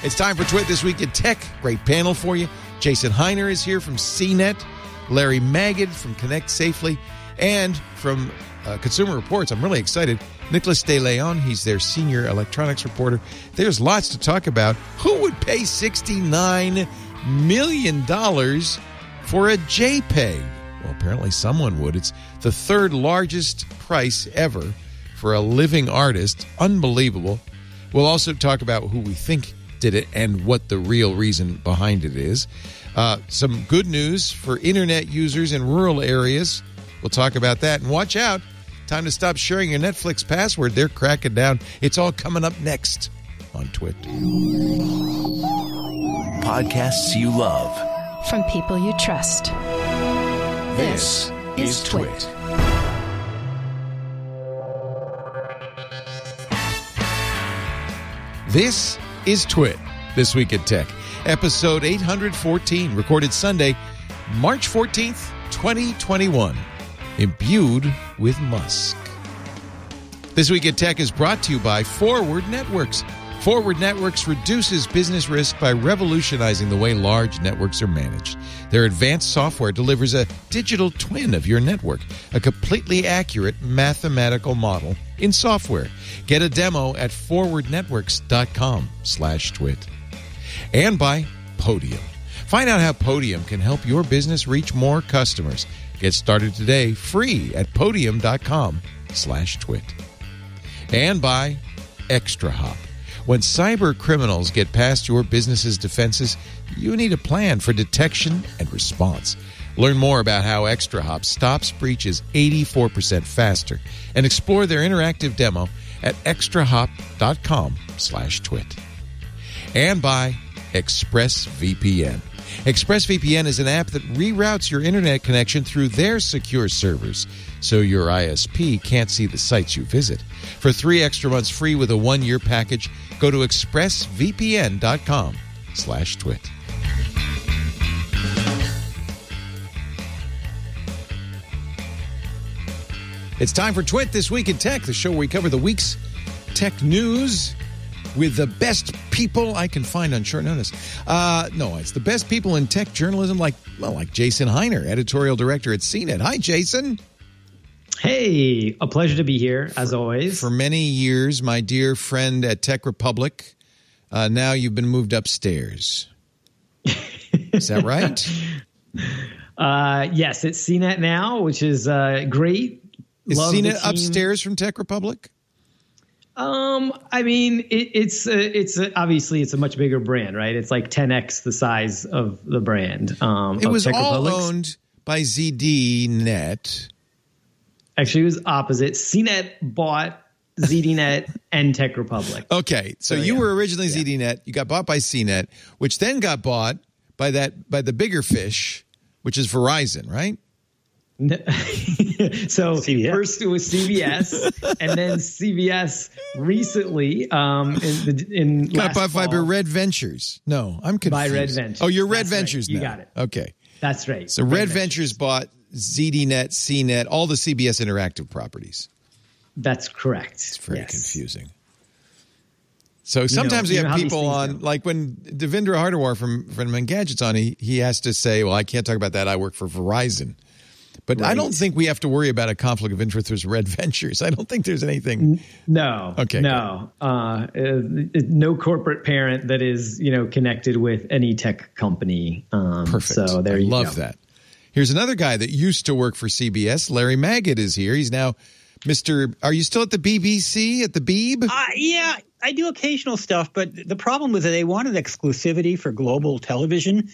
It's time for Twit This Week in Tech. Great panel for you. Jason Hiner is here from CNET, Larry Magid from Connect Safely, and from uh, Consumer Reports. I'm really excited. Nicholas De Leon, he's their senior electronics reporter. There's lots to talk about. Who would pay $69 million for a JPEG? Well, apparently someone would. It's the third largest price ever for a living artist. Unbelievable. We'll also talk about who we think did it and what the real reason behind it is. Uh, some good news for internet users in rural areas. We'll talk about that. And watch out. Time to stop sharing your Netflix password. They're cracking down. It's all coming up next on Twit. Podcasts you love. From people you trust. This is Twit. This is Twit, This Week in Tech, episode 814, recorded Sunday, March 14th, 2021, imbued with Musk. This Week in Tech is brought to you by Forward Networks. Forward Networks reduces business risk by revolutionizing the way large networks are managed. Their advanced software delivers a digital twin of your network, a completely accurate mathematical model in software. Get a demo at forwardnetworks.com slash twit. And by Podium. Find out how Podium can help your business reach more customers. Get started today free at podium.com slash twit. And by ExtraHop. When cyber criminals get past your business's defenses, you need a plan for detection and response. Learn more about how ExtraHop stops breaches 84% faster and explore their interactive demo at extrahop.com/twit. And by ExpressVPN. ExpressVPN is an app that reroutes your internet connection through their secure servers so your ISP can't see the sites you visit. For 3 extra months free with a 1-year package, go to expressvpn.com slash twit. It's time for Twit This Week in Tech, the show where we cover the week's tech news with the best people I can find on short notice. Uh, no, it's the best people in tech journalism, like well, like Jason Hiner, editorial director at CNET. Hi, Jason. Hey, a pleasure to be here as always. For many years, my dear friend at Tech Republic. Uh, now you've been moved upstairs. Is that right? Uh, yes, it's CNET now, which is uh, great. Is Love CNET upstairs from Tech Republic? Um, I mean, it, it's uh, it's uh, obviously it's a much bigger brand, right? It's like 10x the size of the brand. Um, It was Tech all Republic's. owned by ZDNet. Actually, it was opposite. CNET bought ZDNet and Tech Republic. Okay, so, So, you yeah. were originally ZDNet. You got bought by CNET, which then got bought by that by the bigger fish, which is Verizon, right? so CBS. first it was CBS, and then CBS recently, um, in the in Got last by fall, Red Ventures. No, I'm confused. By Red Ventures. Oh, you're Red That's right. Ventures You got it. Okay, That's right. so Red, Ventures bought ZDNet, CNET, all the CBS Interactive properties. That's correct. It's very Yes. confusing. So sometimes you we have how these people on, go. like when Devendra Hardawar from from Engadget's on, he he has to say, "Well, I can't talk about that. I work for Verizon." But I don't think we have to worry about a conflict of interest with Red Ventures. I don't think there's anything. No. Okay, No. Uh, uh, no corporate parent that is you know connected with any tech company. Um, Perfect. So there I you love go. that. Here's another guy that used to work for CBS. Larry Magid is here. He's now Mr. Are you still at the BBC at the Beeb? Uh, yeah, I do occasional stuff, but the problem was that they wanted exclusivity for global television,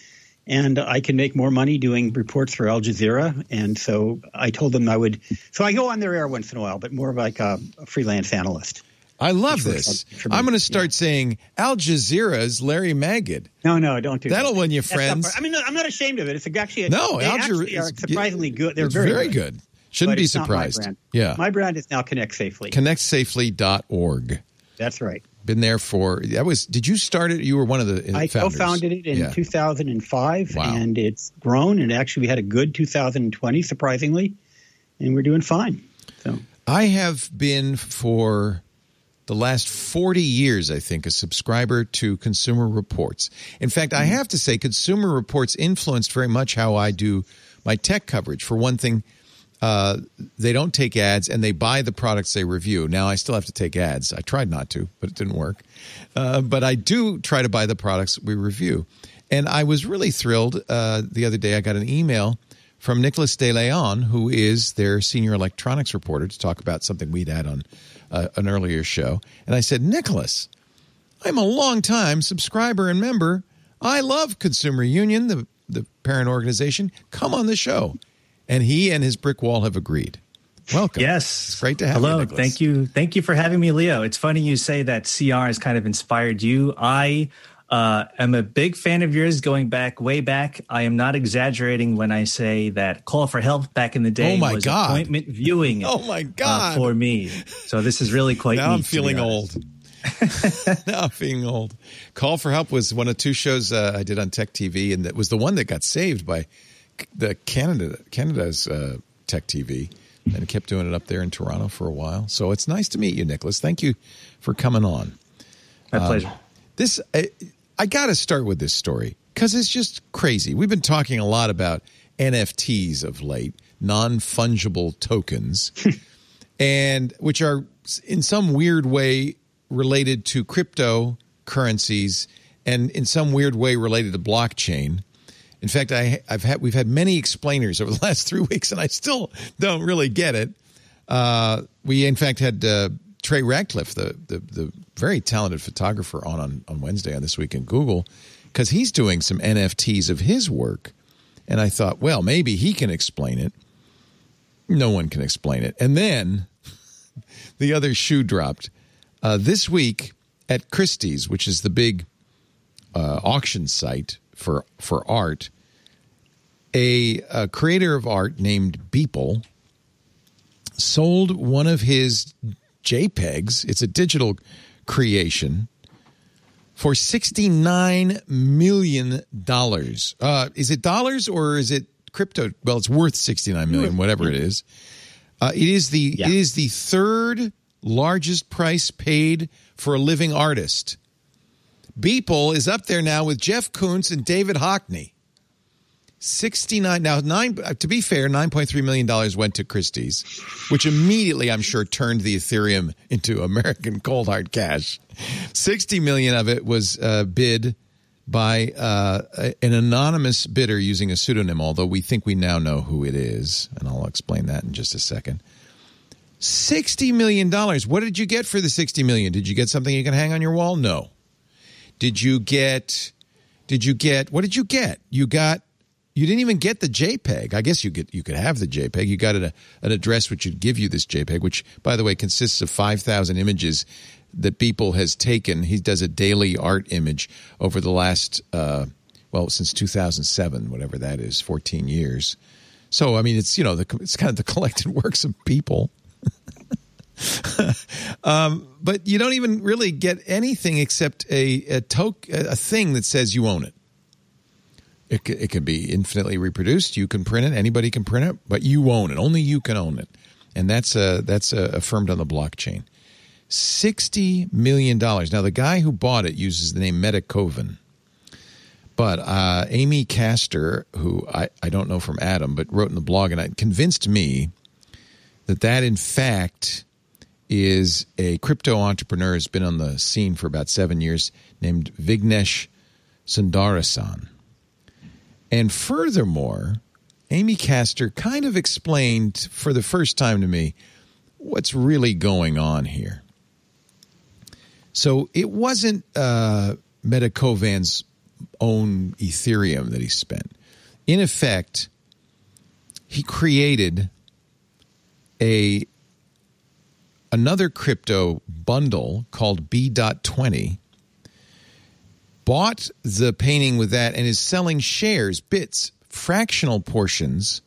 and I can make more money doing reports for Al Jazeera. And so I told them I would. So I go on their air once in a while, but more like a, a freelance analyst. I love this. I'm going to start saying Al Jazeera's Larry Magid. No, no, don't do That'll that. win you friends. I mean, I'm not ashamed of it. It's actually No, Al Jazeera are surprisingly good. They're very, very good. Shouldn't But be not my surprised. Yeah. My brand is now Connect Safely. ConnectSafely.org. That's right. Been there for that was. Did you start it? You were one of the I founders. co-founded it in Yeah. 2005, Wow. and it's grown. And actually, we had a good 2020, surprisingly, and we're doing fine. So I have been for the last 40 years, I think, a subscriber to Consumer Reports. In fact, I mm-hmm. have to say, Consumer Reports influenced very much how I do my tech coverage. For one thing, uh, they don't take ads and they buy the products they review. Now, I still have to take ads. I tried not to, but it didn't work. Uh, but I do try to buy the products we review. And I was really thrilled uh, the other day. I got an email from Nicholas De Leon, who is their senior electronics reporter, to talk about something we'd had on uh, an earlier show. And I said, Nicholas, I'm a long time subscriber and member. I love Consumer Union, the, the parent organization. Come on the show. And he and his brick wall have agreed. Welcome. Yes. It's great to have Hello. you. Thank you. Thank you for having me, Leo. It's funny you say that CR has kind of inspired you. I uh, am a big fan of yours going back, way back. I am not exaggerating when I say that Call for Help back in the day Oh my was God. appointment viewing. Oh my God. Uh, for me. So this is really quite now I'm neat, be feeling old. now I'm feeling old. Call for Help was one of two shows uh, I did on Tech TV, and that was the one that got saved by the Canada Canada's uh, Tech TV, and kept doing it up there in Toronto for a while. So it's nice to meet you, Nicholas. Thank you for coming on. My Um, pleasure. This I, I got to start with this story because it's just crazy. We've been talking a lot about NFTs of late, non fungible tokens, and which are in some weird way related to cryptocurrencies and in some weird way related to blockchain. In fact, I, I've had we've had many explainers over the last three weeks, and I still don't really get it. Uh, we in fact had uh, Trey Ratcliffe, the, the the very talented photographer, on on, on Wednesday on this week in Google, because he's doing some NFTs of his work, and I thought, well, maybe he can explain it. No one can explain it, and then the other shoe dropped uh, this week at Christie's, which is the big uh, auction site for for art. A, a creator of art named Beeple sold one of his JPEGs. It's a digital creation for sixty nine million dollars. Uh, is it dollars or is it crypto? Well, it's worth sixty nine million, whatever it is. Uh, it is the Yeah. it is the third largest price paid for a living artist. Beeple is up there now with Jeff Koons and David Hockney. 69 now nine uh, to be fair 9.3 million dollars went to Christie's which immediately I'm sure turned the ethereum into American cold hard cash. 60 million of it was uh, bid by uh, an anonymous bidder using a pseudonym although we think we now know who it is and I'll explain that in just a second. 60 million dollars. What did you get for the 60 million? Did you get something you can hang on your wall? No. Did you get did you get what did you get? You got you didn't even get the JPEG. I guess you get you could have the JPEG. You got an, an address which would give you this JPEG, which by the way consists of five thousand images that Beeple has taken. He does a daily art image over the last uh, well since two thousand seven, whatever that is, fourteen years. So I mean, it's you know the, it's kind of the collected works of Beeple. um, but you don't even really get anything except a a, toke, a thing that says you own it. It, c- it can be infinitely reproduced. You can print it. Anybody can print it, but you own it. Only you can own it, and that's uh, that's uh, affirmed on the blockchain. Sixty million dollars. Now the guy who bought it uses the name Metakovan, but uh, Amy Castor, who I, I don't know from Adam, but wrote in the blog and it convinced me that that in fact is a crypto entrepreneur has been on the scene for about seven years named Vignesh Sundaresan. And furthermore, Amy Castor kind of explained for the first time to me what's really going on here. So it wasn't uh, Metakovan's own Ethereum that he spent. In effect, he created a another crypto bundle called B.20 bought the painting with that and is selling shares, bits, fractional portions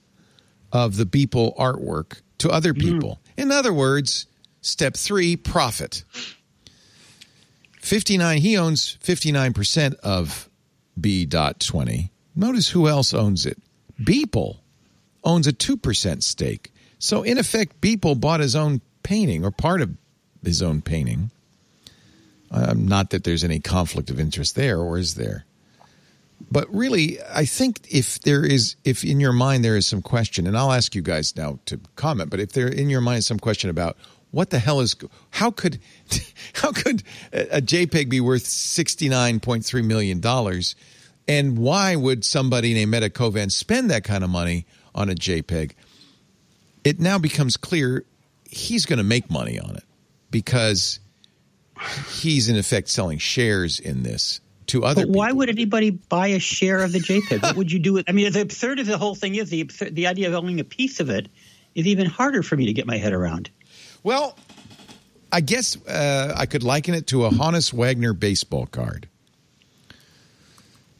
of the Beeple artwork to other mm-hmm. people. In other words, step three, profit. 59, he owns 59% of B.20. Notice who else owns it. Beeple owns a 2% stake. So, in effect, Beeple bought his own painting or part of his own painting Um, not that there's any conflict of interest there, or is there? But really, I think if there is, if in your mind there is some question, and I'll ask you guys now to comment, but if there in your mind some question about what the hell is, how could, how could a JPEG be worth sixty nine point three million dollars, and why would somebody named Metakovan spend that kind of money on a JPEG? It now becomes clear he's going to make money on it because he's in effect selling shares in this to other. But why people. would anybody buy a share of the JPEG? what would you do with? It? I mean, the absurd of the whole thing is the absurd, the idea of owning a piece of it is even harder for me to get my head around. Well, I guess uh, I could liken it to a Honus Wagner baseball card,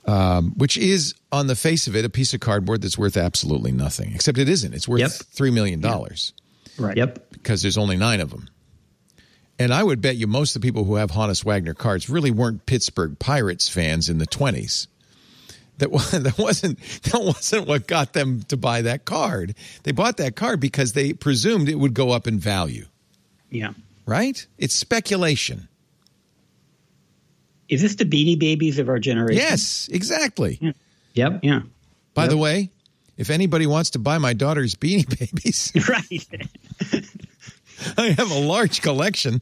um, which is on the face of it a piece of cardboard that's worth absolutely nothing. Except it isn't. It's worth Yep. three million dollars Right. Yep. because there's only nine of them. And I would bet you most of the people who have Honus Wagner cards really weren't Pittsburgh Pirates fans in the twenties. That that wasn't that wasn't what got them to buy that card. They bought that card because they presumed it would go up in value. Yeah. Right? It's speculation. Is this the Beanie Babies of our generation? Yes, exactly. Yep. Yeah. By Yep. the way, if anybody wants to buy my daughter's Beanie Babies, Right. I have a large collection.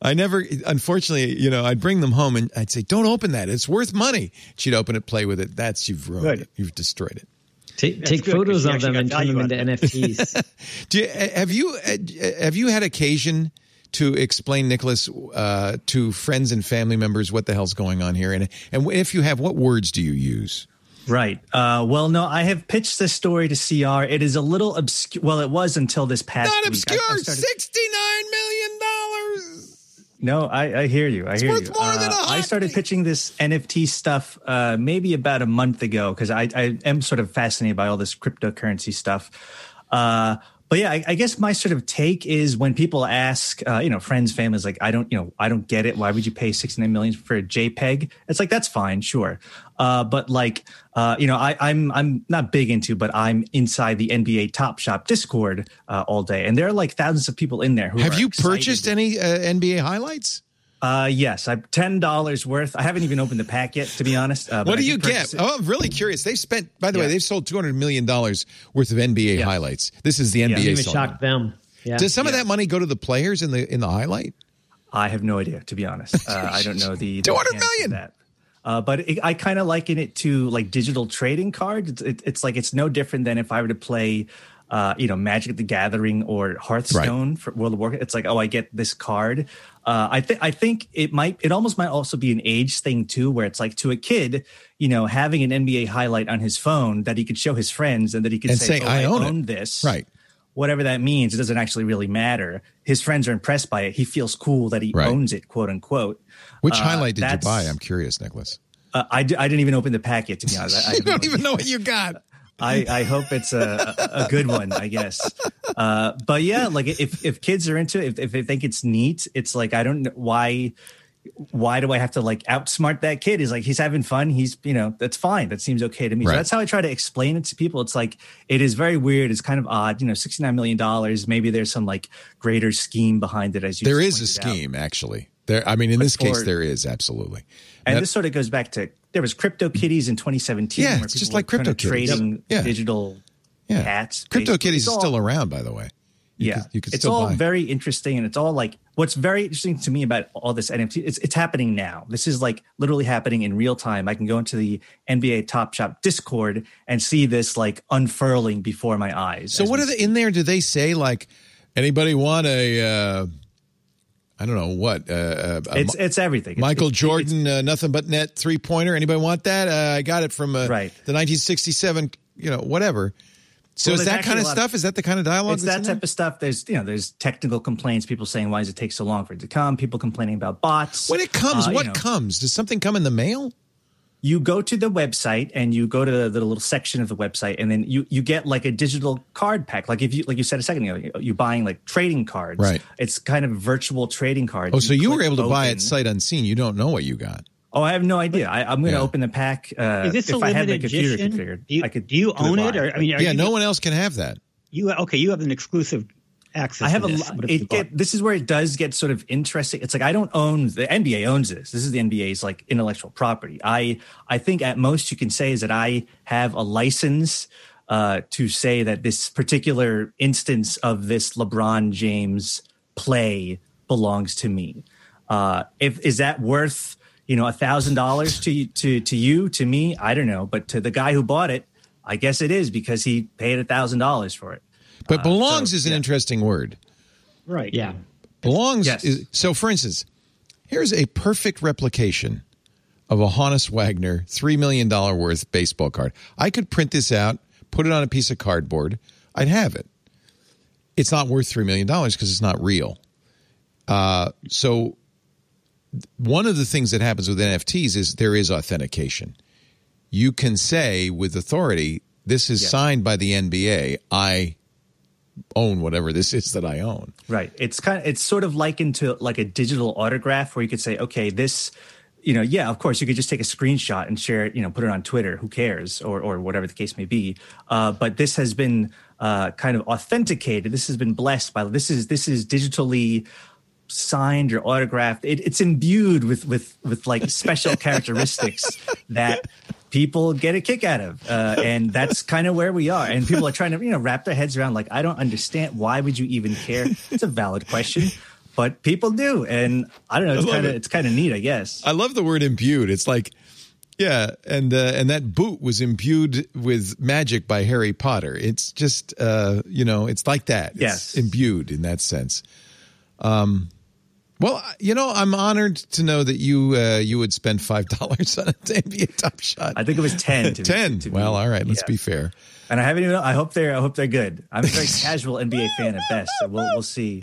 I never, unfortunately, you know, I'd bring them home and I'd say, "Don't open that; it's worth money." She'd open it, play with it. That's you've ruined Good. it. You've destroyed it. Take, That's take good, 'cause photos of them and turn them into NFTs. Do you, have you uh, have you had occasion to explain, Nicholas, uh, to friends and family members what the hell's going on here? And and if you have, what words do you use? Right. Uh, well, no, I have pitched this story to CR. It is a little obscure. Well, it was until this past Not week. Obscure. I started- Sixty nine million dollars. No, I, I hear you. I hear worth you. more than a I started hockey. pitching this NFT stuff uh, maybe about a month ago because I, I am sort of fascinated by all this cryptocurrency stuff. Uh, but yeah, I, I guess my sort of take is when people ask, uh, you know, friends, families, like, I don't, you know, I don't get it. Why would you pay 69 million for a JPEG? It's like, that's fine. Sure. Uh, but like, uh, you know, I, I'm, I'm not big into, but I'm inside the NBA Top Shot Discord uh, all day. And there are like thousands of people in there who Have you excited. purchased any uh, NBA highlights? Uh, yes, I ten dollars worth. I haven't even opened the pack yet, to be honest. Uh, What do you get? it. Oh, I'm really curious. They've spent, by the way, they've sold two hundred million dollars worth of NBA Yeah. highlights. This is the Yeah. NBA. Didn't even selling shock them. Yeah. Does some of that money go to the players in the in the highlight? I have no idea, to be honest. Uh, I don't know the the 200 mechanics of million! That. Uh, but it, I kind of liken it to like digital trading cards. It's, it, it's like it's no different than if I were to play, uh, you know, Magic the Gathering or Hearthstone for World of Warcraft. It's like, oh, I get this card. Uh, I think I think it might it almost might also be an age thing too, where it's like to a kid, you know, having an NBA highlight on his phone that he could show his friends and that he could And say, say, oh, "I own it." own this, Right. whatever that means, it doesn't actually really matter. His friends are impressed by it. He feels cool that he Right. owns it, quote unquote. Which Uh, highlight did you buy? I'm curious, Nicholas. Uh, I, d- I didn't even open the packet to be honest. I, I You don't even know what you got. I, I hope it's a, a good one, I guess. Uh, but yeah, like if if kids are into it, if, if they think it's neat, it's like I don't know why. Why do I have to like outsmart that kid? He's like he's having fun. He's you know that's fine. That seems okay to me. Right. So that's how I try to explain it to people. It's like it is very weird. It's kind of odd. You know, sixty nine million dollars. Maybe there's some like greater scheme behind it. As you there is a pointed out. scheme, actually. There, I mean, in this case, there is absolutely. And That- this sort of goes back to there was Crypto Kitties in 2017. Yeah, where it's just like of trading Yeah. digital yeah, cats. Crypto. Kitties is still around, by the way. You yeah, could, you could it's all buy. very interesting, and it's all like what's very interesting to me about all this NFT. It's it's happening now. This is like literally happening in real time. I can go into the NBA Top Shot Discord and see this like unfurling before my eyes. so, what are they in there? Do they say like anybody want a? Uh, I don't know what. Uh, uh, It's it's everything. Michael it's- Jordan, uh, nothing but net three pointer. Anybody want that? Uh, I got it from uh, Right. the 1967. You know, whatever. So Well, is that kind of lot of- stuff? Is that the kind of dialogue? it's that in there? type of stuff. There's you know there's technical complaints. People saying why does it take so long for it to come? People complaining about bots. When it comes, Uh, you what know. comes? Does something come in the mail? You go to the website and you go to the, the little section of the website and then you you get like a digital card pack like if you like you said a second ago you buying like trading cards Right. it's kind of virtual trading cards Oh, so you were able to buy it sight unseen. You don't know what you got. oh i have no idea I, i'm going to Yeah. open the pack uh Is this if a I had the limited computer edition? configured Do you, i could do you do own it? live. Or I mean, are yeah, you, no one else can have that. You okay? You have an exclusive access. I have a. this. It get, this is where it does get sort of interesting. It's like I don't own the NBA owns this. This is the NBA's like intellectual property. I I think at most you can say is that I have a license uh, to say that this particular instance of this LeBron James play belongs to me. Uh, if is that worth you know a thousand dollars to to to you to me? I don't know, but to the guy who bought it, I guess it is because he paid a thousand dollars for it. But belongs so, is an yeah. interesting word. right. Yeah. Belongs Yes. is so for instance, here's a perfect replication of a Honus Wagner $3 million worth baseball card. I could print this out, put it on a piece of cardboard, I'd have it. It's not worth $3 million because it's not real. Uh, so, one of the things that happens with NFTs is there is authentication. You can say with authority, this is Yes. signed by the NBA. I own whatever this is that I own. Right. It's kind of it's sort of likened to like a digital autograph where you could say, okay, this, you know, yeah, of course you could just take a screenshot and share it, you know, put it on Twitter. Who cares, or or whatever the case may be. Uh, but this has been uh, kind of authenticated. This has been blessed by this is this is digitally signed or autographed. It, it's imbued with with with like special characteristics that people get a kick out of, uh, and that's kind of where we are. And people are trying to you know wrap their heads around like I don't understand why would you even care? It's a valid question, but people do, and I don't know. It's kind of it. it's kind of neat, I guess. I love the word imbued. It's like, yeah, and uh, and that boot was imbued with magic by Harry Potter. It's just, uh, you know, it's like that. It's Yes. imbued in that sense. Um, well, you know, I'm honored to know that you uh, you would spend five dollars on a NBA Top Shot. I think it was ten. To be- Ten. to be- well, all right. Let's yeah. be fair. And I haven't even. I hope they're. I hope they're good. I'm a very casual NBA fan at best. So we'll we'll see.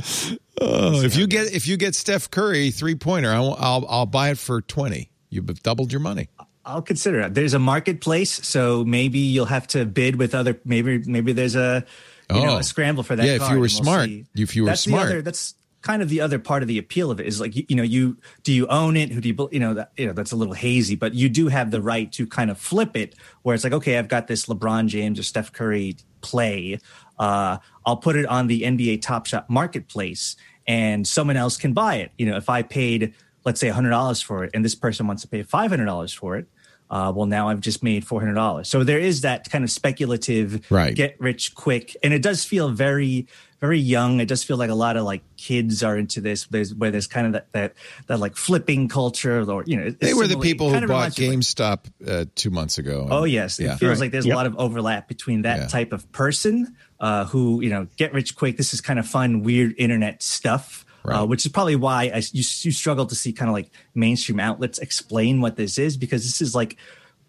Oh, if you get if you get Steph Curry three pointer, I'll, I'll I'll buy it for twenty. You've doubled your money. I'll consider it. There's a marketplace, so maybe you'll have to bid with other. Maybe maybe there's a you know Oh. a scramble for that. Yeah, if you were we'll smart. see. If you were that's smart. the other, that's kind of the other part of the appeal of it is like you, you know you do you own it? Who do you you know that you know that's a little hazy, but you do have the right to kind of flip it where it's like okay, I've got this LeBron James or Steph Curry play. Uh, I'll put it on the NBA Top Shot marketplace, and someone else can buy it. You know, if I paid let's say hundred dollars for it, and this person wants to pay five hundred dollars for it. Uh, well, now I've just made four hundred dollars. So there is that kind of speculative, Right. get rich quick, and it does feel very, very young. It does feel like a lot of like kids are into this. There's where there's kind of that that, that like flipping culture, or you know, it's They were the people who bought reminds you like- GameStop uh, two months ago. Oh yes, Yeah. it feels Right. like there's Yep. a lot of overlap between that Yeah. type of person uh, who you know get rich quick. This is kind of fun, weird internet stuff, Right. uh, which is probably why I, you, you struggle to see kind of like mainstream outlets explain what this is because this is like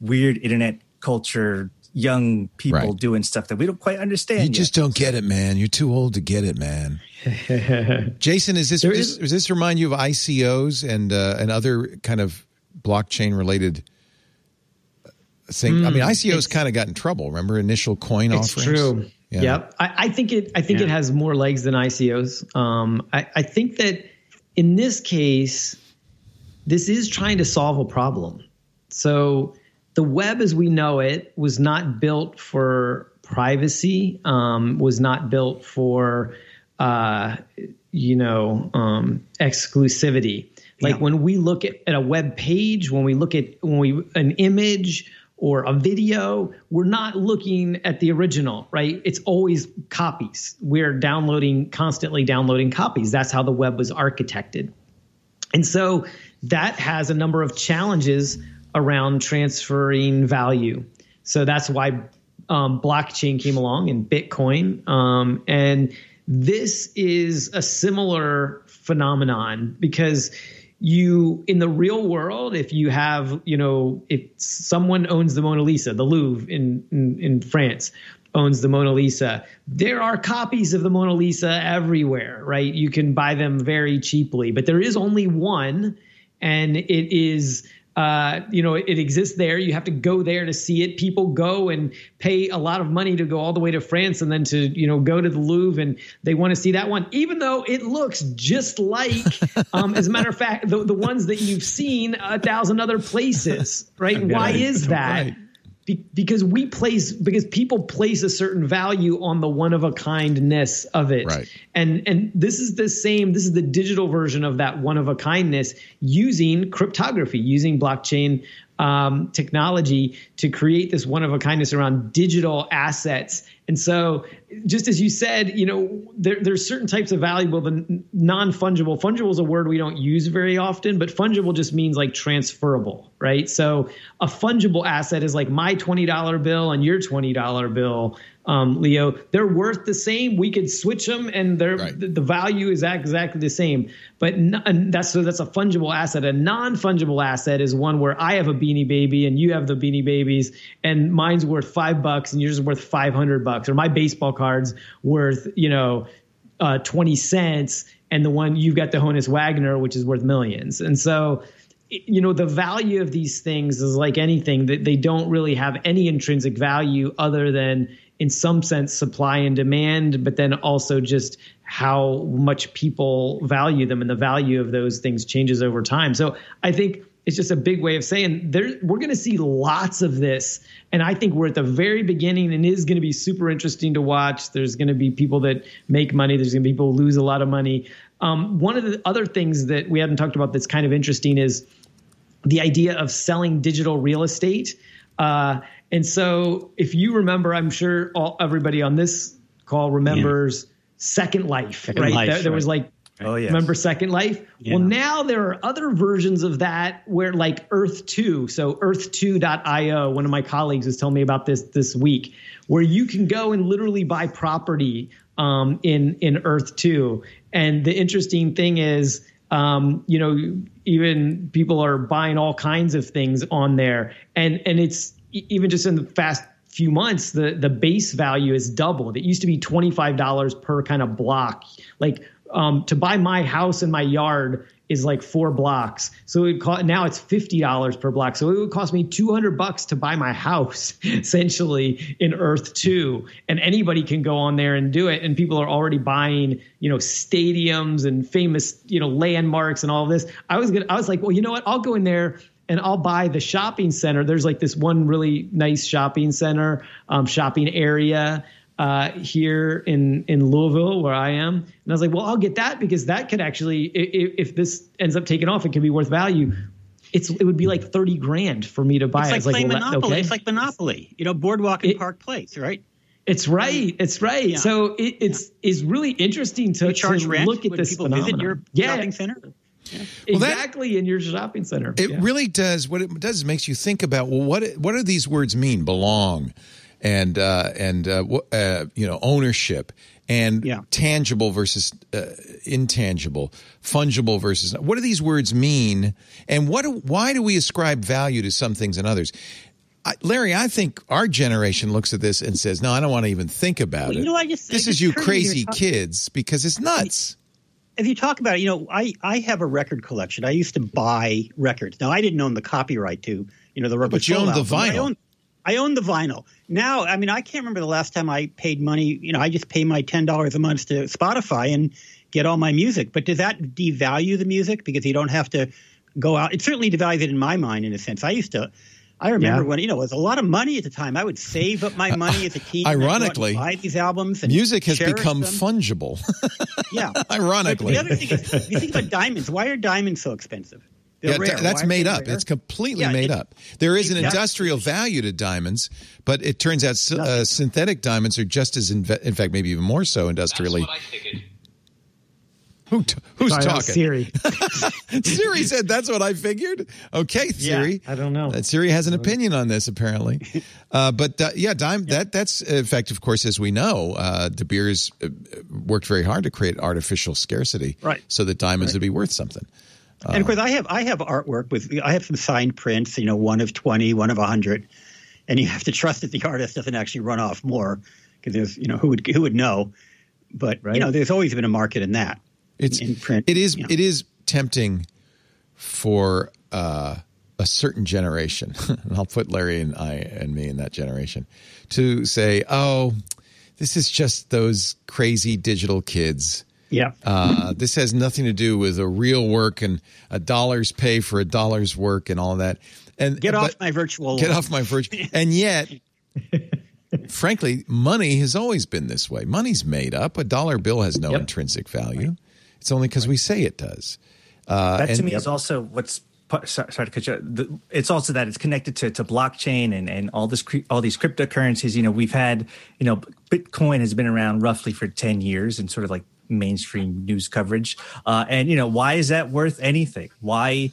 weird internet culture, young people Right. doing stuff that we don't quite understand. You yet. just don't get it, man. You're too old to get it, man. Jason, is this, There is- does this remind you of ICOs and uh, and other kind of blockchain related thing? I mean, ICOs kind of got in trouble. Remember initial coin It's offerings? true. Yeah. Yep. I, I think it. I think it has more legs than ICOs. Um, I, I think that in this case, this is trying to solve a problem. So the web, as we know it, was not built for privacy. Um, was not built for, uh, you know, um, exclusivity. Like Yeah. when we look at, at a web page, when we look at when we an image or a video, we're not looking at the original, right? It's always copies. We're downloading constantly downloading copies. That's how the web was architected. And so that has a number of challenges around transferring value. So that's why um, blockchain came along and Bitcoin. Um, and this is a similar phenomenon because you in the real world if you have you know if someone owns the mona lisa the louvre in in, in france owns the mona lisa there are copies of the mona lisa everywhere right you can buy them very cheaply but there is only one and it is uh, you know, it exists there. You have to go there to see it. People go and pay a lot of money to go all the way to France and then to, you know, go to the Louvre and they want to see that one, even though it looks just like, um, as a matter of fact, the, the ones that you've seen a thousand other places, right? Why is that? Right. Be- because we place because people place a certain value on the one of a kindness of it Right. and and this is the same this is the digital version of that one of a kindness using cryptography using blockchain um, technology to create this one of a kindness around digital assets and so just as you said you know there, there's certain types of valuable the non-fungible fungible is a word we don't use very often but fungible just means like transferable right so a fungible asset is like my $20 bill and your $20 bill um, Leo, they're worth the same. We could switch them, and they're Right. the, the value is exactly the same. But n- and that's so that's a fungible asset. A non fungible asset is one where I have a Beanie Baby and you have the Beanie Babies, and mine's worth five bucks and yours is worth five hundred bucks, or my baseball cards worth you know uh, twenty cents, and the one you've got the Honus Wagner, which is worth millions. And so you know the value of these things is like anything that they don't really have any intrinsic value other than in some sense supply and demand but then also just how much people value them and the value of those things changes over time so i think it's just a big way of saying there we're going to see lots of this. And i think we're at the very beginning and it is going to be super interesting to watch. There's going to be people that make money. There's going to be people who lose a lot of money. Um, one of the other things that we haven't talked about that's kind of interesting is the idea of selling digital real estate. Uh, and so, if you remember, I'm sure all, everybody on this call remembers Second Life, Second right? Life, there, there was like, Oh, yeah. remember Second Life? Yeah. Well, now there are other versions of that where, like Earth 2, so Earth2.io, one of my colleagues was telling me about this this week, where you can go and literally buy property um, in in Earth 2. And the interesting thing is, um, you know, even people are buying all kinds of things on there, and and it's even just in the fast few months, the the base value is doubled. It used to be twenty five dollars per kind of block. Like um, to buy my house in my yard is like four blocks. So it co- now it's fifty dollars per block. So it would cost me two hundred bucks to buy my house, essentially in Earth Two. And anybody can go on there and do it. And people are already buying, you know, stadiums and famous, you know, landmarks and all this. I was gonna, I was like, well, you know what? I'll go in there and I'll buy the shopping center. There's like this one really nice shopping center, um, shopping area uh, here in in Louisville where I am. And I was like, well, I'll get that because that could actually, if, if this ends up taking off, it can be worth value. It's it would be like thirty grand for me to buy It's like It's like, playing well, Monopoly. okay. It's like Monopoly. You know, Boardwalk and It- Park Place, right? It's right. It's right. Yeah. So it, it's is really interesting to, charge to rent look at when this people phenomenon. visit your yeah, shopping center. that- exactly in your shopping center. It Yeah. really does. What it does is makes you think about well, what what do these words mean? Belong, and uh, and uh, uh, you know ownership, and Yeah. tangible versus uh, intangible, fungible versus. What do these words mean? And what? Do, why do we ascribe value to some things and others? I, Larry, I think our generation looks at this and says, "No, I don't want to even think about Well, it." you know, I just- this is just you you crazy kids because it's nuts. if you talk about it, you know, I, I have a record collection. I used to buy records. Now I didn't own the copyright to, you know, the Rubber but you owned the I vinyl. I own the vinyl. Now, I mean, I can't remember the last time I paid money. You know, I just pay my ten dollars a month to Spotify and get all my music. But does that devalue the music because you don't have to go out? It certainly devalues it in my mind, in a sense. I used to. I remember Yeah. when you know it was a lot of money at the time. I would save up my uh, money as a teen. and I'd go out and Ironically, buy these albums. And Music has become them. fungible. Yeah, Ironically. But the other thing is, you think about diamonds. Why are diamonds so expensive? They're Yeah, rare. that's Why made up. rare? It's completely Yeah, made it- up. There is an Exactly. industrial value to diamonds, but it turns out uh, synthetic diamonds are just as, inve- in fact, maybe even more so industrially. Who t- who's Sorry, talking? Siri. Siri said that's what I figured. Okay, Siri. I don't know. Uh, Siri has an opinion on this apparently, uh, but uh, yeah, dime, that that's in fact, of course, as we know, uh, De Beers uh, worked very hard to create artificial scarcity, Right. So that diamonds would be worth something. And of course, I have I have artwork with I have some signed prints. You know, one of twenty, one of hundred, and you have to trust that the artist doesn't actually run off more because there's you know who would who would know. But Right. you know, there's always been a market in that. It's in print. It is you know. it is tempting for uh, a certain generation, and I'll put Larry and I and me in that generation, to say, "Oh, this is just those crazy digital kids." Yeah. Uh, this has nothing to do with a real work and a dollar's pay for a dollar's work and all that. And Get off my virtual. Get off my virgin. And yet, frankly, money has always been this way. Money's made up. A dollar bill has no Yep. intrinsic value. It's only because we say it does. Uh, that to and- me is also what's sorry, sorry to cut you. off. The, it's also that it's connected to, to blockchain and, and all this all these cryptocurrencies. You know, we've had you know Bitcoin has been around roughly for ten years and sort of like mainstream news coverage. Uh, and you know, why is that worth anything? Why?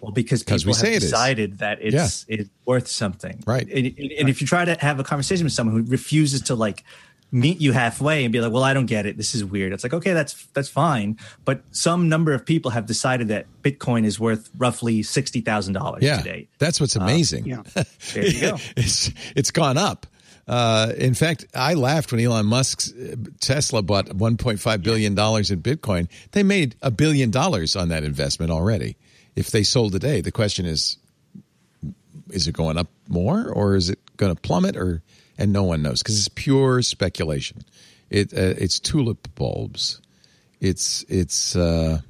Well, because people we have it is. decided that it's it's worth something, Right. And, and- and if you try to have a conversation with someone who refuses to like meet you halfway and be like, "Well, I don't get it. This is weird." It's like, okay, that's that's fine, but some number of people have decided that Bitcoin is worth roughly sixty thousand dollars yeah, today. that's what's amazing. yeah. There you go. it's it's gone up. Uh, in fact, I laughed when Elon Musk's uh, Tesla bought 1.5 billion dollars in Bitcoin. They made a billion dollars on that investment already. If they sold today, the question is: Is it going up more, or is it going to plummet, or and no one knows because it's pure speculation. It uh, it's tulip bulbs. It's it's. Uh,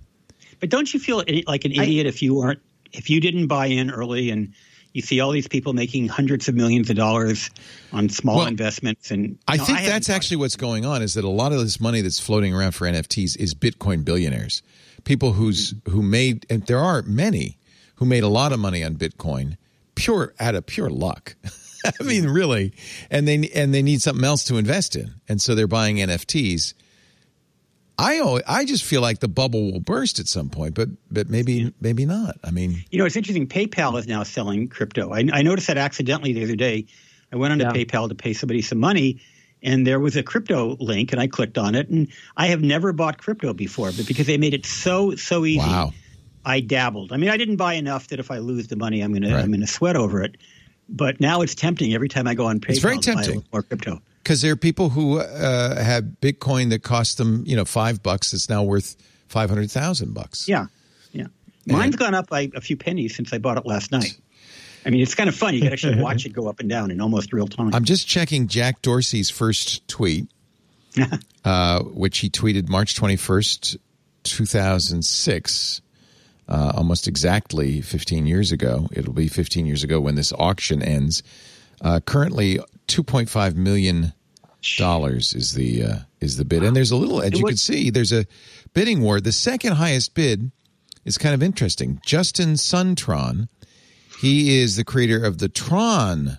But don't you feel like an idiot if you weren't if you didn't buy in early and you see all these people making hundreds of millions of dollars on small Well, investments and I No, think haven't that's actually what's going on is that a lot of this money that's floating around for NFTs is Bitcoin billionaires, people who's who made and there are many who made a lot of money on Bitcoin pure out of pure luck. I mean, really, and they and they need something else to invest in, and so they're buying NFTs. I al- I just feel like the bubble will burst at some point, but but maybe maybe not. I mean, You know, it's interesting. PayPal is now selling crypto. I, I noticed that accidentally the other day. I went onto Yeah. PayPal to pay somebody some money, and there was a crypto link, and I clicked on it. And I have never bought crypto before, but because they made it so so easy, Wow. I dabbled. I mean, I didn't buy enough that if I lose the money, I'm gonna Right. I'm gonna sweat over it. But now it's tempting every time I go on PayPal. It's very to buy a tempting. little more crypto. Because there are people who uh, have Bitcoin that cost them, you know, five bucks. It's now worth five hundred thousand bucks. Yeah, yeah. Mine's gone up by a few pennies since I bought it last night. I mean, it's kind of fun. You can actually watch it go up and down in almost real time. I'm just checking Jack Dorsey's first tweet, uh, which he tweeted March 21st, 2006, uh, almost exactly 15 years ago. It'll be 15 years ago when this auction ends. Uh, currently, 2.5 million dollars is the uh, is the bid, and there's a little. As you can see, there's a bidding war. The second highest bid is kind of interesting. Justin Suntron, he is the creator of the Tron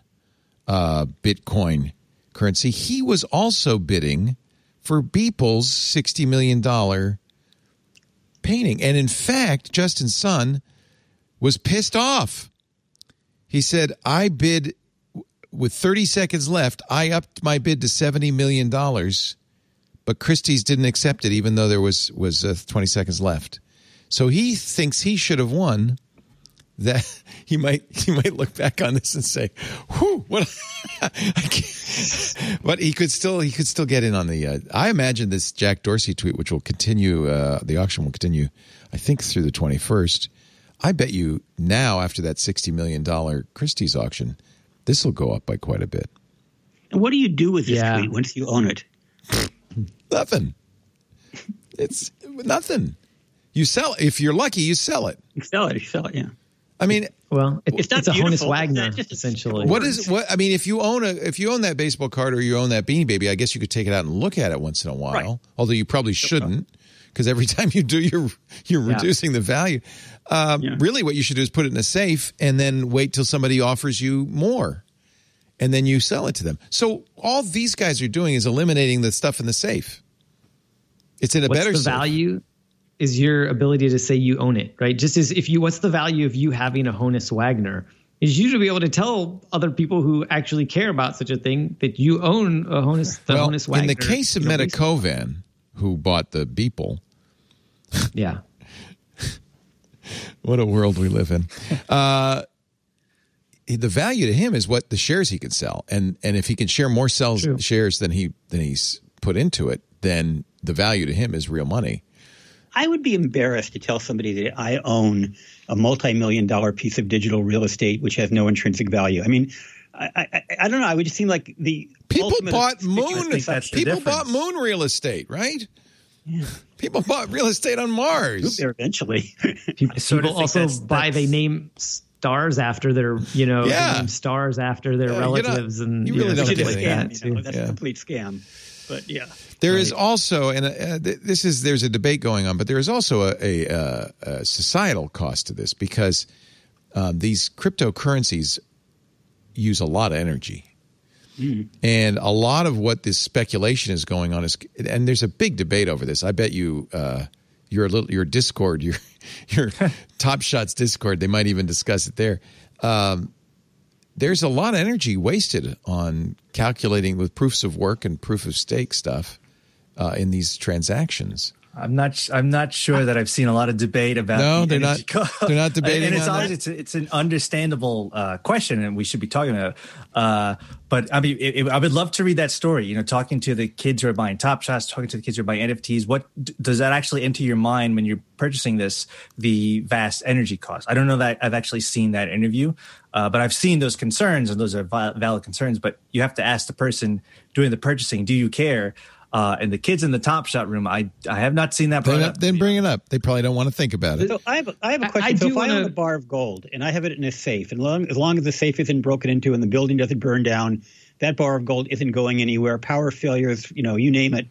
uh, Bitcoin currency. He was also bidding for Beeple's $60 million painting. And in fact, Justin Sun was pissed off. He said, I bid with 30 seconds left, I upped my bid to $70 million, but Christie's didn't accept it, even though there was, was uh, 20 seconds left. So he thinks he should have won that he might he might look back on this and say, "Whew, what?" But he could still he could still get in on the. Uh, I imagine this Jack Dorsey tweet, which will continue. Uh, the auction will continue, I think, through the twenty first. I bet you now, after that sixty million dollar Christie's auction, this will go up by quite a bit. and what do you do with this Yeah. tweet once you own it? Nothing. It's nothing. You sell if you're lucky. You sell it. You sell it. You sell it. Yeah. I mean, Well, it, It's it's, not a Honus Wagner just essentially. What is what? I mean, if you own a if you own that baseball card or you own that Beanie Baby, I guess you could take it out and look at it once in a while. Right. Although you probably shouldn't, because every time you do, you're you're Yeah. reducing the value. Um, Yeah. Really, what you should do is put it in a safe and then wait till somebody offers you more, and then you sell it to them. So all these guys are doing is eliminating the stuff in the safe. It's in a What's better the safe. value? Is your ability to say you own it, right? Just as if you, what's the value of you having a Honus Wagner? Is you to be able to tell other people who actually care about such a thing that you own a Honus, the well, Honus Wagner. in the case of Metakovan, who bought the Beeple, yeah, What a world we live in. Uh, the value to him is what the shares he can sell, and and if he can share more sells True. shares than he than he's put into it, then the value to him is real money. I would be embarrassed to tell somebody that I own a multi-million dollar piece of digital real estate which has no intrinsic value. I mean, I, I, I don't know. I would just seem like the People bought moon. that's People bought moon real estate, right? People bought real estate on Mars. there eventually. people, sort people think also that's- buy. They that's- name stars after their, you know, Yeah. they name stars after their Yeah, you're not- relatives and you you know, really don't stuff get like that. scam, you know, that's Yeah. a complete scam. But yeah, There is also, and uh, th- this is there's a debate going on, but there is also a, a, uh, a societal cost to this because um, these cryptocurrencies use a lot of energy, and a lot of what this speculation is going on is, and there's a big debate over this. I bet you. Uh, your little your Discord, your your Top Shots Discord, they might even discuss it there. Um, there's a lot of energy wasted on calculating with proofs of work and proof of stake stuff uh, in these transactions. I'm not. I'm not sure that I've seen a lot of debate about. No, the they're not- cost. they're not debating And it's always, it's it's an understandable uh, question, and we should be talking about. Uh, but I mean, it, it- I would love to read that story. You know, talking to the kids who are buying Top Shots, talking to the kids who are buying NFTs. What does that actually enter your mind when you're purchasing this? The vast energy cost. I don't know that I've actually seen that interview, uh, but I've seen those concerns, and those are val- valid concerns. But you have to ask the person doing the purchasing, do you care? Uh, and the kids in the Top Shot room, I I have not seen that. Then, up. then bring it up. They probably don't want to think about it. So I have a, I have a I- question. I so do if I own a bar of gold and I have it in a safe, and long, as long as the safe isn't broken into and the building doesn't burn down, that bar of gold isn't going anywhere. Power failures, you know, you name it.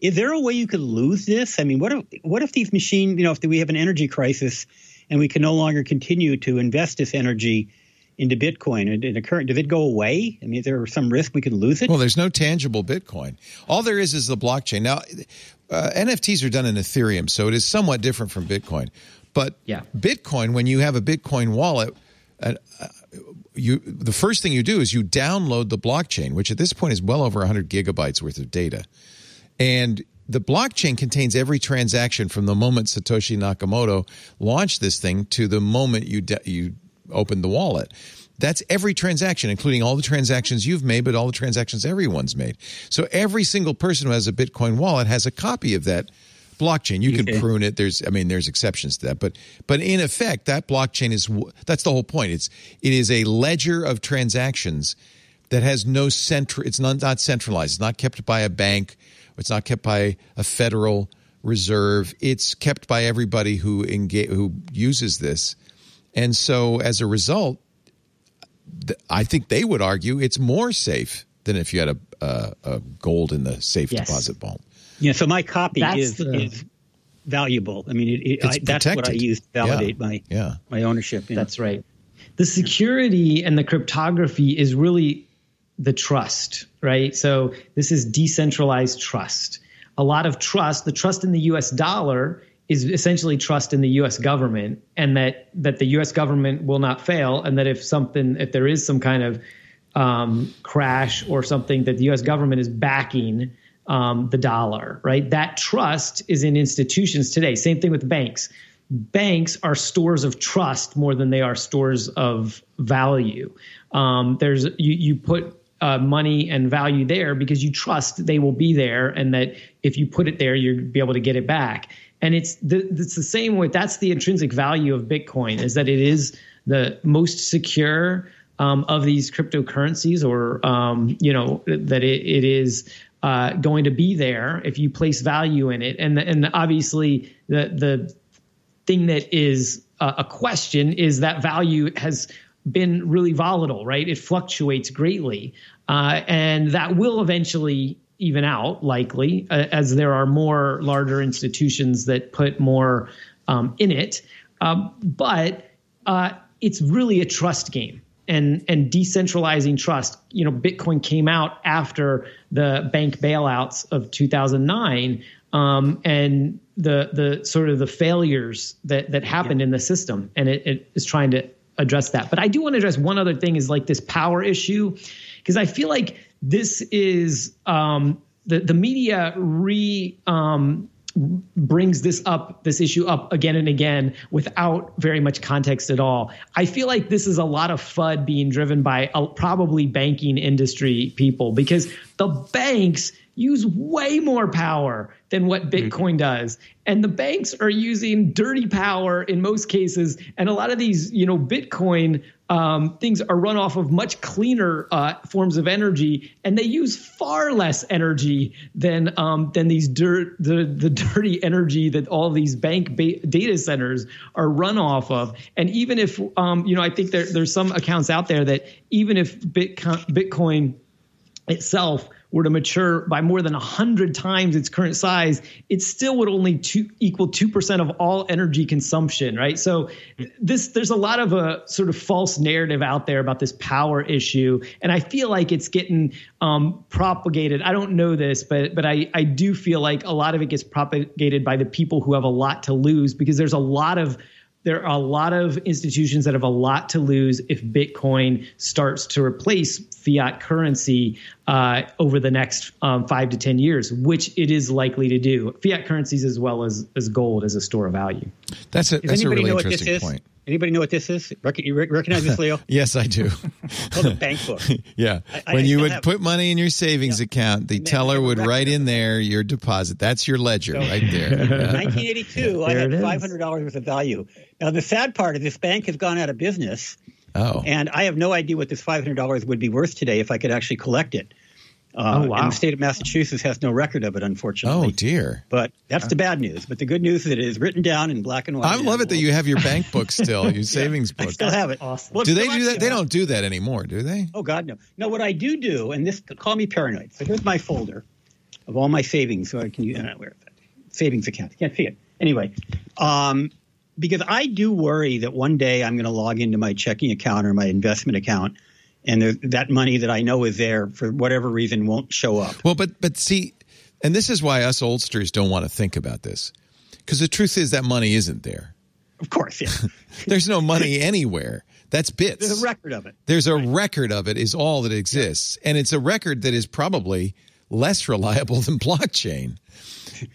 Is there a way you could lose this? I mean, what if what if these machines, you know, if we have an energy crisis and we can no longer continue to invest this energy into Bitcoin and in a current, does it go away? I mean, is there some risk we could lose it? Well, there's no tangible Bitcoin. All there is is the blockchain. Now, uh, NFTs are done in Ethereum, so it is somewhat different from Bitcoin. But Yeah. Bitcoin, when you have a Bitcoin wallet, uh, you the first thing you do is you download the blockchain, which at this point is well over 100 gigabytes worth of data, and the blockchain contains every transaction from the moment Satoshi Nakamoto launched this thing to the moment you de- you opened the wallet. That's every transaction, including all the transactions you've made, but all the transactions everyone's made. So every single person who has a Bitcoin wallet has a copy of that blockchain. You can prune it. There's, I mean, there's exceptions to that, but but in effect, that blockchain is that's the whole point. It's it is a ledger of transactions that has no central. It's not not centralized. It's not kept by a bank. It's not kept by a federal reserve. It's kept by everybody who engage who uses this, and so as a result, th- I think they would argue it's more safe than if you had a, a, a gold in the safe Yes. deposit vault. Yeah, so my copy That's is the- is valuable. I mean, it, it, It's I, that's what I use to validate Yeah. my Yeah. my ownership. yeah. That's right. The security and the cryptography is really the trust, right? So this is decentralized trust. A lot of trust, the trust in the US dollar is essentially trust in the US government and that that the US government will not fail and that if something if there is some kind of um, crash or something that the US government is backing um, the dollar, right? That trust is in institutions today. Same thing with banks banks are stores of trust more than they are stores of value. Um, there's you you put uh, money and value there because you trust they will be there, and that if you put it there, you'll be able to get it back. And it's the, it's the same way. That's the intrinsic value of Bitcoin is that it is the most secure um, of these cryptocurrencies, or um, you know that it, it is uh, going to be there if you place value in it. And and obviously the the thing that is a question is that value has been really volatile, right? It fluctuates greatly, uh, and that will eventually even out, likely, uh, as there are more larger institutions that put more um, in it. Um, but uh, it's really a trust game. And, and decentralizing trust, you know, Bitcoin came out after the bank bailouts of 2009, um, and the the sort of the failures that that happened in the system, and it, it is trying to address that. But I do want to address one other thing is like this power issue, because I feel like this is um, the the media re um, brings this up this issue up again and again without very much context at all. I feel like this is a lot of FUD being driven by uh, probably banking industry people because the banks use way more power than what Bitcoin does. And the banks are using dirty power in most cases. And a lot of these, you know, Bitcoin um, things are run off of much cleaner uh, forms of energy, and they use far less energy than um, than these dirt the the dirty energy that all these bank ba- data centers are run off of. And even if um, you know, I think there, there's some accounts out there that even if Bitcoin, Bitcoin itself were to mature by more than 100 times its current size, it still would only two, equal 2% of all energy consumption, right? So this there's a lot of a sort of false narrative out there about this power issue. And I feel like it's getting um, propagated. I don't know this, but but I, I do feel like a lot of it gets propagated by the people who have a lot to lose because there's a lot of there are a lot of institutions that have a lot to lose if Bitcoin starts to replace fiat currency uh, over the next um, five to 10 years, which it is likely to do. Fiat currencies as well as, as gold as a store of value. That's a, that's a really interesting point. Anybody know what this is? you recognize this, Leo? yes, I do. Oh, called a bank book. yeah. I, when I you would have, put money in your savings yeah. account, the teller would write in there your deposit. That's your ledger so, right there. Yeah. 1982, I had $500 worth of value. Now, the sad part is this bank has gone out of business. Oh. And I have no idea what this $500 would be worth today if I could actually collect it. Uh, oh, wow. And the state of Massachusetts has no record of it, unfortunately. Oh, dear. But that's the bad news. But the good news is it is written down in black and white. I love it that you have your bank book still, your savings book. I still have it. Awesome. Well, do they do that? They don't do that anymore, do they? Oh, God, no. No, what I do do, and this, call me paranoid. So here's my folder of all my savings. So I can use, uh, where is that? Savings account. You can't see it. Anyway, um, because I do worry that one day I'm going to log into my checking account or my investment account – and that money that I know is there for whatever reason won't show up. Well, but but see, and this is why us oldsters don't want to think about this, because the truth is that money isn't there. Of course, yeah. There's no money anywhere. That's bits. There's a record of it. There's a right. record of it. Is all that exists, and it's a record that is probably less reliable than blockchain.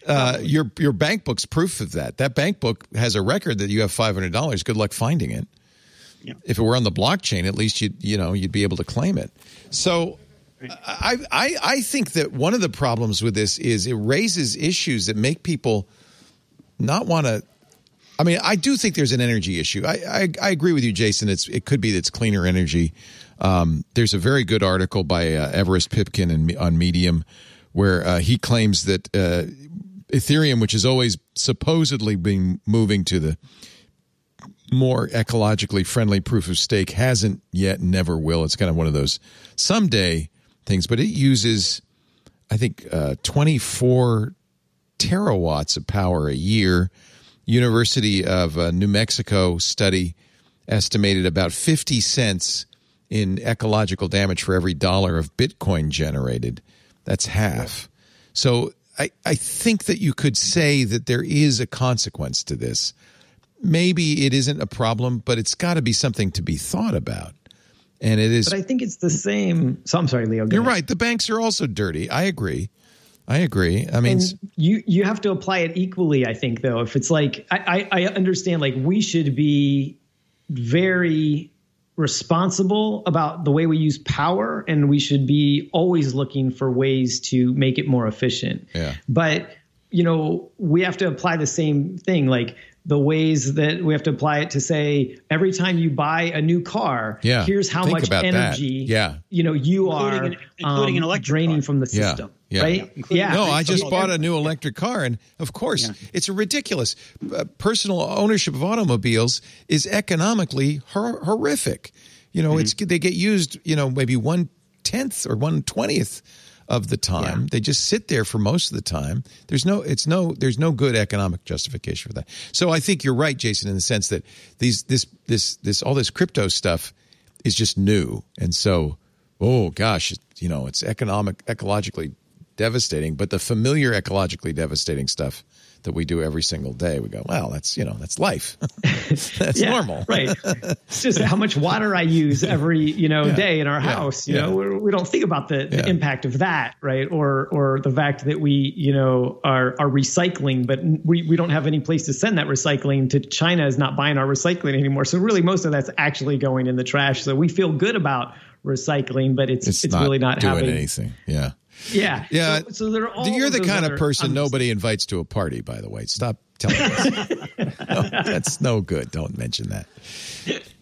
Uh, your your bank book's proof of that. That bank book has a record that you have five hundred dollars. Good luck finding it. Yeah. If it were on the blockchain, at least you you know you'd be able to claim it. So I, I I think that one of the problems with this is it raises issues that make people not want to. I mean, I do think there's an energy issue. I, I, I agree with you, Jason. It's it could be that it's cleaner energy. Um, there's a very good article by uh, Everest Pipkin in, on Medium where uh, he claims that uh, Ethereum, which has always supposedly been moving to the more ecologically friendly proof of stake hasn't yet, never will. It's kind of one of those someday things, but it uses, I think, uh, 24 terawatts of power a year. University of uh, New Mexico study estimated about 50 cents in ecological damage for every dollar of Bitcoin generated. That's half. So I, I think that you could say that there is a consequence to this maybe it isn't a problem, but it's got to be something to be thought about. And it is. But I think it's the same. So I'm sorry, Leo. You're ahead. right. The banks are also dirty. I agree. I agree. I mean, and you you have to apply it equally. I think though, if it's like I, I, I understand, like we should be very responsible about the way we use power, and we should be always looking for ways to make it more efficient. Yeah. But you know, we have to apply the same thing. Like the ways that we have to apply it to say every time you buy a new car, yeah. here's how Think much energy yeah. you know you including are an, including um, an electric draining car. from the system. Yeah. Right? Yeah. No, I just bought a new electric car, and of course, yeah. it's ridiculous. Uh, personal ownership of automobiles is economically hor- horrific. You know, mm-hmm. it's they get used. You know, maybe one tenth or one twentieth of the time. Yeah. They just sit there for most of the time. There's no it's no there's no good economic justification for that. So I think you're right, Jason, in the sense that these this this this all this crypto stuff is just new, and so oh gosh, you know it's economic ecologically devastating, but the familiar ecologically devastating stuff that we do every single day. We go, well, that's you know, that's life. that's yeah, normal, right? It's just how much water I use every you know yeah, day in our yeah, house. You know, we, we, don't think about the, the impact of that, right? Or or the fact that we you know are are recycling, but we we don't have any place to send that recycling to. China is not buying our recycling anymore, so really most of that's actually going in the trash. So we feel good about recycling, but it's it's, it's not really not doing having anything. Yeah. Yeah. Yeah. So, so they're all You're the kind of person nobody invites to a party, by the way. Stop telling us. no, that's no good. Don't mention that.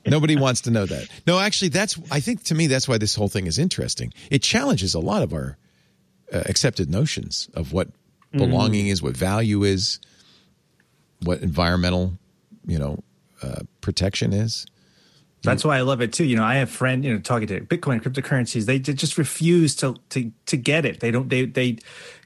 Nobody wants to know that. No, actually, that's. I think to me, that's why this whole thing is interesting. It challenges a lot of our uh, accepted notions of what belonging is, what value is, what environmental, you know, uh, protection is. That's why I love it too. You know, I have friend, you know, talking to Bitcoin cryptocurrencies, they just refuse to to to get it. They don't they they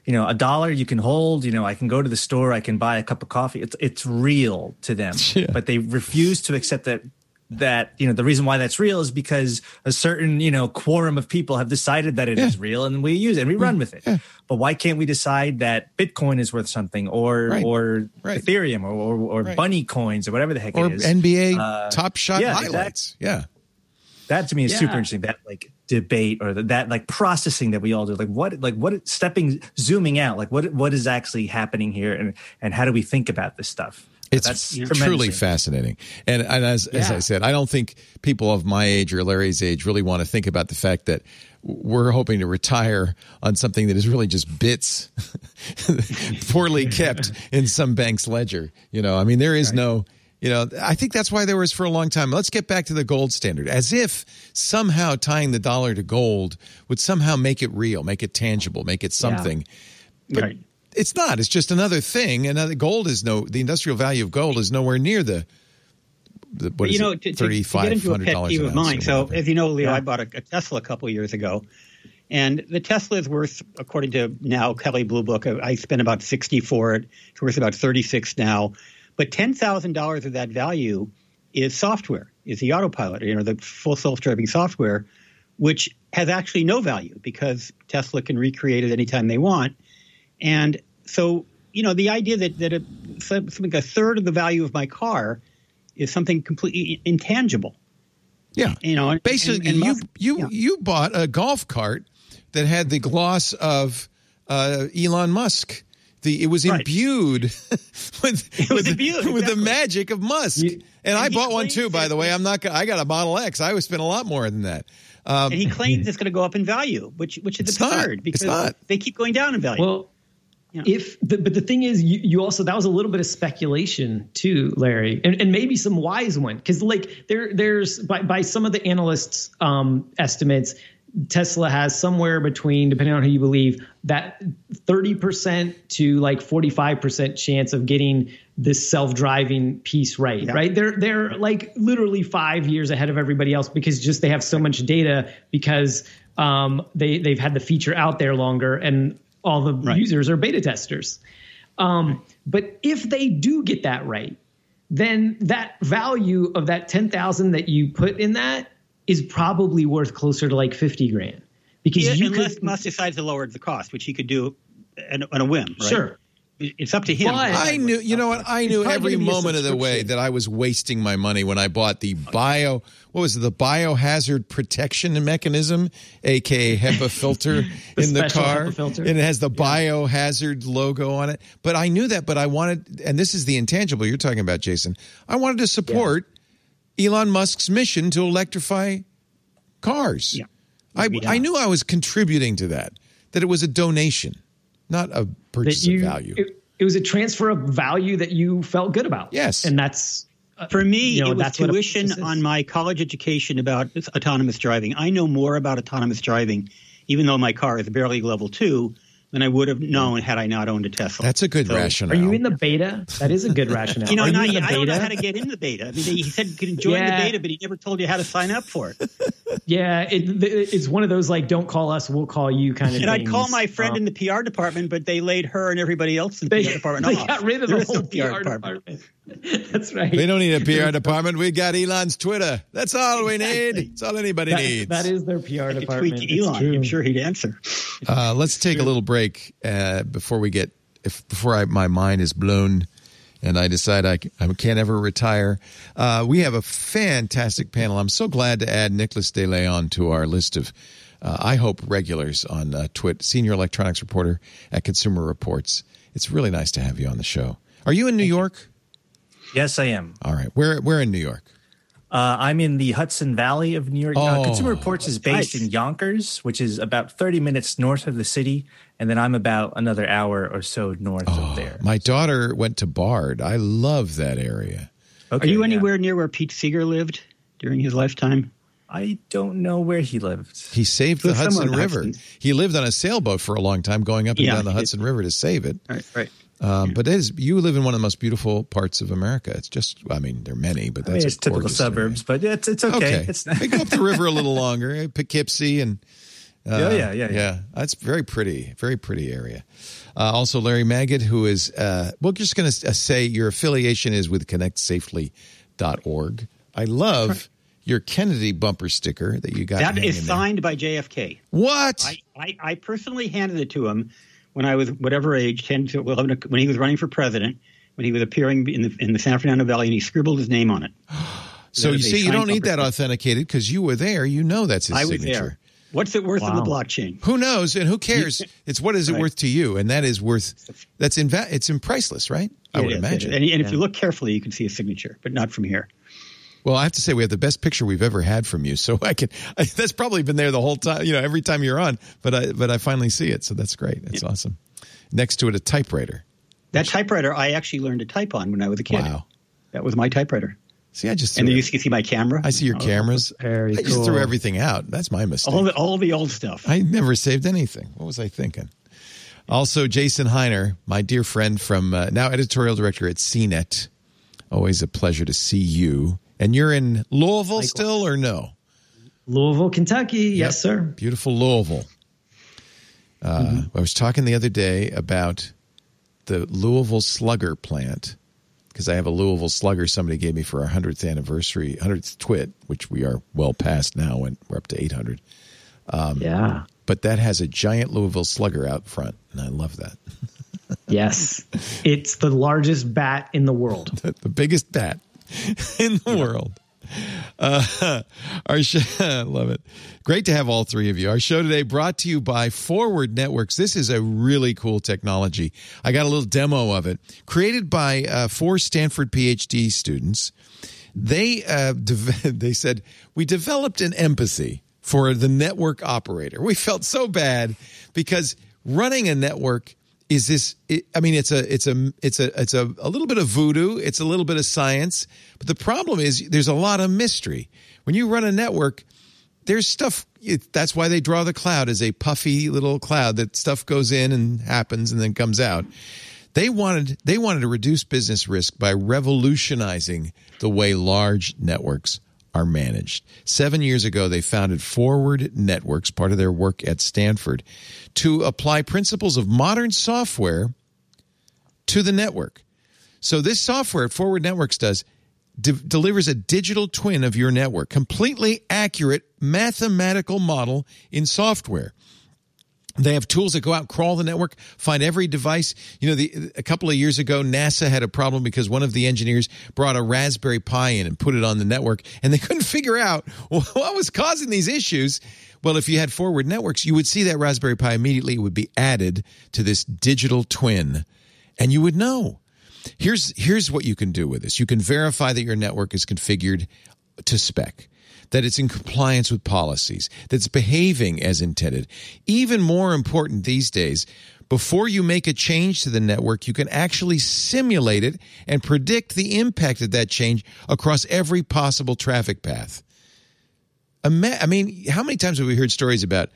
you know, a dollar you can hold, you know, I can go to the store, I can buy a cup of coffee. It's it's real to them. Yeah. But they refuse to accept that that, you know, the reason why that's real is because a certain, you know, quorum of people have decided that it is Yeah. real and we use it and we run with it. But why can't we decide that Bitcoin is worth something or Right. or Right. Ethereum or or, or Right. bunny coins or whatever the heck Or it is? NBA Uh, top shot yeah, highlights. Yeah. that to me is Yeah. super interesting that like debate or that, that like processing that we all do like what like what stepping zooming out like what what is actually happening here and and how do we think about this stuff It's truly fascinating. And, and as, as I said, I don't think people of my age or Larry's age really want to think about the fact that we're hoping to retire on something that is really just bits poorly kept in some bank's ledger. You know, I mean, there is no, you know, I think that's why there was for a long time. Let's get back to the gold standard, as if somehow tying the dollar to gold would somehow make it real, make it tangible, make it something. But Right. It's not. It's just another thing. Another uh, gold is no. The industrial value of gold is nowhere near the. the what you know, it? to, Thirty to get into a pet dollars of mine. So, as you know, Leo, I bought a, a Tesla a couple of years ago, and the Tesla is worth, according to now Kelley Blue Book, I, I spent about sixty for it. It's worth about thirty six now, but ten thousand dollars of that value is software, is the autopilot, you know, the full self driving software, which has actually no value because Tesla can recreate it anytime they want, and so you know the idea that that a, something a third of the value of my car is something completely intangible. yeah, You know, and- basically, and- and you Musk- you yeah. you bought a golf cart that had the gloss of uh, Elon Musk. The it was Right. imbued with was with, imbued, with the magic of Musk. You- and, I and he bought one too, by the way. I'm not. gonna- I got a Model X. I would spend a lot more than that. Um, and he claims it's going to go up in value, which which is It's not. absurd because they keep going down in value. Well, Yeah. if the, but the thing is, you, you also that was a little bit of speculation too, Larry, and, and maybe some wise one because like there there's by by some of the analysts' um, estimates, Tesla has somewhere between, depending on who you believe, that thirty percent to like forty five percent chance of getting this self driving piece right. Yeah. Right? They're they're like literally five years ahead of everybody else because just they have so much data because um, they they've had the feature out there longer and all the Right. users are beta testers. Um, but if they do get that right, then that value of that 10,000 that you put in that is probably worth closer to like 50 grand because Yeah, you unless could, Musk decides to lower the cost, which he could do on, on a whim. Right? sure. It's up to him. But- I knew, you know what? I knew every gonna be a moment of the way that I was wasting my money when I bought the bio, what was it, the biohazard protection mechanism, aka HEPA filter The in the car. HEPA filter. And it has the biohazard logo on it. But I knew that, but I wanted, and this is the intangible you're talking about, Jason. I wanted to support Elon Musk's mission to electrify cars. Yeah. I, I knew I was contributing to that, that it was a donation, not a that purchase you, of value. It, it was a transfer of value that you felt good about. Yes. And that's, uh, For me, you know, it was that's tuition on my college education about autonomous driving. I know more about autonomous driving, even though my car is barely level two, than I would have known had I not owned a Tesla. That's a good So- Are you in the beta? That is a good rationale. You know, not in yet. the I don't know beta? how to get in the beta. I mean, he said you can join Yeah. the beta, but he never told you how to sign up for it. Yeah, it, it's one of those like, don't call us, we'll call you kind of And things. I'd call my friend Um, in the PR department, but they laid her and everybody else in the they, PR department they off. got rid of the is whole no PR, department. That's right. We don't need a PR department. We got Elon's Twitter. That's all we need. That's all anybody That- needs. that is their PR I could department. tweet It's Elon. true. I'm sure he'd answer. Uh, let's take a little break uh, before we get if before I, my mind is blown and I decide I, I can't ever retire. Uh, we have a fantastic panel. I'm so glad to add Nicholas De Leon to our list of. Uh, I hope regulars on uh, Twit, senior electronics reporter at Consumer Reports. It's really nice to have you on the show. Are you in New York? Yes, I am. All right, where where in New York? Uh, I'm in the Hudson Valley of New York. Oh, uh, Consumer Reports is based nice. in Yonkers, which is about 30 minutes north of the city, and then I'm about another hour or so north of there. My daughter went to Bard. I love that area. Okay, Are you yeah. anywhere near where Pete Seeger lived? during his lifetime? I don't know where he lived. He saved the Hudson River. Hudson. He lived on a sailboat for a long time, going up and Yeah, down the he did. Hudson River to save it. Right, right. Um, But it is, you live in one of the most beautiful parts of America. It's just, I mean, there are many, but I that's mean, a it's typical gorgeous area. suburbs, but it's it's okay. Okay, It's they go up the river a little longer, eh, Poughkeepsie, and uh, Yeah, yeah, yeah, yeah. That's very pretty, very pretty area. Uh, also, Larry Magid, who is, uh, we're just going to say your affiliation is with ConnectSafely.org. I love your Kennedy bumper sticker that you got. That is hanging is there. signed by JFK. What? I, I, I personally handed it to him when I was whatever age, 10 to 11, when he was running for president, when he was appearing in the, in the San Fernando Valley, and he scribbled his name on it. so you see, you don't need that authenticated because you were there. You know that's his I was there. What's it worth on the blockchain? Who knows and who cares? It's what is it Right. worth to you, and that is worth. That's in it's in priceless, right? I It would is, imagine. is. And, and if you look carefully, you can see a signature, but not from here. Well, I have to say we have the best picture we've ever had from you. So I can. I, that's probably been there the whole time. You know, every time you're on, but I but I finally see it. So that's great. That's awesome. Next to it, a typewriter. That typewriter I actually learned to type on when I was a kid. Wow. That was my typewriter. See, I just. And then you can see my camera. I see your Oh, cameras. very I just cool. threw everything out. That's my mistake. All the, all the old stuff. I never saved anything. What was I thinking? Also, Jason Hiner, my dear friend from uh, now editorial director at CNET. Always a pleasure to see you. And you're in Louisville still, or no? Louisville, Kentucky. Yes, sir. Beautiful Louisville. Uh, I was talking the other day about the Louisville Slugger plant because I have a Louisville Slugger somebody gave me for our 100th anniversary, 100th twit, which we are well past now, and we're up to 800. yeah. But that has a giant Louisville Slugger out front, and I love that. Yes. it's the largest bat in the world. the biggest bat in the world. Uh, our show, I love it. Great to have all three of you. Our show today brought to you by Forward Networks. This is a really cool technology. I got a little demo of it created by uh, four Stanford PhD students. They uh, de- they said we developed an empathy for the network operator. We felt so bad because running a network is this it, i mean it's a it's a it's a it's a, a little bit of voodoo. It's a little bit of science. But the problem is there's a lot of mystery. When you run a network there's stuff it, that's why they draw the cloud as a puffy little cloud that stuff goes in and happens and then comes out. They wanted they wanted to reduce business risk by revolutionizing the way large networks are managed. Seven years ago, they founded Forward Networks, part of their work at Stanford, to apply principles of modern software to the network. So, this software, Forward Networks does, de- delivers a digital twin of your network, completely accurate mathematical model in software. They have tools that go out, crawl the network, find every device. You know, the, a couple of years ago, NASA had a problem because one of the engineers brought a Raspberry Pi in and put it on the network, and they couldn't figure out what was causing these issues. Well, if you had forward networks, you would see that Raspberry Pi immediately. It would be added to this digital twin, and you would know. Here's here's what you can do with this. You can verify that your network is configured to spec that it's in compliance with policies, that it's behaving as intended. Even more important these days, before you make a change to the network, you can actually simulate it and predict the impact of that change across every possible traffic path. I mean, how many times have we heard stories about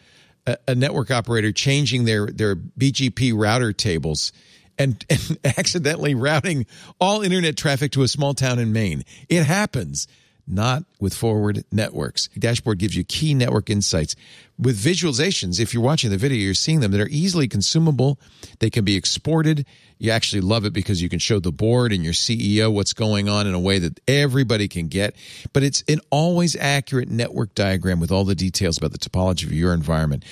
a, a network operator changing their, their BGP router tables and, and accidentally routing all internet traffic to a small town in Maine? It happens not with forward networks. Dashboard gives you key network insights with visualizations. If you're watching the video, you're seeing them that are easily consumable. They can be exported. You actually love it because you can show the board and your CEO what's going on in a way that everybody can get. But it's an always accurate network diagram with all the details about the topology of your environment.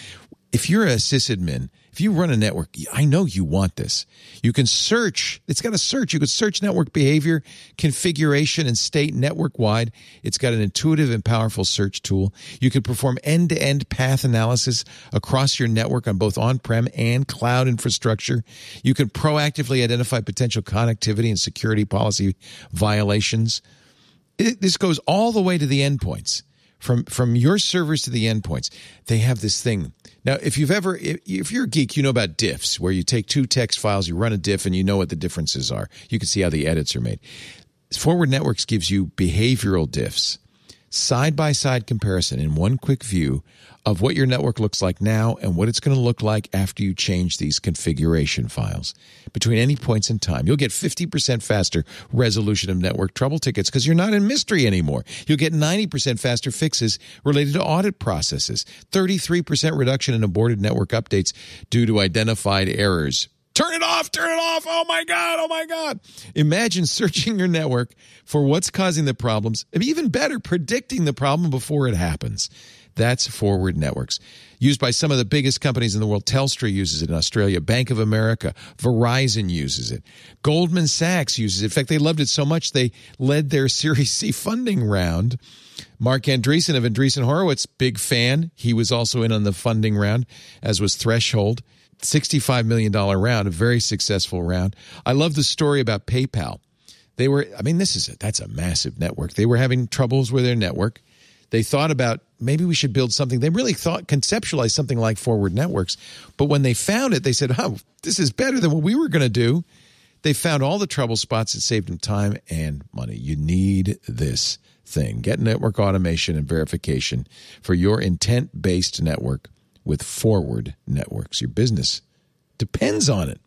If you're a sysadmin, if you run a network, I know you want this. You can search. It's got a search. You can search network behavior, configuration, and state network wide. It's got an intuitive and powerful search tool. You can perform end to end path analysis across your network on both on prem and cloud infrastructure. You can proactively identify potential connectivity and security policy violations. It, this goes all the way to the endpoints from from your servers to the endpoints. They have this thing. Now, if you've ever if, you're a geek, you know about diffs where you take two text files, you run a diff and you know what the differences are. You can see how the edits are made. Forward Networks gives you behavioral diffs. Side by side comparison in one quick view of what your network looks like now and what it's going to look like after you change these configuration files between any points in time. You'll get 50% faster resolution of network trouble tickets because you're not in mystery anymore. You'll get 90% faster fixes related to audit processes, 33% reduction in aborted network updates due to identified errors. Turn it off, turn it off. Oh my God, oh my God. Imagine searching your network for what's causing the problems, even better, predicting the problem before it happens. That's Forward Networks. Used by some of the biggest companies in the world. Telstra uses it in Australia. Bank of America, Verizon uses it. Goldman Sachs uses it. In fact, they loved it so much they led their Series C funding round. Marc Andreessen of Andreessen Horowitz, big fan. He was also in on the funding round, as was Threshold. $65 million round, a very successful round. I love the story about PayPal. They were, I mean, this is a, that's a massive network. They were having troubles with their network. They thought about maybe we should build something. They really thought, conceptualized something like Forward Networks. But when they found it, they said, oh, this is better than what we were going to do. They found all the trouble spots that saved them time and money. You need this thing. Get network automation and verification for your intent based network with Forward Networks. Your business depends on it.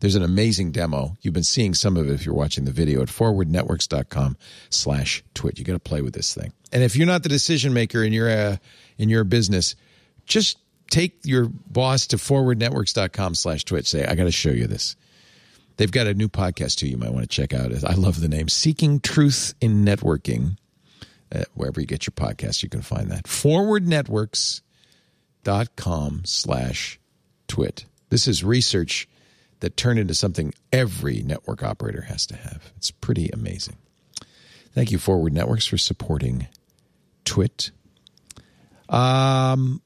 There's an amazing demo. You've been seeing some of it if you're watching the video at forwardnetworks.com slash twit. You got to play with this thing. And if you're not the decision maker in your, uh, in your business, just take your boss to forwardnetworks.com slash twit. Say, I got to show you this. They've got a new podcast too you might want to check out. I love the name Seeking Truth in Networking. Uh, wherever you get your podcast, you can find that. Forwardnetworks.com slash twit. This is research that turned into something every network operator has to have. It's pretty amazing. Thank you, Forward Networks, for supporting Twit. Um,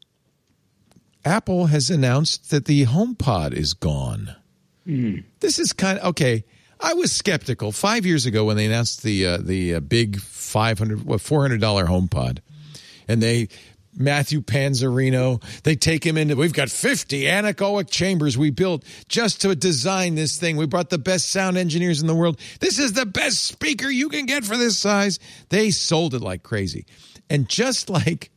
Apple has announced that the HomePod is gone. Mm. This is kind of okay. I was skeptical five years ago when they announced the uh, the uh, big five hundred what four hundred dollar HomePod, and they Matthew Panzarino. They take him into, we've got 50 anechoic chambers we built just to design this thing. We brought the best sound engineers in the world. This is the best speaker you can get for this size. They sold it like crazy. And just like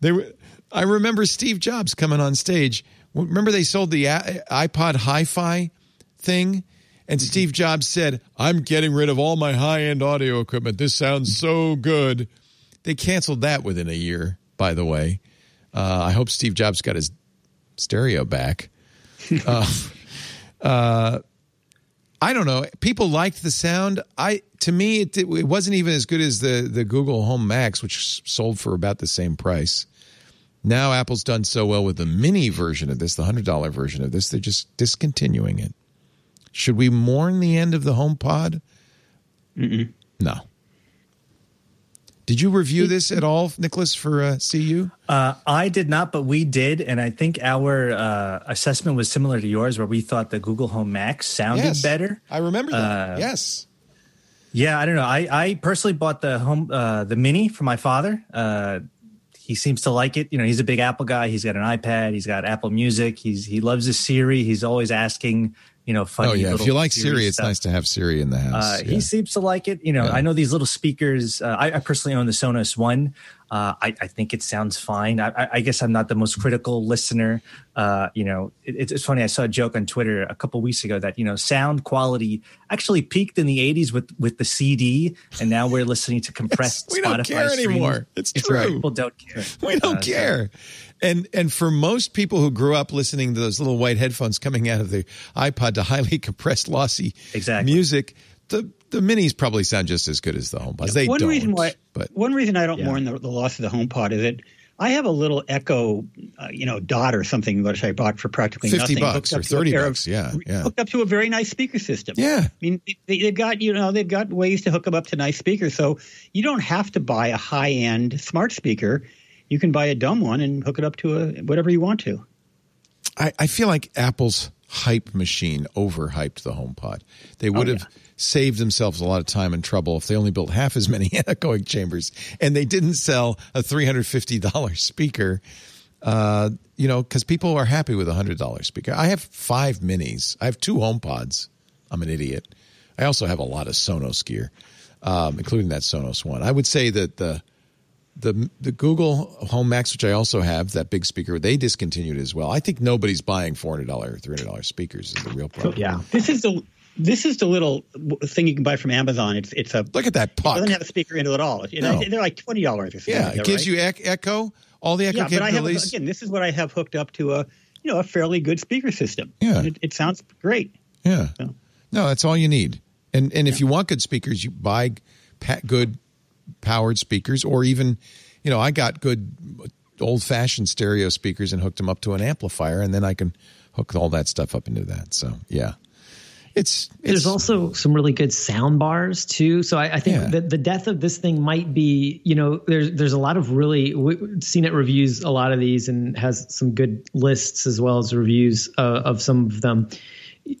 they were, I remember Steve Jobs coming on stage. Remember they sold the iPod hi fi thing? And mm-hmm. Steve Jobs said, I'm getting rid of all my high end audio equipment. This sounds so good. They canceled that within a year by the way. Uh, I hope Steve Jobs got his stereo back. uh, uh, I don't know. People liked the sound. I to me it, it wasn't even as good as the the Google Home Max, which sold for about the same price. Now Apple's done so well with the mini version of this, the hundred dollar version of this, they're just discontinuing it. Should we mourn the end of the HomePod? Mm-mm. No. Did you review this at all, Nicholas, for uh, CU? Uh, I did not, but we did, and I think our uh, assessment was similar to yours, where we thought the Google Home Max sounded yes, better. I remember that. Uh, yes. Yeah, I don't know. I, I personally bought the home uh, the Mini for my father. Uh, he seems to like it. You know, he's a big Apple guy. He's got an iPad. He's got Apple Music. He's he loves his Siri. He's always asking you know, funny. Oh yeah, if you like Siri, it's nice to have Siri in the house. Uh, yeah. He seems to like it. You know, yeah. I know these little speakers. Uh, I, I, personally own the Sonos One. Uh, I, I, think it sounds fine. I, I, guess I'm not the most critical listener. Uh, you know, it, it's funny. I saw a joke on Twitter a couple weeks ago that you know sound quality actually peaked in the 80s with with the CD, and now we're listening to compressed. we Spotify don't care streams. anymore. It's, it's true. Right. People don't care. We don't uh, care. So, and and for most people who grew up listening to those little white headphones coming out of the iPod to highly compressed, lossy exactly. music, the the minis probably sound just as good as the HomePods. They one don't, reason why, but one reason I don't yeah. mourn the, the, loss of the HomePod is that I have a little Echo, uh, you know, dot or something which I bought for practically fifty nothing, bucks or thirty bucks. Of, yeah, yeah, hooked up to a very nice speaker system. Yeah, I mean they, have got you know they've got ways to hook them up to nice speakers, so you don't have to buy a high end smart speaker you can buy a dumb one and hook it up to a whatever you want to. I, I feel like Apple's hype machine overhyped the HomePod. They would oh, have yeah. saved themselves a lot of time and trouble if they only built half as many anechoic chambers and they didn't sell a $350 speaker. Uh, you know, because people are happy with a $100 speaker. I have five minis. I have two HomePods. I'm an idiot. I also have a lot of Sonos gear, um, including that Sonos one. I would say that the the the Google Home Max, which I also have, that big speaker, they discontinued as well. I think nobody's buying four hundred dollar or three hundred dollar speakers is the real problem. Yeah. This is the this is the little thing you can buy from Amazon. It's it's a Look at that it puck. doesn't have a speaker into it at all. You know, No. they're like twenty dollars. Yeah, it gives right? you ec- echo, all the echo yeah, but I have again. This is what I have hooked up to a you know a fairly good speaker system. Yeah. It, it sounds great. yeah, So- no, that's all you need. And and if you want good speakers, you buy good powered speakers, or even, you know, I got good old fashioned stereo speakers and hooked them up to an amplifier, and then I can hook all that stuff up into that. So yeah, it's, it's There's also some really good sound bars too. So I, I think Yeah. that the death of this thing might be, you know, there's there's a lot of really we- CNET reviews a lot of these and has some good lists as well as reviews uh, of some of them.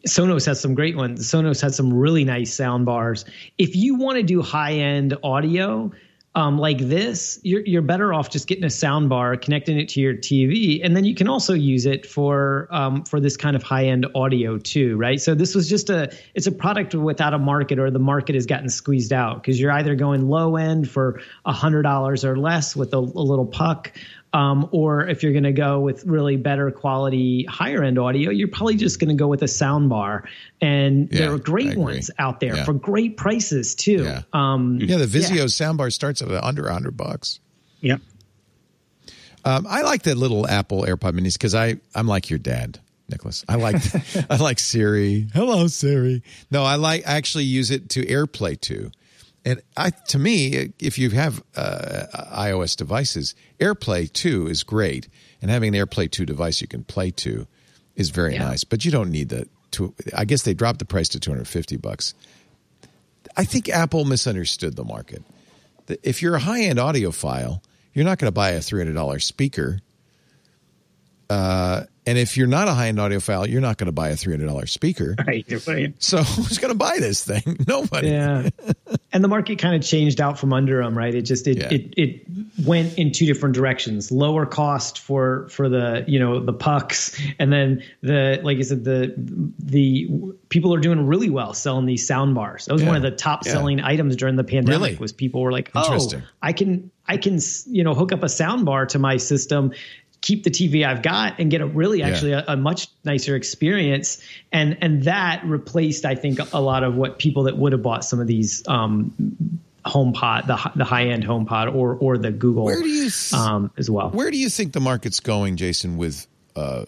Sonos has some great ones. Sonos has some really nice sound bars. If you want to do high end audio um, like this, you're, you're better off just getting a sound bar, connecting it to your TV, and then you can also use it for um, for this kind of high end audio too, right? So this was just a it's a product without a market, or the market has gotten squeezed out because you're either going low end for a hundred dollars or less with a, a little puck, um, or if you're going to go with really better quality, higher end audio, you're probably just going to go with a sound bar. And Yeah, there are great ones out there Yeah. for great prices too. Yeah. Um, yeah. The Vizio soundbar starts at under a hundred bucks. Yep. Um, I like the little Apple AirPod Minis because I I'm like your dad, Nicholas. I like I like Siri. Hello Siri. No, I like I actually use it to AirPlay too. And I to me, if you have uh, iOS devices, AirPlay 2 is great, and having an AirPlay 2 device you can play to is very Yeah. nice. But you don't need the. To, I guess they dropped the price to 250 bucks. I think Apple misunderstood the market. If you're a high end audiophile, you're not going to buy a $300 speaker. Uh, and if you're not a high end audiophile, you're not going to buy a $300 speaker. Right. right. So who's going to buy this thing? Nobody. Yeah. and the market kind of changed out from under them, right? It just it, Yeah. it it went in two different directions. Lower cost for for the, you know, the pucks and then the like I said the the people are doing really well selling these sound bars. That was Yeah. one of the top Yeah. selling items during the pandemic Really? was people were like, "Oh, I can I can, you know, hook up a sound bar to my system." Keep the TV I've got and get a really actually a, a much nicer experience. And and that replaced, I think, a lot of what people that would have bought some of these um, HomePod, the the high end HomePod, or or the Google Where do you um, as well. Where do you think the market's going, Jason, with uh,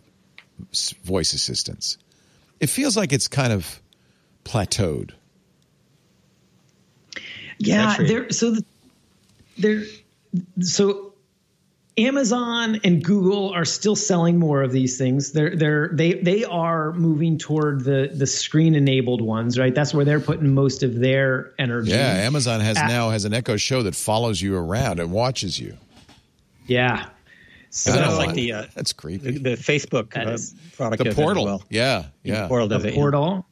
voice assistants? It feels like it's kind of plateaued. Yeah, there. So the, there. So Amazon and Google are still selling more of these things. They're they're they they are moving toward the the screen enabled ones, right? That's where they're putting most of their energy. Yeah, Amazon has Ah. now has an Echo Show that follows you around and watches you. Yeah. So That's like the uh, That's the, creepy. the Facebook That uh, is- product. The does that as portal. well. Yeah, yeah. The portal the it. yeah. portal.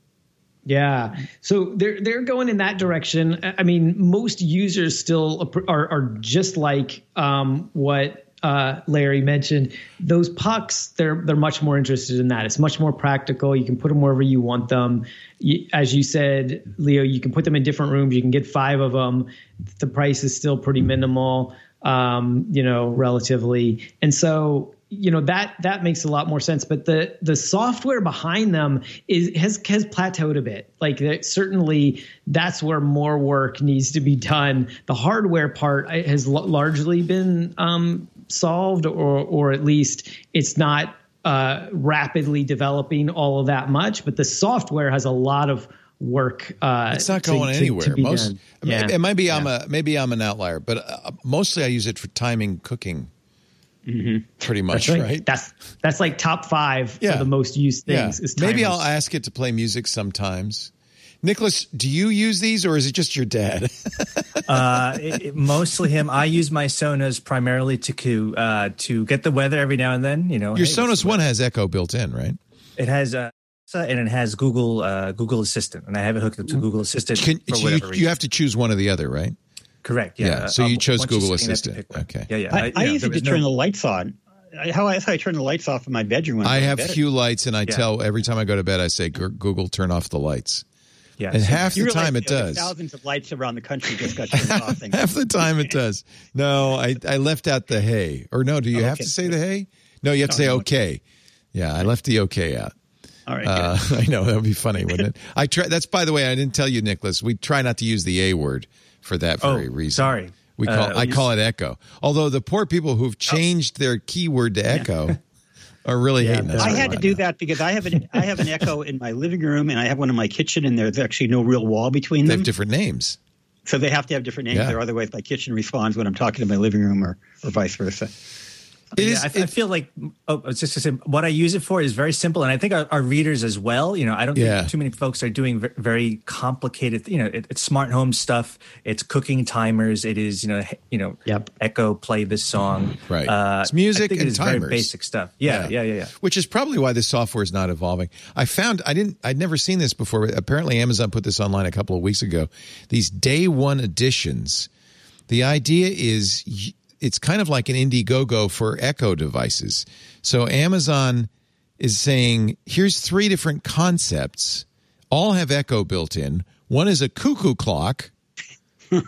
Yeah. So they're they're going in that direction. I mean, most users still are are just like um, what uh, Larry mentioned. Those pucks, they're they're much more interested in that. It's much more practical. You can put them wherever you want them. You, as you said, Leo, you can put them in different rooms. You can get five of them. The price is still pretty minimal, um, you know, relatively. And so you know that that makes a lot more sense but the the software behind them is has has plateaued a bit like that certainly that's where more work needs to be done the hardware part uh, has l- largely been um, solved or or at least it's not uh, rapidly developing all of that much but the software has a lot of work uh It's not to- going to- to anywhere. Most, done. I mean, Yeah. it might be I'm a maybe I'm an outlier, but uh, mostly I use it for timing cooking. Pretty much, That's right. right? That's that's like top five Yeah. for the most used yeah. things. Is Maybe. I'll ask it to play music sometimes. Nicholas, do you use these or is it just your dad? Uh, it, it- mostly him. I use my Sonos primarily to uh, to get the weather every now and then. You know, Your hey, Sonos One has Echo built in, right? It has uh, and it has Google uh, Google Assistant, and I have it hooked up to Google Assistant Can, for you, you have to choose one or the other, right? Correct. Yeah. Yeah, so you Um, chose Google you Assistant. Okay. Yeah, yeah. I, I yeah, use there it to was turn the lights on. I, how I, how I turn the lights off in my bedroom. When I, I have bed. few lights, and I Yeah. tell every time I go to bed, I say, "Google, turn off the lights." Yeah, and so- half the time it does. Thousands of lights around the country just got turned off. Half the time it does. No, I, I left out the hey. Or no, do you Oh, have okay. to say the hey? No, you have to say okay. Yeah, I left the okay out. All right. Uh. I know that would be funny, wouldn't it? I try. That's by the way, I didn't tell you, Nicholas. We try not to use the a word for that Oh, very reason. sorry. We call Uh, I call it echo. Although the poor people who've changed their keyword to echo are really Yeah, hating us. I had to now. do that because I have an I have an Echo in my living room and I have one in my kitchen and there's actually no real wall between They them. They have different names. so they have to have different names Yeah. or otherwise my kitchen responds when I'm talking to my living room or, or vice versa. It yeah, is. I, I feel like oh, just to say what I use it for is very simple, and I think our, our readers as well. You know, I don't Yeah. think too many folks are doing ve- very complicated. You know, it, it's smart home stuff. It's cooking timers. It is you know he- you know Yep. Echo play this song. Right. Uh, It's music I think and it is very timers. basic stuff. Yeah, yeah, yeah, yeah. Which is probably why the software is not evolving. I found I didn't I'd never seen this before. But apparently, Amazon put this online a couple of weeks ago. These day one editions. The idea is it's kind of like an Indiegogo for Echo devices. So Amazon is saying here's three different concepts. All have Echo built in. One is a cuckoo clock.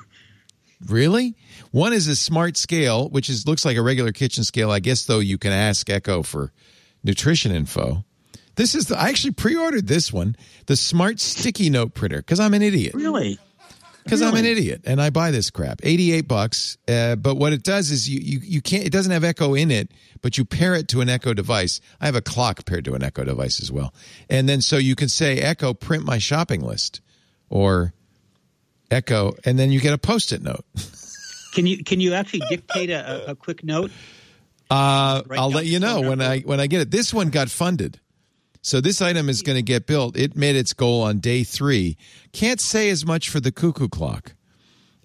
Really? One is a smart scale, which is looks like a regular kitchen scale. I guess though you can ask Echo for nutrition info. This is the I actually pre-ordered this one, the smart sticky note printer, because I'm an idiot. Really? Because I'm an idiot and I buy this crap. 88 bucks. Uh, but what it does is you, you you can't it doesn't have Echo in it, but you pair it to an Echo device. I have a clock paired to an Echo device as well. And then so you can say Echo print my shopping list or Echo and then you get a post-it note. Can you can you actually dictate a, a- quick note? Uh, I'll let you know when. I when I get it. This one got funded, so this item is going to get built. It made its goal on day three. Can't say as much for the cuckoo clock.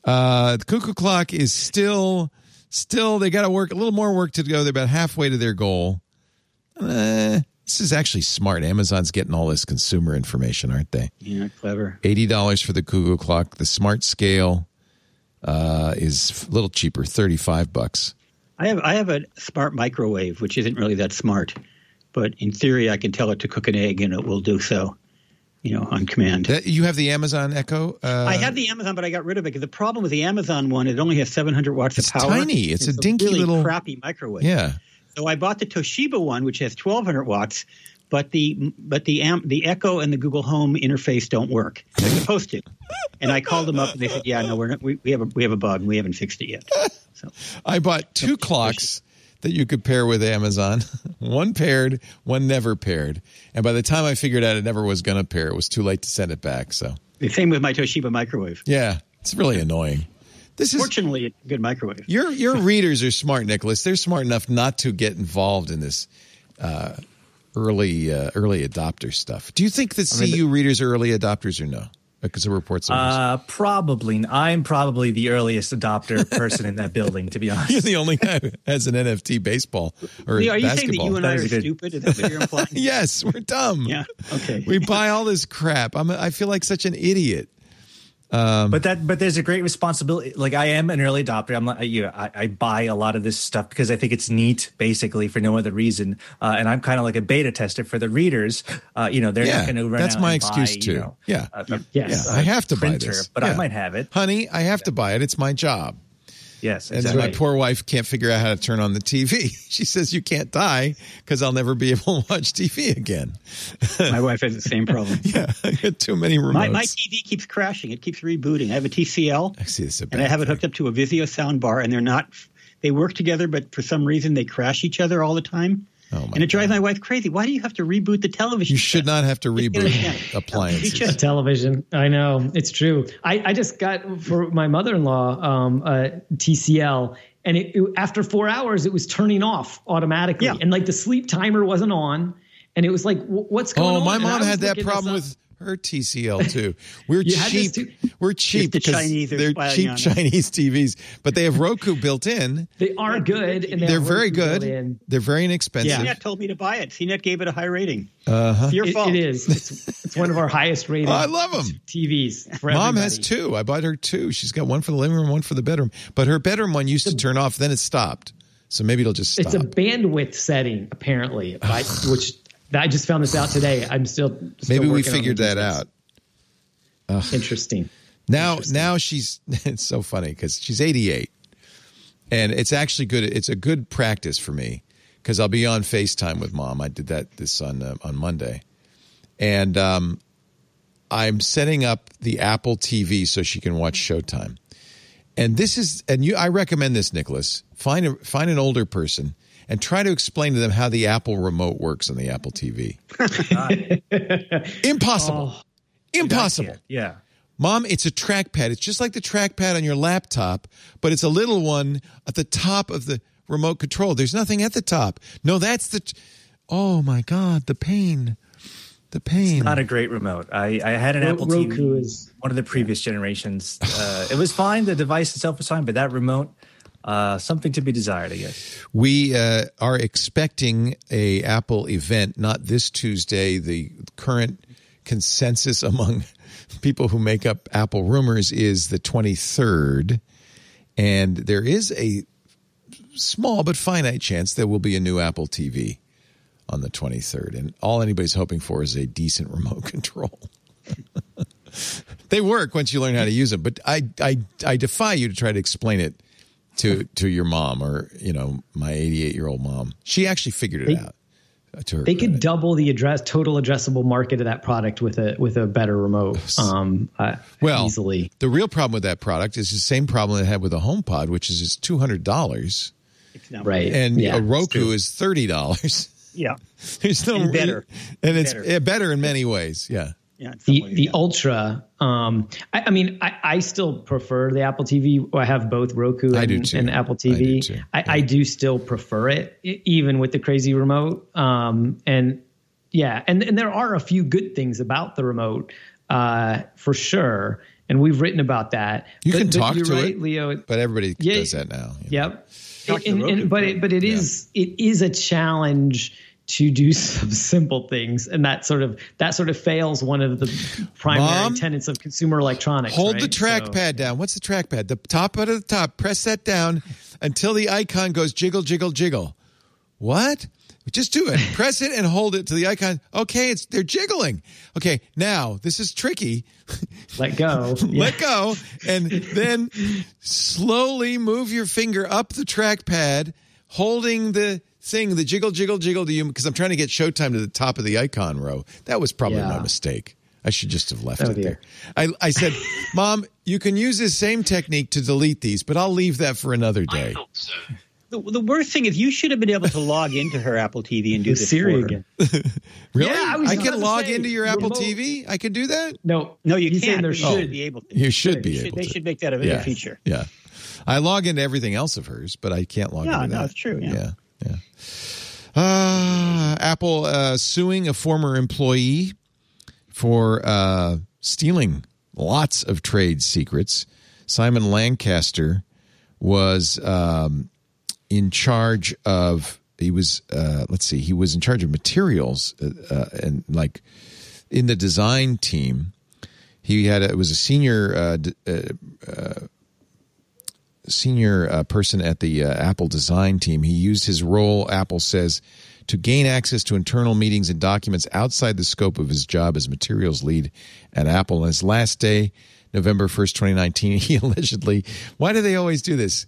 Uh, the cuckoo clock is still still they got to work a little more work to go. They're about halfway to their goal. Uh, this is actually smart. Amazon's getting all this consumer information, aren't they? Yeah, clever. Eighty dollars for the cuckoo clock. The smart scale uh, is a little cheaper, thirty five bucks. I have I have a smart microwave, which isn't really that smart, but in theory, I can tell it to cook an egg and it will do so. You know, on command. That, you have the Amazon Echo. Uh, I have the Amazon, but I got rid of it because the problem with the Amazon one, it only has 700 watts of power. It's tiny. It's a dinky really little- crappy microwave. yeah. So I bought the Toshiba one, which has 1200 watts, but the but the Am- the Echo and the Google Home interface don't work. They're supposed to. And I called them up and they said, "Yeah, no, we're not, we, we have a we have a bug and we haven't fixed it yet." So I bought two clocks that you could pair with Amazon. one paired, one never paired. And by the time I figured out it never was going to pair, it was too late to send it back. So, the same with my Toshiba microwave. yeah, it's really annoying. This is Fortunately, a good microwave. your your readers are smart, Nicholas. They're smart enough not to get involved in this uh, early uh, early adopter stuff. Do you think that CU readers are early adopters or no? Because of reports. of. Uh, probably. I'm probably the earliest adopter person in that building, to be honest. You're the only guy who has an NFT baseball or Lee, are you saying that you and I are good- stupid? Is that what you're implying? yes, we're dumb. Yeah. Okay. We buy all this crap. I'm. A, I feel like such an idiot. But that but there's a great responsibility like i am an early adopter i'm like you know, I, I buy a lot of this stuff because i think it's neat basically for no other reason uh, and i'm kind of like a beta tester for the readers uh, you know they're Yeah, not going to run that's out my and excuse buy, too. you know, Yeah. a- a- Yes. Yeah, I have to buy printer, this, but I might have it. honey. I have to buy it. It's my job. Yes And exactly. then my poor wife can't figure out how to turn on the TV. She says you can't die because I'll never be able to watch TV again. my wife has the same problem. Yeah, I get too many remotes. My, my TV keeps crashing. It keeps rebooting. I have a TCL. I see this. and I have it hooked up to a Vizio sound bar, and they're not. They work together, but for some reason they crash each other all the time. Oh, my and it drives my wife crazy. Why do you have to reboot the television? You should set? not have to reboot it again. appliances. Just- television. I know it's true. I, I just got for my mother-in-law um, a TCL, and it, it- after four hours, it was turning off automatically, Yeah. and like the sleep timer wasn't on, and it was like, "Wh- "What's going Oh, on?" Oh, my mom had that looking this problem up. with her TCL too. We're You had this cheap. too? We're cheap the because Chinese they're spying cheap on us. Chinese TVs, but they have Roku built in. They are good, and they They're have very Roku good. They're very inexpensive. CNET told me to buy it. CNET gave it a high rating. Uh-huh. It's your It- fault. it is. It's, it's one of our highest rated. Oh, I them TVs. For Mom has two. I bought her two. She's got one for the living room, one for the bedroom. But her bedroom one used to turn off, then it stopped. So maybe it'll just stop. It's a bandwidth setting, apparently, I, which I just found this out today. I'm still, still maybe we figured that out. Interesting. Now, now she's it's so funny because she's 88, and it's actually good. It's a good practice for me because I'll be on Facetime with mom. I did that this on uh, on Monday, and um, I'm setting up the Apple TV so she can watch Showtime. And this is, and you, I recommend this, Nicholas. Find a find an older person and try to explain to them how the Apple remote works on the Apple TV. Impossible. Impossible. Yeah. Mom, it's a trackpad. It's just like the trackpad on your laptop, but it's a little one at the top of the remote control. There's nothing at the top. No, that's the. Oh my God, the pain. The pain. Not a great remote. I, I had an Ro- Apple Roku TV, is- one of the previous generations. Uh, it was fine. The device itself was fine, but that remote, uh, something to be desired, I guess. We uh, are expecting a Apple event, not this Tuesday. The current consensus among people who make up Apple rumors is the 23rd. And there is a small but finite chance there will be a new Apple TV on the 23rd. And all anybody's hoping for is a decent remote control. they work once you learn how to use them, but I, I, I defy you to try to explain it to to your mom or you know my 88 year old mom. She actually figured it They- out. uh, To her They could double the address total addressable market of that product with a with a better remote. Um, uh, well easily. The real problem with that product is the same problem it had with a HomePod, which is it's two hundred dollars, Right. and Yeah, a Roku is thirty dollars. Yeah. There's no And better. and it's Better. better in many ways. Yeah. Yeah. the way, the yeah. ultra um I, I mean I, I still prefer the apple tv i have both roku and, I do too. and apple I do tv too. I, I do still prefer it even with the crazy remote um and yeah and and there are a few good things about the remote uh for sure and we've written about that You But- can but talk to right, it, leo But everybody Yeah. does that now. Yep. Talk to And- the and- but it, but it is it is a challenge to do some simple things, and that sort of that sort of fails one of the primary Mom, tenets of consumer electronics. Hold right? the So- trackpad down. What's the trackpad? The top out of the top. Press that down until the icon goes jiggle, jiggle, jiggle. What? Just do it. Press it and hold it to the icon. Okay, it's they're jiggling. Okay, now this is tricky. let go. Yeah. Let go and then slowly move your finger up the trackpad, holding the thing, the jiggle, jiggle, jiggle to you because I'm trying to get Showtime to the top of the icon row. That was probably Yeah. my mistake. I should just have left Oh, it dear. there. I, I said, Mom, you can use this same technique to delete these, but I'll leave that for another day. The, the worst thing is you should have been able to log into her Apple TV and do With this Siri for her. again. Really? Yeah, I was I can log say, into your Apple remote- TV? I can do that? No, No, you he's can't. There should should be able to. You should be They should- able they to. should make that a, a feature. Yeah. I log into everything else of hers, but I can't log Yeah, into no, that. it's true, yeah. Yeah. Yeah. Uh, Apple uh, suing a former employee for uh, stealing lots of trade secrets. Simon Lancaster was um, in charge of. He was. Uh, let's see. He was in charge of materials uh, uh, and like in the design team. He had. A, it was a senior. Uh, d- uh, senior uh, person at the uh, Apple design team. He used his role, Apple says, to gain access to internal meetings and documents outside the scope of his job as materials lead at Apple. On his last day, November 1st, 2019, he allegedly, why do they always do this?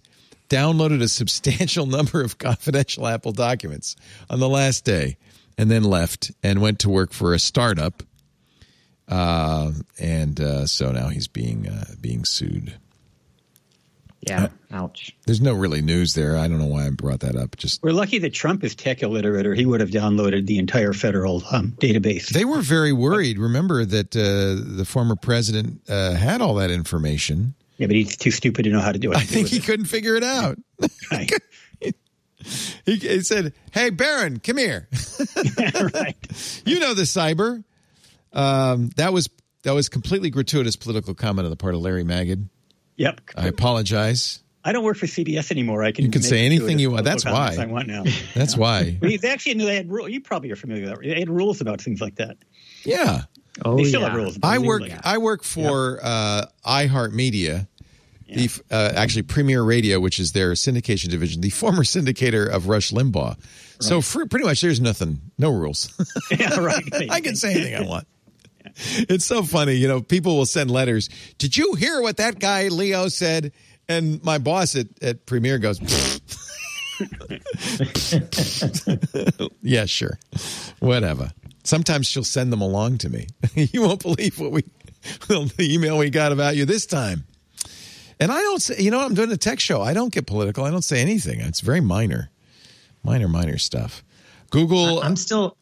Downloaded a substantial number of confidential Apple documents on the last day and then left and went to work for a startup. Uh, and uh, so now he's being uh, being sued. Yeah. Ouch. There's no really news there. I don't know why I brought that up. Just We're lucky that Trump is tech illiterate, or he would have downloaded the entire federal um, database. they were very worried. Remember that uh, the former president uh, had all that information. yeah, but he's too stupid to know how to do it. I think he couldn't figure it out. right. He, he said, "Hey, Barron, come here. right. You know the cyber." Um, that was that was completely gratuitous political comment on the part of Larry Magid. Yep. I apologize. I don't work for CBS anymore. I can You can say anything you want. That's why. comments I want now. That's why. But they actually they had rule. You probably are familiar with that. They had rules about things like that. Yeah. Oh They still yeah. have rules. I work. like. I work for uh, iHeartMedia, the uh, actually Premiere Radio, which is their syndication division, the former syndicator of Rush Limbaugh. So for, pretty much, there's nothing, no rules. yeah, right. I can say anything I want. it's so funny. You know, people will send letters. Did you hear what that guy Leo said? And my boss at, at Premiere goes, yeah, sure. Whatever. Sometimes she'll send them along to me. you won't believe what we, the email we got about you this time. And I don't say, you know, I'm doing a tech show. I don't get political. I don't say anything. It's very minor, minor, minor stuff. Google. I'm still,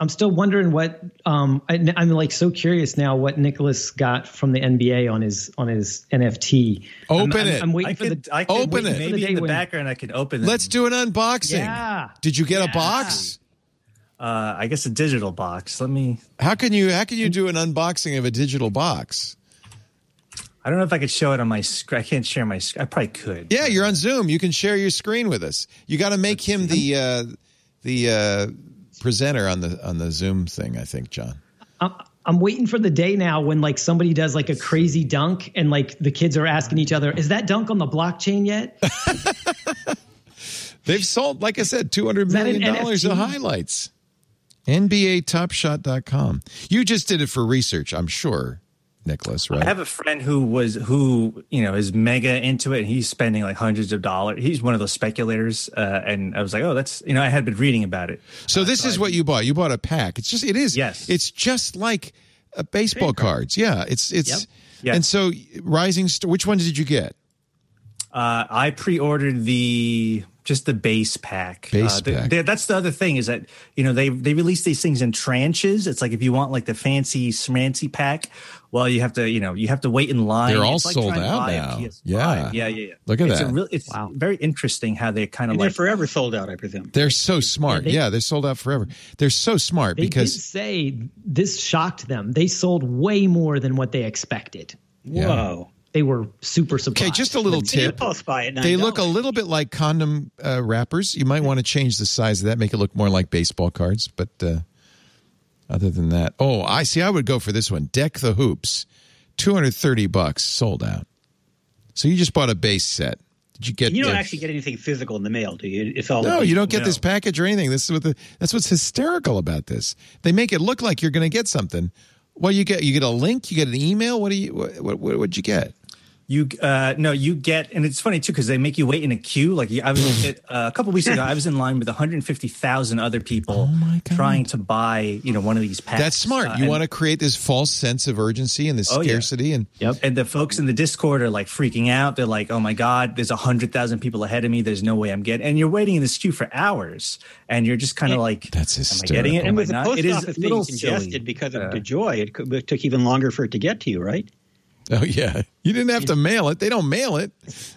I'm still wondering what. Um, I, am like so curious now what Nicholas got from the NBA on his on his NFT. Open I'm, it. I'm, I'm waiting I for could, the. I could Open it. Maybe day in the when- background, I could open. it. Let's do an unboxing. Yeah. Did you get a box? Uh, I guess a digital box. Let me. How can you how can you do an unboxing of a digital box? I don't know if I could show it on my screen. I can't share my screen. I probably could. Yeah, you're on Zoom. You can share your screen with us. You got to make him the uh, the uh, presenter on the on the Zoom thing. I think, John. I'm, I'm waiting for the day now when like somebody does like a crazy dunk and like the kids are asking each other, "Is that dunk on the blockchain yet?" They've sold, like I said, two hundred million that an million dollars of highlights. NBATopShot.com. You just did it for research, I'm sure, Nicholas. Right? I have a friend who was who you know is mega into it. and He's spending like hundreds of dollars. He's one of those speculators, uh, and I was like, oh, that's you know, I had been reading about it. So this is what you bought. You bought a pack. It's just it is. Yes. It's just like uh, baseball cards. Yeah. It's it's. Yep. Yes. And so Rising Star. Which one did you get? Uh, I pre-ordered the just the base pack. Base uh, pack. the- that's the other thing is that you know they they release these things in tranches. It's like if you want like the fancy smancy pack, well, you have to you know you have to wait in line. They're all like sold out now. Yeah. yeah, yeah, yeah. Look at it's that. A real, it's very interesting how they kind of And they're like forever sold out, I presume. They're so smart. they- yeah, they're sold out forever. They're so smart because. They did because say this shocked them. They sold way more than what they expected. Yeah. Whoa. They were super surprised. okay, just a little tip. Impulse buy at They look a little bit like condom uh, wrappers. You might want to change the size of that, make it look more like baseball cards. But uh, other than that, oh, I see. I would go for this one. Deck the hoops, two hundred thirty bucks, sold out. So you just bought a base set. Did you get? You don't actually get anything physical in the mail, do you? It's all No, you don't get No. this package or anything. This is what the, that's what's hysterical about this. They make it look like you're going to get something. Well, you get you get a link, you get an email. What do you what what what'd you get? You uh no, you get, and it's funny too because they make you wait in a queue. Like I was uh, a couple weeks ago, I was in line with 150,000 other people my God. trying to buy, you know, one of these packs. That's smart. Uh, you want to create this false sense of urgency and this Oh, yeah. scarcity and Yep. And the folks in the Discord are like freaking out. They're like, "Oh my God, there's a hundred thousand people ahead of me. There's no way I'm getting." And you're waiting in this queue for hours, and you're just kind of like, That's "Am I getting it? And I with the not?" post It is office a little being silly. congested because of Uh, the joy, it, could, it took even longer for it to get to you, right? Oh yeah, you didn't have to mail it. They don't mail it.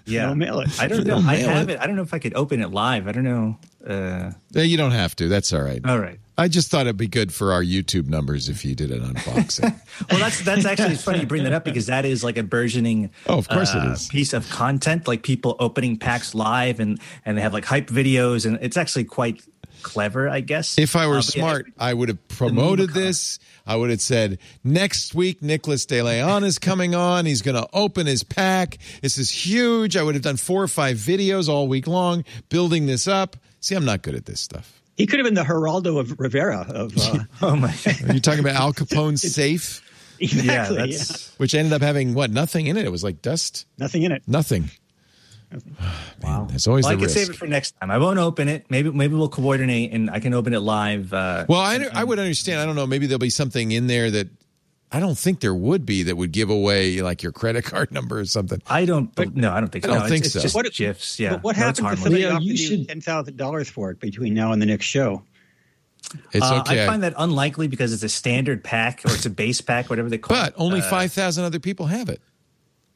yeah, Don't mail it. I don't know. don't I have it. it. I don't know if I could open it live. I don't know. Uh, You don't have to. That's all right. all right. I just thought it'd be good for our YouTube numbers if you did an unboxing. Well, that's that's actually it's funny you bring that up because that is like a burgeoning. Oh, of course it uh, is. Piece of content, like people opening packs live, and and they have like hype videos, and it's actually quite clever, I guess. if I were Uh, but yeah, smart, I would have promoted this. I would have said next week Nicholas De Leon is coming on. He's going to open his pack. This is huge. I would have done four or five videos all week long building this up. See, I'm not good at this stuff. He could have been the Geraldo of Rivera of uh, Oh my! Are you talking about Al Capone's safe, exactly. yeah, yeah, which ended up having what? Nothing in it. It was like dust. nothing in it. Nothing. wow. There's always Well, I the can risk. save it for next time. I won't open it. Maybe maybe we'll coordinate and I can open it live. Uh, Well, I, I would understand. I don't know. Maybe there'll be something in there that I don't think there would be that would give away like your credit card number or something. I don't. no, I don't think. I don't No, think it's, so. It's just What- gifs. Yeah. But what No, it's happens if somebody Leo, offers you you should- ten thousand dollars for it between now and the next show? It's Uh, okay. I find that unlikely because it's a standard pack or it's a base pack, whatever they call but it. only Uh, 5,000 other people have it.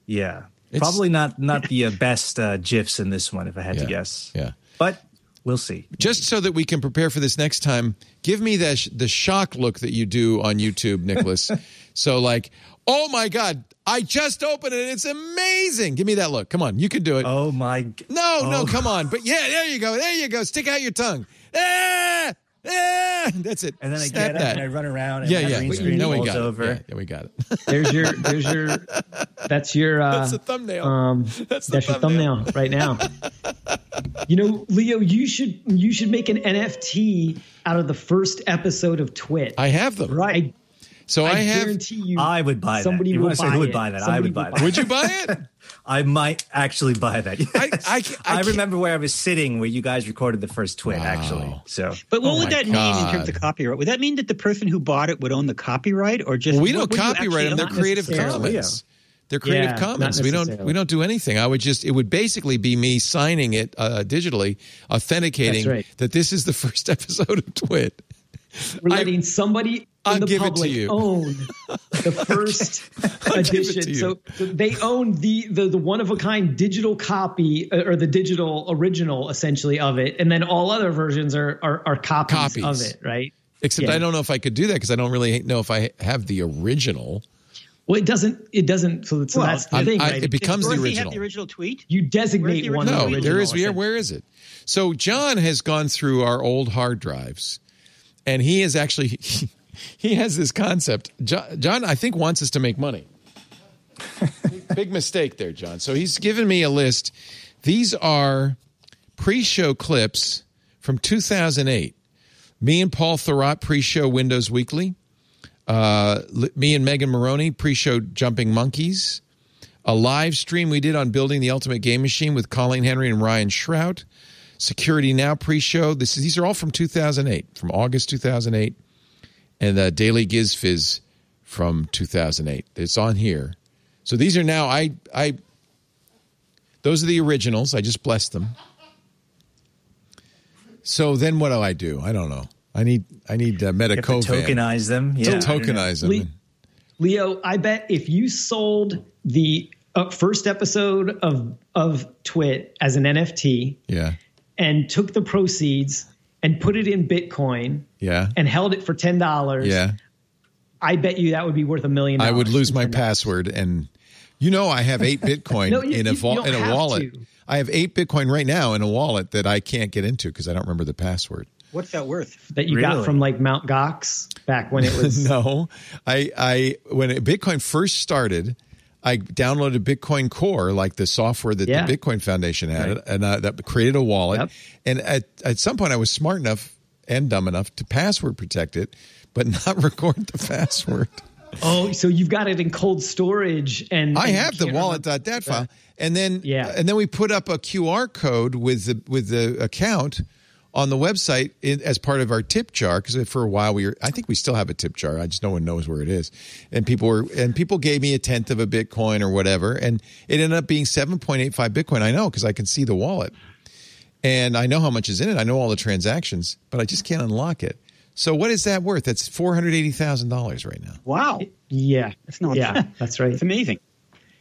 Yeah, It's- probably not not the uh, best uh, gifs in this one, if I had Yeah. to guess. Yeah. but we'll see. Just so that we can prepare for this next time, give me the, sh- the shock look that you do on YouTube, Nicholas. so, like, oh my God, I just opened it. It's amazing. Give me that look. Come on. You can do it. Oh my! No, no, Oh. come on. But yeah, there you go. There you go. Stick out your tongue. Ah, ah, that's it. And then I Snap get up that. and I run around. And yeah, yeah. green screen no, we got over. it. Yeah, yeah, we got it. There's your there's your that's your uh, That's the thumbnail. Um, That's that's, the your thumbnail right now. you know, Leo, you should you should make an NFT out of the first episode of TWiT. I have them. right. So I, I, have. guarantee you, I would buy somebody that. You will want say buy who would it. buy that? I would buy will that. Would you buy it? I might actually buy that. I- I- I can't- remember where I was sitting where you guys recorded the first TWiT, actually. So But what Oh would my that mean in terms of copyright? Would that mean that the person who bought it would own the copyright, or just Well, we don't would copyright them. They're? Creative. Commons. They're Creative Yeah, Commons. We don't we don't do anything. I would just it would basically be me signing it uh, digitally, authenticating right. that this is the first episode of TWiT. We're I- letting somebody I'll the give it to you. own the first I'll give it edition. So, so they own the the, the one of a kind digital copy uh, or the digital original essentially of it, and then all other versions are are, are copies, Copies. of it, right? Except Yeah. I don't know if I could do that because I don't really know if I have the original. Well, it doesn't. It doesn't. So, so Well, that's the I- thing, I- right? it becomes the Dorothy original. Have the original tweet. you designate the one. original? No, original, there is. Where, where is it? So John has gone through our old hard drives, and he has actually he has this concept. John, John, I think, wants us to make money. Big mistake there, John. So he's given me a list. These are pre-show clips from 2008. Me and Paul Thurrott pre-show Windows Weekly. Uh, me and Megan Morrone pre-show Jumping Monkeys a live stream we did on building the ultimate game machine with Colleen Henry and Ryan Shrout. Security Now pre-show. This is, these are all from 2008, from August 2008, and the Daily Giz Wiz from 2008. It's on here. So these are now I I. Those are the originals. I just blessed them. So then what do I do? I don't know. I need I need uh, you to Metakovan tokenize them. to Yeah, tokenize them. Le- Leo, I bet if you sold the uh, first episode of of TWiT as an NFT Yeah, and took the proceeds and put it in Bitcoin yeah, and held it for ten dollars, yeah. I bet you that would be worth a million. I would lose my password, and you know I have eight Bitcoin No, you- in a you- you in a wallet. to. I have eight Bitcoin right now in a wallet that I can't get into because I don't remember the password. What's that worth? that you got from like Mount Gox back when it was. no, I I when Bitcoin first started, I downloaded Bitcoin Core, like the software that Yeah. the Bitcoin Foundation had, and uh, that created a wallet. Yep. And at at some point, I was smart enough and dumb enough to password protect it, but not record the password. Oh, so you've got it in cold storage, and I and have the can't wallet.dat file, and then Yeah. and then we put up a QR code with the with the account on the website in, as part of our tip jar because for a while we were I think we still have a tip jar. I just no one knows where it is, and people were and people gave me a tenth of a Bitcoin or whatever, and it ended up being seven point eight five Bitcoin. I know because I can see the wallet, and I know how much is in it. I know all the transactions, but I just can't unlock it. So what is that worth? That's four hundred eighty thousand dollars right now. Wow, Yeah, that's not. Yeah, that's right. It's amazing.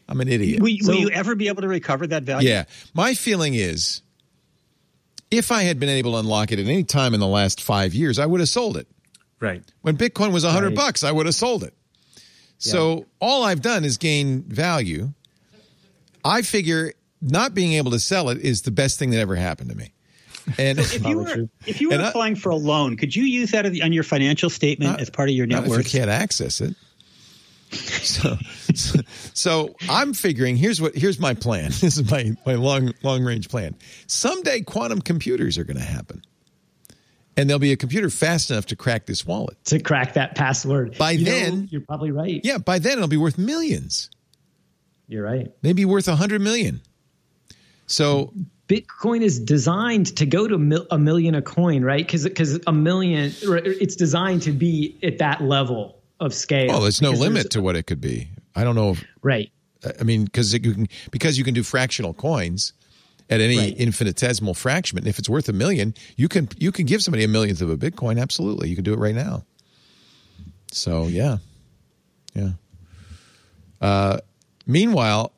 I'm an idiot. Will, So- will you ever be able to recover that value? Yeah. My feeling is if I had been able to unlock it at any time in the last five years, I would have sold it. Right. When Bitcoin was a hundred Right. bucks, I would have sold it. So all I've done is gain value. I figure not being able to sell it is the best thing that ever happened to me. And If you were if you were And I- applying for a loan, could you use that on your financial statement Not- as part of your not net if worth? you can't access it. So, so, so I'm figuring here's what here's my plan. This is my my long long range plan. Someday quantum computers are going to happen, and there'll be a computer fast enough to crack this wallet. to crack that password. By You know, then- you're probably right. Yeah, by then it'll be worth millions, You're right. maybe worth a hundred million. So Bitcoin is designed to go to mil- a million a coin, right? Because because a million, it's designed to be at that level of scale. well, there's no limit to what it could be. I don't know. If, right. I mean, because you can because you can do fractional coins at any Right. infinitesimal fraction. And if it's worth a million, you can you can give somebody a millionth of a Bitcoin. Absolutely, you can do it right now. So yeah, yeah. Uh, meanwhile,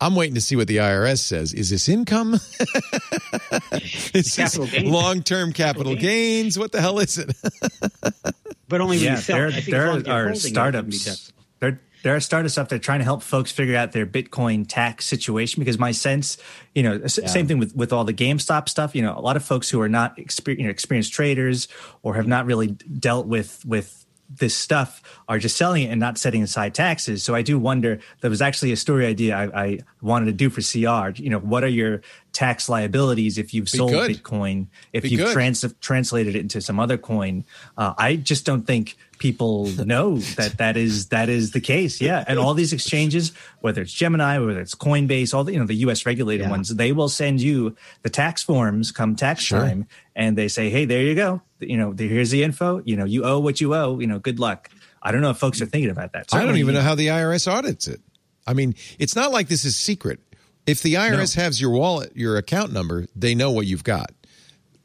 I'm waiting to see what the IRS says. Is this income? is this long term capital gains? What the hell is it? But only Yeah, you sell. there, as there as you're are holding it, it wouldn't be startups. There, there are startups out there trying to help folks figure out their Bitcoin tax situation. Because my sense, you know, s- same thing with with all the GameStop stuff. You know, a lot of folks who are not exper- you know, experienced traders or have not really dealt with with this stuff are just selling it and not setting aside taxes. So I do wonder. that was actually a story idea I, I wanted to do for CR. You know, what are your tax liabilities if you've sold good. Bitcoin, if Be you've trans- translated it into some other coin. Uh, I just don't think people know that that is that is the case. Yeah, and all these exchanges, whether it's Gemini, whether it's Coinbase, all the you know the U.S. regulated Yeah. ones, they will send you the tax forms come tax Sure. time, and they say, hey, there you go. You know, here's the info. You know, you owe what you owe. You know, good luck. I don't know if folks are thinking about that. I don't even know how the IRS audits it. I mean, it's not like this is secret. If the IRS has your wallet, your account number, they know what you've got.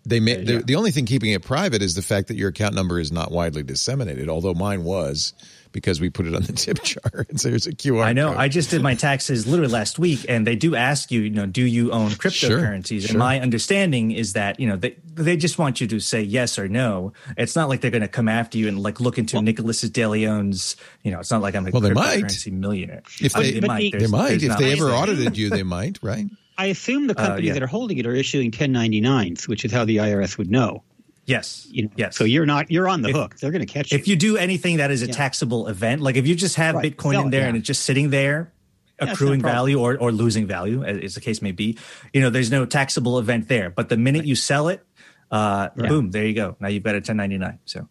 They may, the, the only thing keeping it private is the fact that your account number is not widely disseminated. Although mine was because we put it on the tip jar and so there's a QR. I know. code. I just did my taxes literally last week, and they do ask you, you know, do you own cryptocurrencies? sure. And my understanding is that you know they they just want you to say yes or no. It's not like they're going to come after you and like look into Nicholas De Leon's. You know, it's not like I'm a Well, they might. cryptocurrency millionaire. If I they- mean, But might. the- they might. If they ever audited you, they might, right? I assume the companies yeah. that are holding it are issuing 1099s, which is how the IRS would know. yes, You know, yes. So you're not you're on the hook. They're going to catch you. if you do anything that is a taxable event, like if you just have Right. Bitcoin Sell in it, there yeah. and it's just sitting there, it's not a accruing problem. value or, or losing value, as, as the case may be, you know, there's no taxable event there. But the minute you sell it, uh, boom, there you go. Now you've got a 1099. So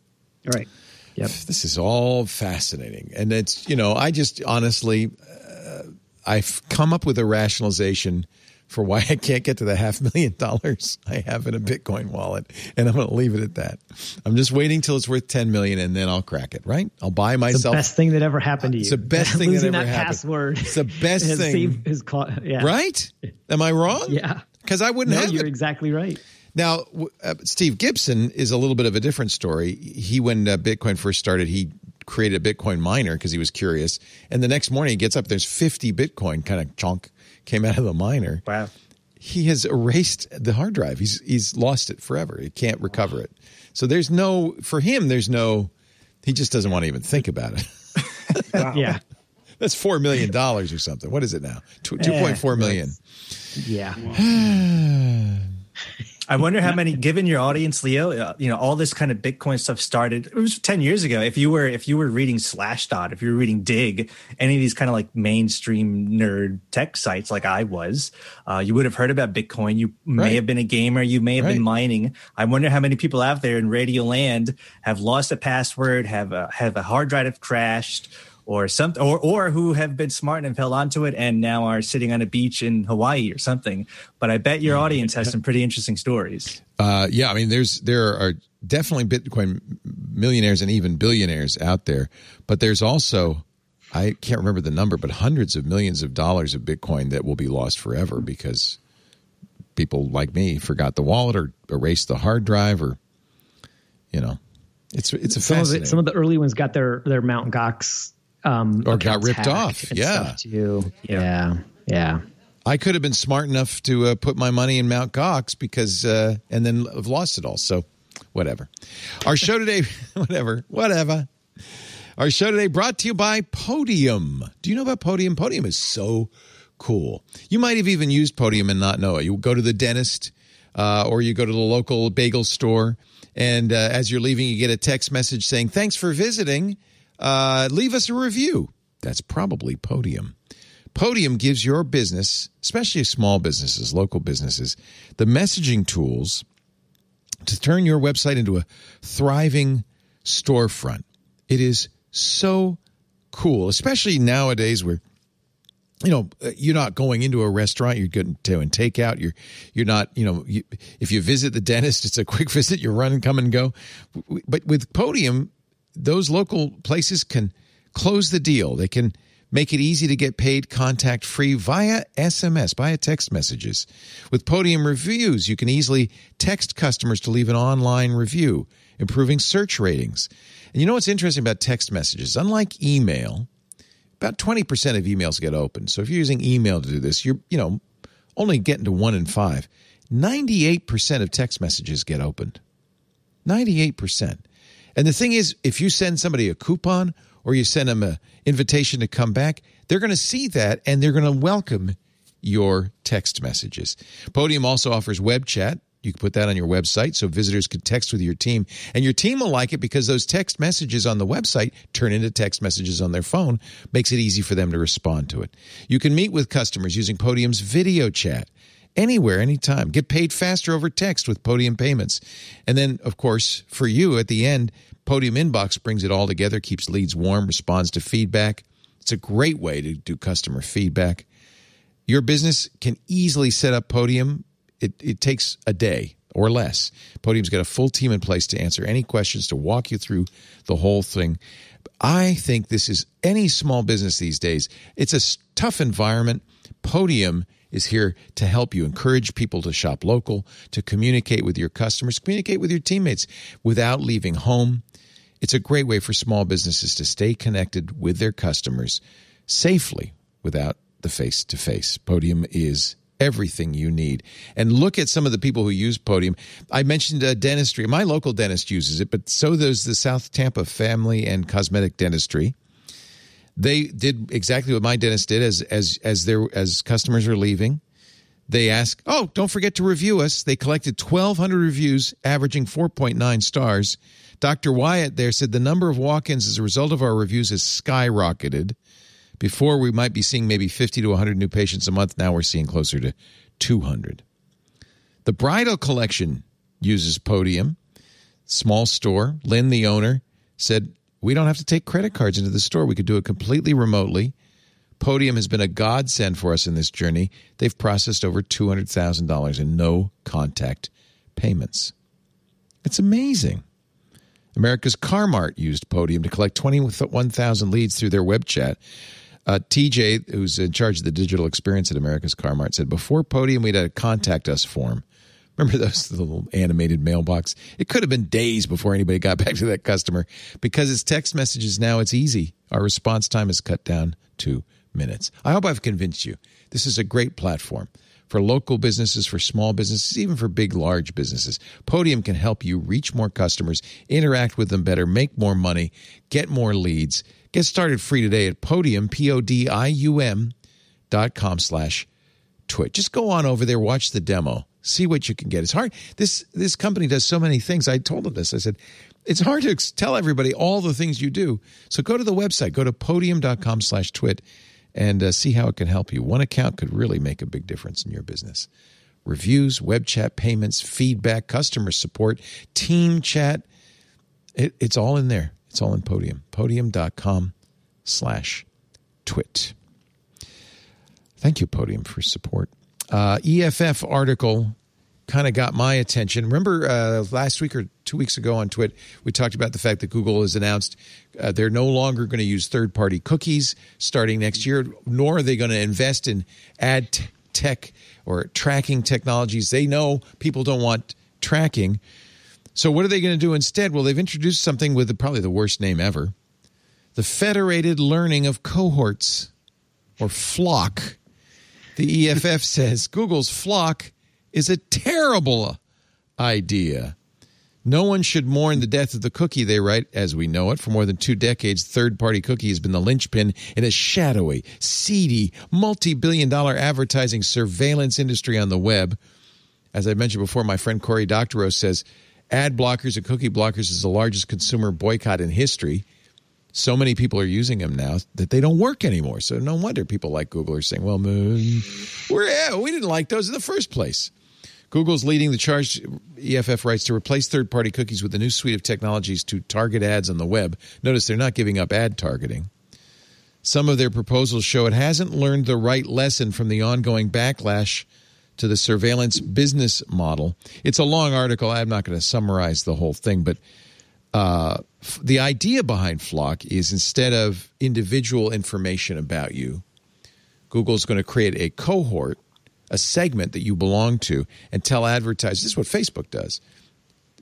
right. This is all fascinating. And it's, you know, I just honestly, uh, I've come up with a rationalization for why I can't get to the half million dollars I have in a Bitcoin wallet. And I'm going to leave it at that. I'm just waiting till it's worth 10 million and then I'll crack it, right? I'll buy myself the best thing that ever happened to you. It's the best thing that Losing ever that happened. password. It's the best thing. his call. Yeah. Right? Am I wrong? Yeah. Because I wouldn't No, have you're it. exactly right. Now, uh, Steve Gibson is a little bit of a different story. He, when uh, Bitcoin first started, he created a Bitcoin miner because he was curious. And the next morning, he gets up, there's 50 Bitcoin kind of chunk came out of the miner. wow. He has erased the hard drive. He's he's lost it forever. He can't recover it. So there's no for him. There's no. He just doesn't want to even think about it. Yeah. That's four million dollars or something. What is it now? Two point four million. Yeah. I wonder how many, given your audience, Leo, uh, you know, all this kind of Bitcoin stuff started. It was ten years ago. If you were, if you were reading Slashdot, if you were reading Digg, any of these kind of like mainstream nerd tech sites, like I was, uh, you would have heard about Bitcoin. You may Right. have been a gamer. You may have Right. been mining. I wonder how many people out there in Radio Land have lost a password, have a, have a hard drive crashed. Or something, or or who have been smart and fell onto it and now are sitting on a beach in Hawaii or something. But I bet your audience has some pretty interesting stories. Uh, yeah, I mean, there's there are definitely Bitcoin millionaires and even billionaires out there, but there's also I can't remember the number, but hundreds of millions of dollars of Bitcoin that will be lost forever because people like me forgot the wallet or erased the hard drive or you know, it's it's a Some of fascinating. it, some of the early ones got their their Mount Gox um, Or got ripped off, and yeah. too. Yeah. Yeah. I could have been smart enough to uh, put my money in Mount Gox because, uh, and then have lost it all. So, whatever. Our show today, whatever, whatever. Our show today brought to you by Podium. Do you know about Podium? Podium is so cool. You might have even used Podium and not know it. You go to the dentist uh, or you go to the local bagel store, and uh, as you're leaving, you get a text message saying, Thanks for visiting. Uh, leave us a review. That's probably Podium. Podium gives your business, especially small businesses, local businesses, the messaging tools to turn your website into a thriving storefront. It is so cool, especially nowadays where you know uh, you're not going into a restaurant you're going to and takeout you're you're not you know you, if you visit the dentist it's a quick visit you run and come and go but with podium those local places can close the deal they can make it easy to get paid contact free via sms via text messages with podium reviews you can easily text customers to leave an online review improving search ratings and you know what's interesting about text messages unlike email about 20% of emails get opened. So if you're using email to do this, you're, you know, only getting to one in five. 98% of text messages get opened. 98%. And the thing is, if you send somebody a coupon or you send them an invitation to come back, they're going to see that and they're going to welcome your text messages. Podium also offers web chat. You can put that on your website so visitors can text with your team. And your team will like it because those text messages on the website turn into text messages on their phone, makes it easy for them to respond to it. You can meet with customers using Podium's video chat. Anywhere, anytime. Get paid faster over text with Podium payments. And then, of course, for you at the end, Podium Inbox brings it all together, keeps leads warm, responds to feedback. It's a great way to do customer feedback. Your business can easily set up Podium. It, it takes a day or less. Podium's got a full team in place to answer any questions, to walk you through the whole thing. I think this is any small business these days. It's a tough environment. Podium is here to help you encourage people to shop local, to communicate with your customers, communicate with your teammates without leaving home. It's a great way for small businesses to stay connected with their customers safely without the face to face. Podium is everything you need. And look at some of the people who use Podium. I mentioned uh, dentistry. My local dentist uses it, but so does the South Tampa Family and Cosmetic Dentistry. They did exactly what my dentist did as as as their as customers are leaving. They ask, "Oh, don't forget to review us." They collected 1200 reviews averaging 4.9 stars. Dr. Wyatt there said the number of walk-ins as a result of our reviews has skyrocketed. Before we might be seeing maybe 50 to 100 new patients a month, now we're seeing closer to 200. The bridal collection uses Podium. Small store. Lynn, the owner, said, We don't have to take credit cards into the store. We could do it completely remotely. Podium has been a godsend for us in this journey. They've processed over $200,000 in no contact payments. It's amazing. America's Car-Mart used Podium to collect 21,000 leads through their web chat. Uh, TJ, who's in charge of the digital experience at America's Car-Mart, said before Podium, we'd had a contact us form. Remember those little animated mailbox? It could have been days before anybody got back to that customer. Because it's text messages now, it's easy. Our response time is cut down to minutes. I hope I've convinced you. This is a great platform for local businesses, for small businesses, even for big, large businesses. Podium can help you reach more customers, interact with them better, make more money, get more leads. Get started free today at podium, P-O-D-I-U-M dot com slash twit. Just go on over there, watch the demo, see what you can get. It's hard. This this company does so many things. I told them this. I said, it's hard to tell everybody all the things you do. So go to the website, go to podium.com slash twit and uh, see how it can help you. One account could really make a big difference in your business. Reviews, web chat, payments, feedback, customer support, team chat. It, it's all in there. It's all in Podium. Podium.com slash twit. Thank you, Podium, for support. Uh, EFF article kind of got my attention. Remember uh, last week or two weeks ago on TWiT, we talked about the fact that Google has announced uh, they're no longer going to use third party cookies starting next year, nor are they going to invest in ad t- tech or tracking technologies. They know people don't want tracking. So, what are they going to do instead? Well, they've introduced something with the, probably the worst name ever the Federated Learning of Cohorts, or FLoC. The EFF says Google's FLoC is a terrible idea. No one should mourn the death of the cookie, they write, as we know it. For more than two decades, third party cookie has been the linchpin in a shadowy, seedy, multi billion dollar advertising surveillance industry on the web. As I mentioned before, my friend Cory Doctorow says ad blockers and cookie blockers is the largest consumer boycott in history. So many people are using them now that they don't work anymore. So no wonder people like Google are saying, "Well, mm, we're yeah, we didn't like those in the first place." Google's leading the charge, EFF writes, to replace third party cookies with a new suite of technologies to target ads on the web. Notice they're not giving up ad targeting. Some of their proposals show it hasn't learned the right lesson from the ongoing backlash to the surveillance business model. It's a long article. I'm not going to summarize the whole thing, but uh, the idea behind FLoC is instead of individual information about you, Google's going to create a cohort a segment that you belong to and tell advertisers this is what Facebook does.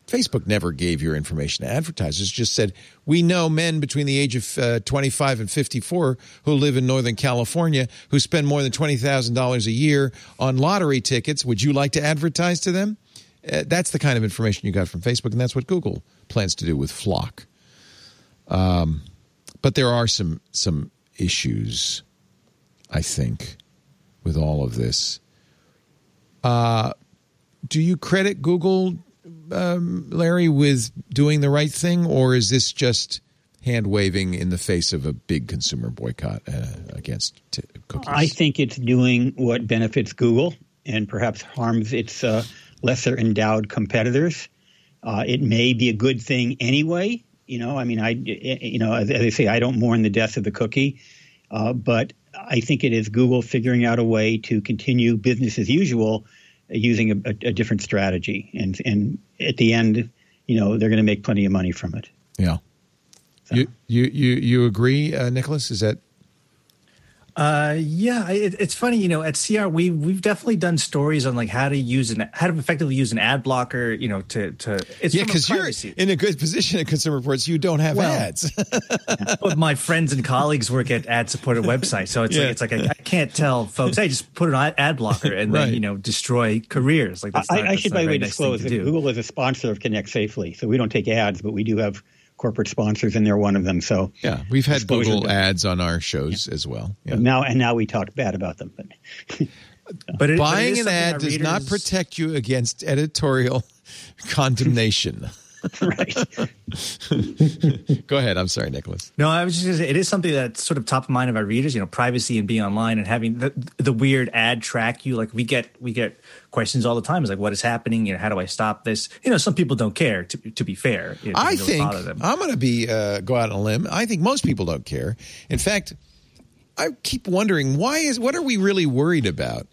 Facebook never gave your information to advertisers, just said, We know men between the age of uh, 25 and 54 who live in Northern California who spend more than $20,000 a year on lottery tickets. Would you like to advertise to them? Uh, that's the kind of information you got from Facebook, and that's what Google plans to do with FLoC. Um, but there are some some issues, I think, with all of this. Uh, do you credit Google, um, Larry, with doing the right thing, or is this just hand waving in the face of a big consumer boycott uh, against t- cookies? I think it's doing what benefits Google. and perhaps harms its uh, lesser endowed competitors. Uh, it may be a good thing anyway. You know, I mean, I, you know, as, I say, I don't mourn the death of the cookie, uh, but I think it is Google figuring out a way to continue business as usual using a, a, a different strategy. And, and at the end, you know, they're going to make plenty of money from it. Yeah. So. You, you, you, you agree, uh, Nicholas? Is that uh, yeah, it, it's funny, you know, at CR we we've definitely done stories on like how to use an how to effectively use an ad blocker, you know, to to it's yeah, because you're in a good position at Consumer Reports. You don't have well, ads, but my friends and colleagues work at ad supported websites, so it's yeah. like it's like I, I, can't tell folks, hey, just put an ad blocker and right. then you know destroy careers. Like that's not, I, I should by the way disclose that Google is a sponsor of ConnectSafely, so we don't take ads, but we do have corporate sponsors, and they're one of them. So yeah, we've had Google ads on our shows yeah. as well. Yeah. now and now we talk bad about them, but. but it, buying but an ad does not protect you against editorial condemnation. right. Go ahead. I'm sorry, Nicholas. No, I was just going to say it is something that's sort of top of mind of our readers. You know, privacy and being online and having the, the weird ad track you. Like we get we get questions all the time. Is like, what is happening? You know, how do I stop this? You know, some people don't care. To, to be fair, you know, I think I'm going to be uh, go out on a limb. I think most people don't care. In fact, I keep wondering why is what are we really worried about?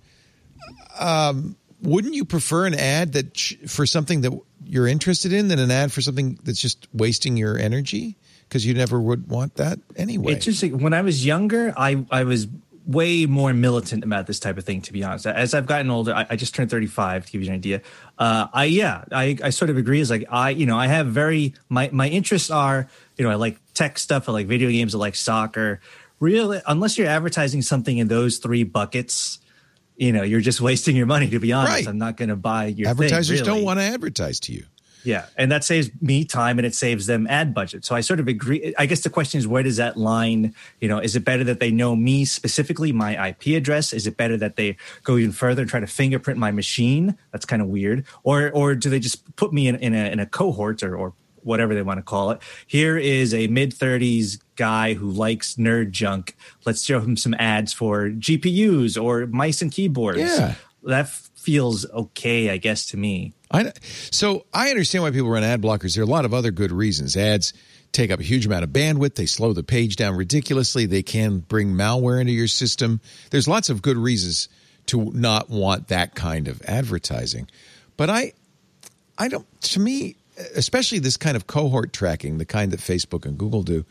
Um, wouldn't you prefer an ad that sh- for something that you're interested in than an ad for something that's just wasting your energy? Because you never would want that anyway. Just when I was younger, I I was way more militant about this type of thing. To be honest, as I've gotten older, I, I just turned 35. To give you an idea, uh, I yeah, I, I sort of agree. Is like I you know I have very my my interests are you know I like tech stuff, I like video games, I like soccer. Really, unless you're advertising something in those three buckets, you know, you're just wasting your money. To be honest, right. I'm not going to buy your. Advertisers thing, really. don't want to advertise to you. Yeah, and that saves me time and it saves them ad budget. So I sort of agree. I guess the question is, where does that line? You know, is it better that they know me specifically, my IP address? Is it better that they go even further and try to fingerprint my machine? That's kind of weird. Or or do they just put me in, in a in a cohort or, or whatever they want to call it. Here is a mid 30s guy who likes nerd junk. Let's show him some ads for GPUs or mice and keyboards. Yeah. That feels okay, I guess, to me. I, so I understand why people run ad blockers. There are a lot of other good reasons. Ads take up a huge amount of bandwidth. They slow the page down ridiculously. They can bring malware into your system. There's lots of good reasons to not want that kind of advertising. But I, I don't. To me, especially this kind of cohort tracking, the kind that Facebook and Google do.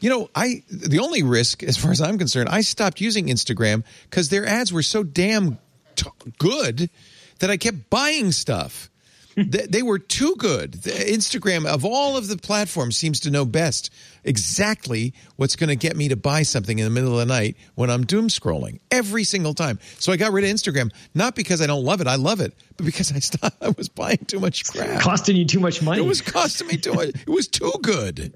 You know, I the only risk, as far as I'm concerned, I stopped using Instagram because their ads were so damn t- good that I kept buying stuff. They, they, were too good. Instagram, of all of the platforms, seems to know best exactly what's going to get me to buy something in the middle of the night when I'm doom scrolling every single time. So I got rid of Instagram, not because I don't love it, I love it, but because I stopped. I was buying too much crap, costing you too much money. It was costing me too much. It was too good.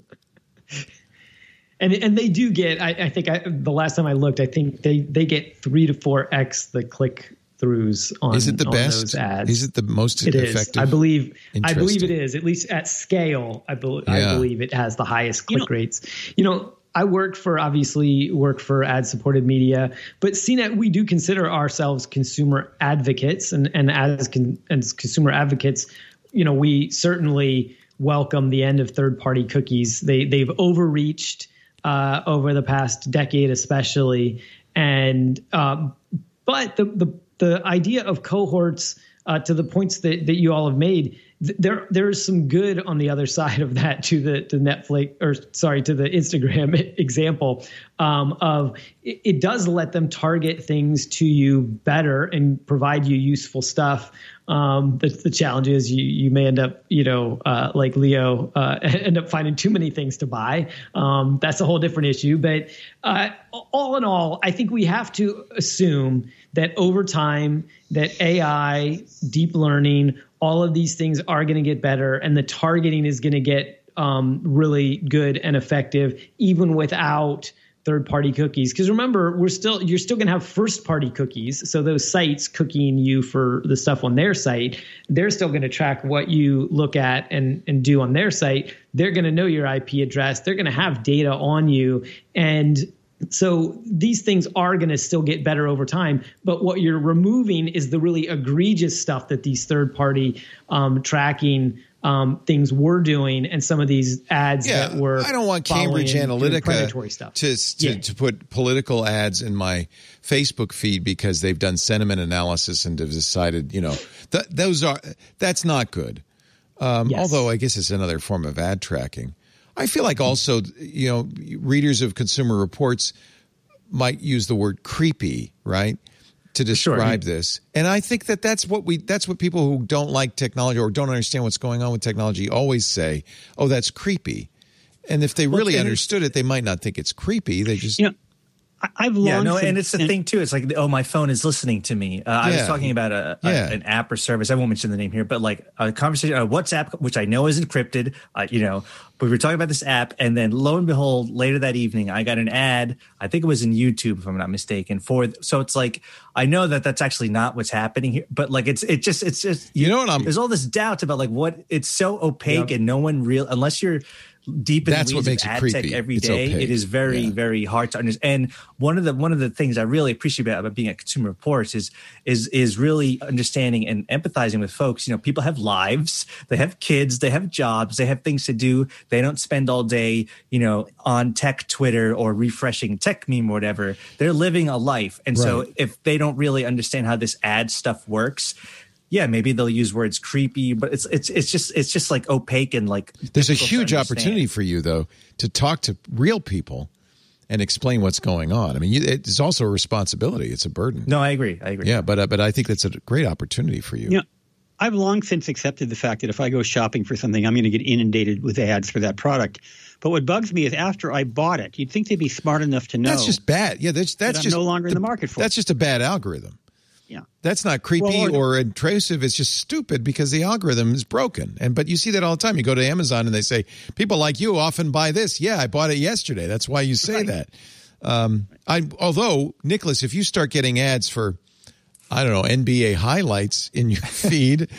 And and they do get. I, I think I, the last time I looked, I think they they get three to four x the click throughs on, is it the best? those ads. Is it the most it effective? Is. I believe I believe it is. At least at scale, I, be- yeah. I believe it has the highest click you know, rates. You know, I work for obviously work for ad supported media, but CNET we do consider ourselves consumer advocates, and and as con, as consumer advocates, you know, we certainly welcome the end of third party cookies. They they've overreached uh, over the past decade, especially, and um, but the the the idea of cohorts uh, to the points that, that you all have made there there's some good on the other side of that to the to Netflix or sorry to the Instagram example um, of it, it, does let them target things to you better and provide you useful stuff. Um, the, the challenge is you you may end up you know uh, like Leo uh, end up finding too many things to buy. Um, that's a whole different issue. But uh, all in all, I think we have to assume that over time that AI, deep learning, all of these things are going to get better, and the targeting is going to get um, really good and effective, even without third-party cookies. Because remember, we're still you're still going to have first-party cookies. So those sites cooking you for the stuff on their site, they're still going to track what you look at and and do on their site. They're going to know your IP address. They're going to have data on you, and So these things are going to still get better over time, but what you're removing is the really egregious stuff that these third party um, tracking um, things were doing and some of these ads Yeah, that were I don't want Cambridge following and doing Analytica stuff. to to, Yeah. to put political ads in my Facebook feed because they've done sentiment analysis and have decided, you know, th- those are that's not good. Um, Yes. Although I guess it's another form of ad tracking. I feel like also, you know, readers of Consumer Reports might use the word creepy, right? To describe this. And I think that that's what we that's what people who don't like technology or don't understand what's going on with technology always say, "Oh, that's creepy." And if they really and- understood it, they might not think it's creepy. They just You know, I've long Yeah, no, and it's the thing too. It's like, oh, my phone is listening to me. Uh, I was talking about a, a- Yeah. an app or service. I won't mention the name here, but like a conversation, a WhatsApp, which I know is encrypted. Uh, you know, but we were talking about this app, and then lo and behold, later that evening, I got an ad. I think it was in YouTube, if I'm not mistaken. For so it's like I know that that's actually not what's happening here, but like it's it just it's just You know what I'm- there's all this doubt about like what it's so opaque and no one real unless you're deep in That's the what weeds makes of ad creepy. tech every It's day. opaque. It is very Yeah. very hard to understand. And one of the one of the things I really appreciate about, about being at Consumer Reports is is is really understanding and empathizing with folks. You know, people have lives, they have kids, they have jobs, they have things to do. They don't spend all day, you know, on tech Twitter or refreshing Techmeme or whatever. They're living a life, and so if they don't really understand how this ad stuff works. Yeah, maybe they'll use words creepy, but it's it's it's just it's just like opaque and like There's a huge opportunity for you, though, to talk to real people and explain what's going on. I mean, you, it's also a responsibility. It's a burden. No, I agree. I agree. Yeah, but uh, but I think that's a great opportunity for you. You know, I've long since accepted the fact that if I go shopping for something, I'm going to get inundated with ads for that product. But what bugs me is after I bought it, you'd think they'd be smart enough to know. That's just bad. Yeah, that's that's I'm just no longer in the market for That's it. just a bad algorithm. Yeah. That's not creepy Well, or, or- intrusive. It's just stupid because the algorithm is broken. And but you see that all the time. You go to Amazon and they say people like you often buy this. Yeah, I bought it yesterday. That's why you say that. Um, I although Nicholas, if you start getting ads for I don't know NBA highlights in your feed,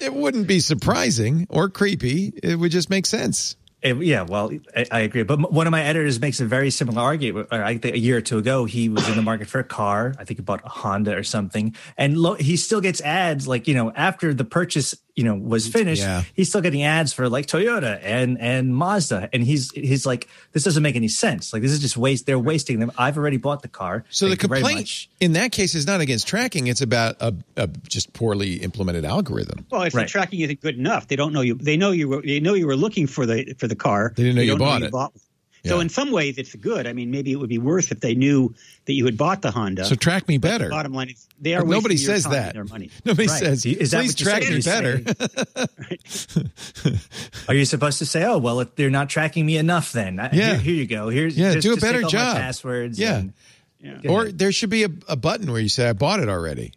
it wouldn't be surprising or creepy. It would just make sense. Yeah, well, I, I agree. But one of my editors makes a very similar argument. Or I think a year or two ago, he was in the market for a car. I think he bought a Honda or something, and lo- he still gets ads. Like you know, after the purchase, you know, was mm, finished, Yeah. he's still getting ads for like Toyota and and Mazda, and he's he's like, this doesn't make any sense. Like this is just waste. They're wasting them. I've already bought the car. So Thank the complaint in that case is not against tracking; it's about a, a just poorly implemented algorithm. Well, if Right. the tracking isn't good enough, they don't know you. They know you. Were, they know you were looking for the for the car. They didn't know you don't bought it. One. So in some ways, it's good. I mean, maybe it would be worse if they knew that you had bought the Honda. So track me better. Bottom line is, they are. Nobody says that. Their money. Nobody Right. says, Is that please what you're track me better. You're you supposed to say, "Oh, well, if they're not tracking me enough, then I- Yeah. here, here you go. Here's Yeah, just, do a just better job. passwords. Yeah. and- Yeah. Or ahead. there should be a, a button where you say, I bought it already.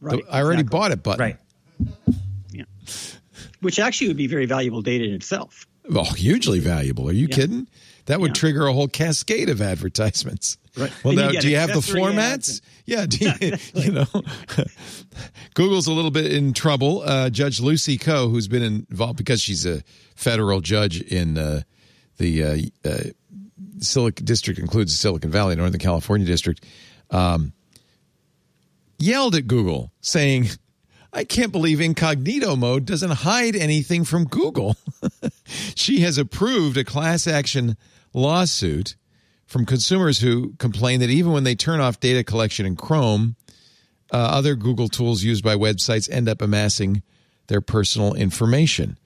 Right. I already exactly. bought it button. right. Yeah. Which actually would be very valuable data in itself. Oh, hugely valuable. Are you Yeah. kidding? That would Yeah. trigger a whole cascade of advertisements. Right. Well, you now, get do you have the accessory floor mats? Yeah. You, you know, Google's a little bit in trouble. Uh, Judge Lucy Koh, who's been involved because she's a federal judge in uh, the uh, uh, Silicon District, includes Silicon Valley, Northern California District, um, yelled at Google saying, I can't believe incognito mode doesn't hide anything from Google. she has approved a class action lawsuit from consumers who complain that even when they turn off data collection in Chrome, uh, other Google tools used by websites end up amassing their personal information.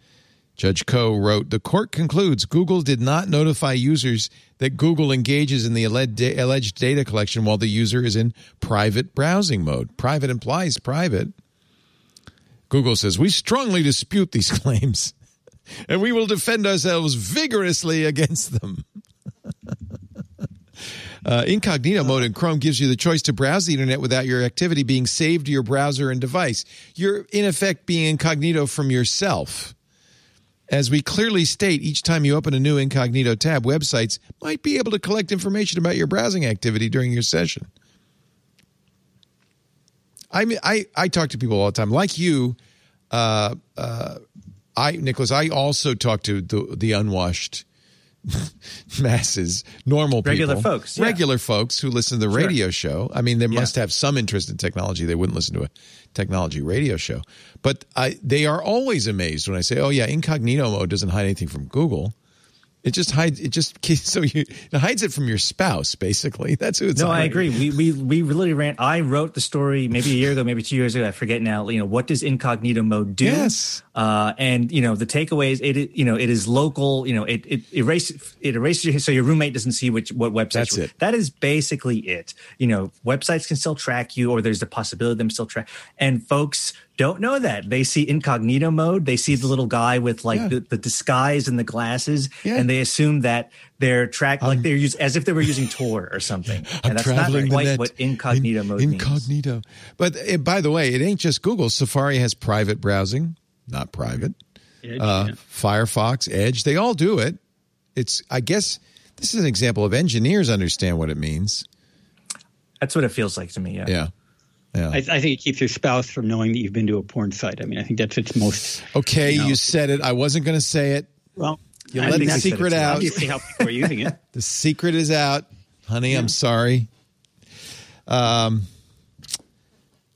Judge Koh wrote The court concludes Google did not notify users that Google engages in the alleged alleged data collection while the user is in private browsing mode. Private implies private. Google says, We strongly dispute these claims and we will defend ourselves vigorously against them. Uh, incognito mode in Chrome gives you the choice to browse the internet without your activity being saved to your browser and device. You're, in effect, being incognito from yourself. As we clearly state, each time you open a new incognito tab, websites might be able to collect information about your browsing activity during your session. I mean, I, I talk to people all the time, like you. Uh, uh, I Nicholas, I also talk to the, the unwashed masses, normal people, Regular folks, yeah. regular folks who listen to the radio show. I mean, they must have some interest in technology. They wouldn't listen to a technology radio show, but I, they are always amazed when I say, "Oh yeah, incognito mode doesn't hide anything from Google." It just hides. It just so you it hides it from your spouse. Basically, that's who it's. No, I agree. We we we literally ran. I wrote the story maybe a year ago, maybe two years ago. I forget now. You know, what does incognito mode do? Yes. Uh, and you know the takeaways. It it- you know it is local. You know it it erases it erases your, so your roommate doesn't see which what websites. That's it. That is basically it. You know, websites can still track you, or there's the possibility of them still track. And folks don't know that they see incognito mode. They see the little guy with like Yeah. the, the disguise and the glasses, Yeah. and they assume that they're tracked like they're used as if they were using Tor or something. I'm and that's not traveling the quite net. what incognito In- mode means. Incognito. But uh, by the way, it ain't just Google. Safari has private browsing, not private. Edge, Uh, yeah. Firefox, Edge, they all do it. It's, I guess, this is an example of engineers understand what it means. That's what it feels like to me. Yeah. Yeah. Yeah. I, I think it keeps your spouse from knowing that you've been to a porn site. I mean, I think that's its most. okay, you know. you said it. I wasn't going to say it. Well, You let the secret out. obviously how people are using it. The secret is out. Honey, I'm sorry. Um,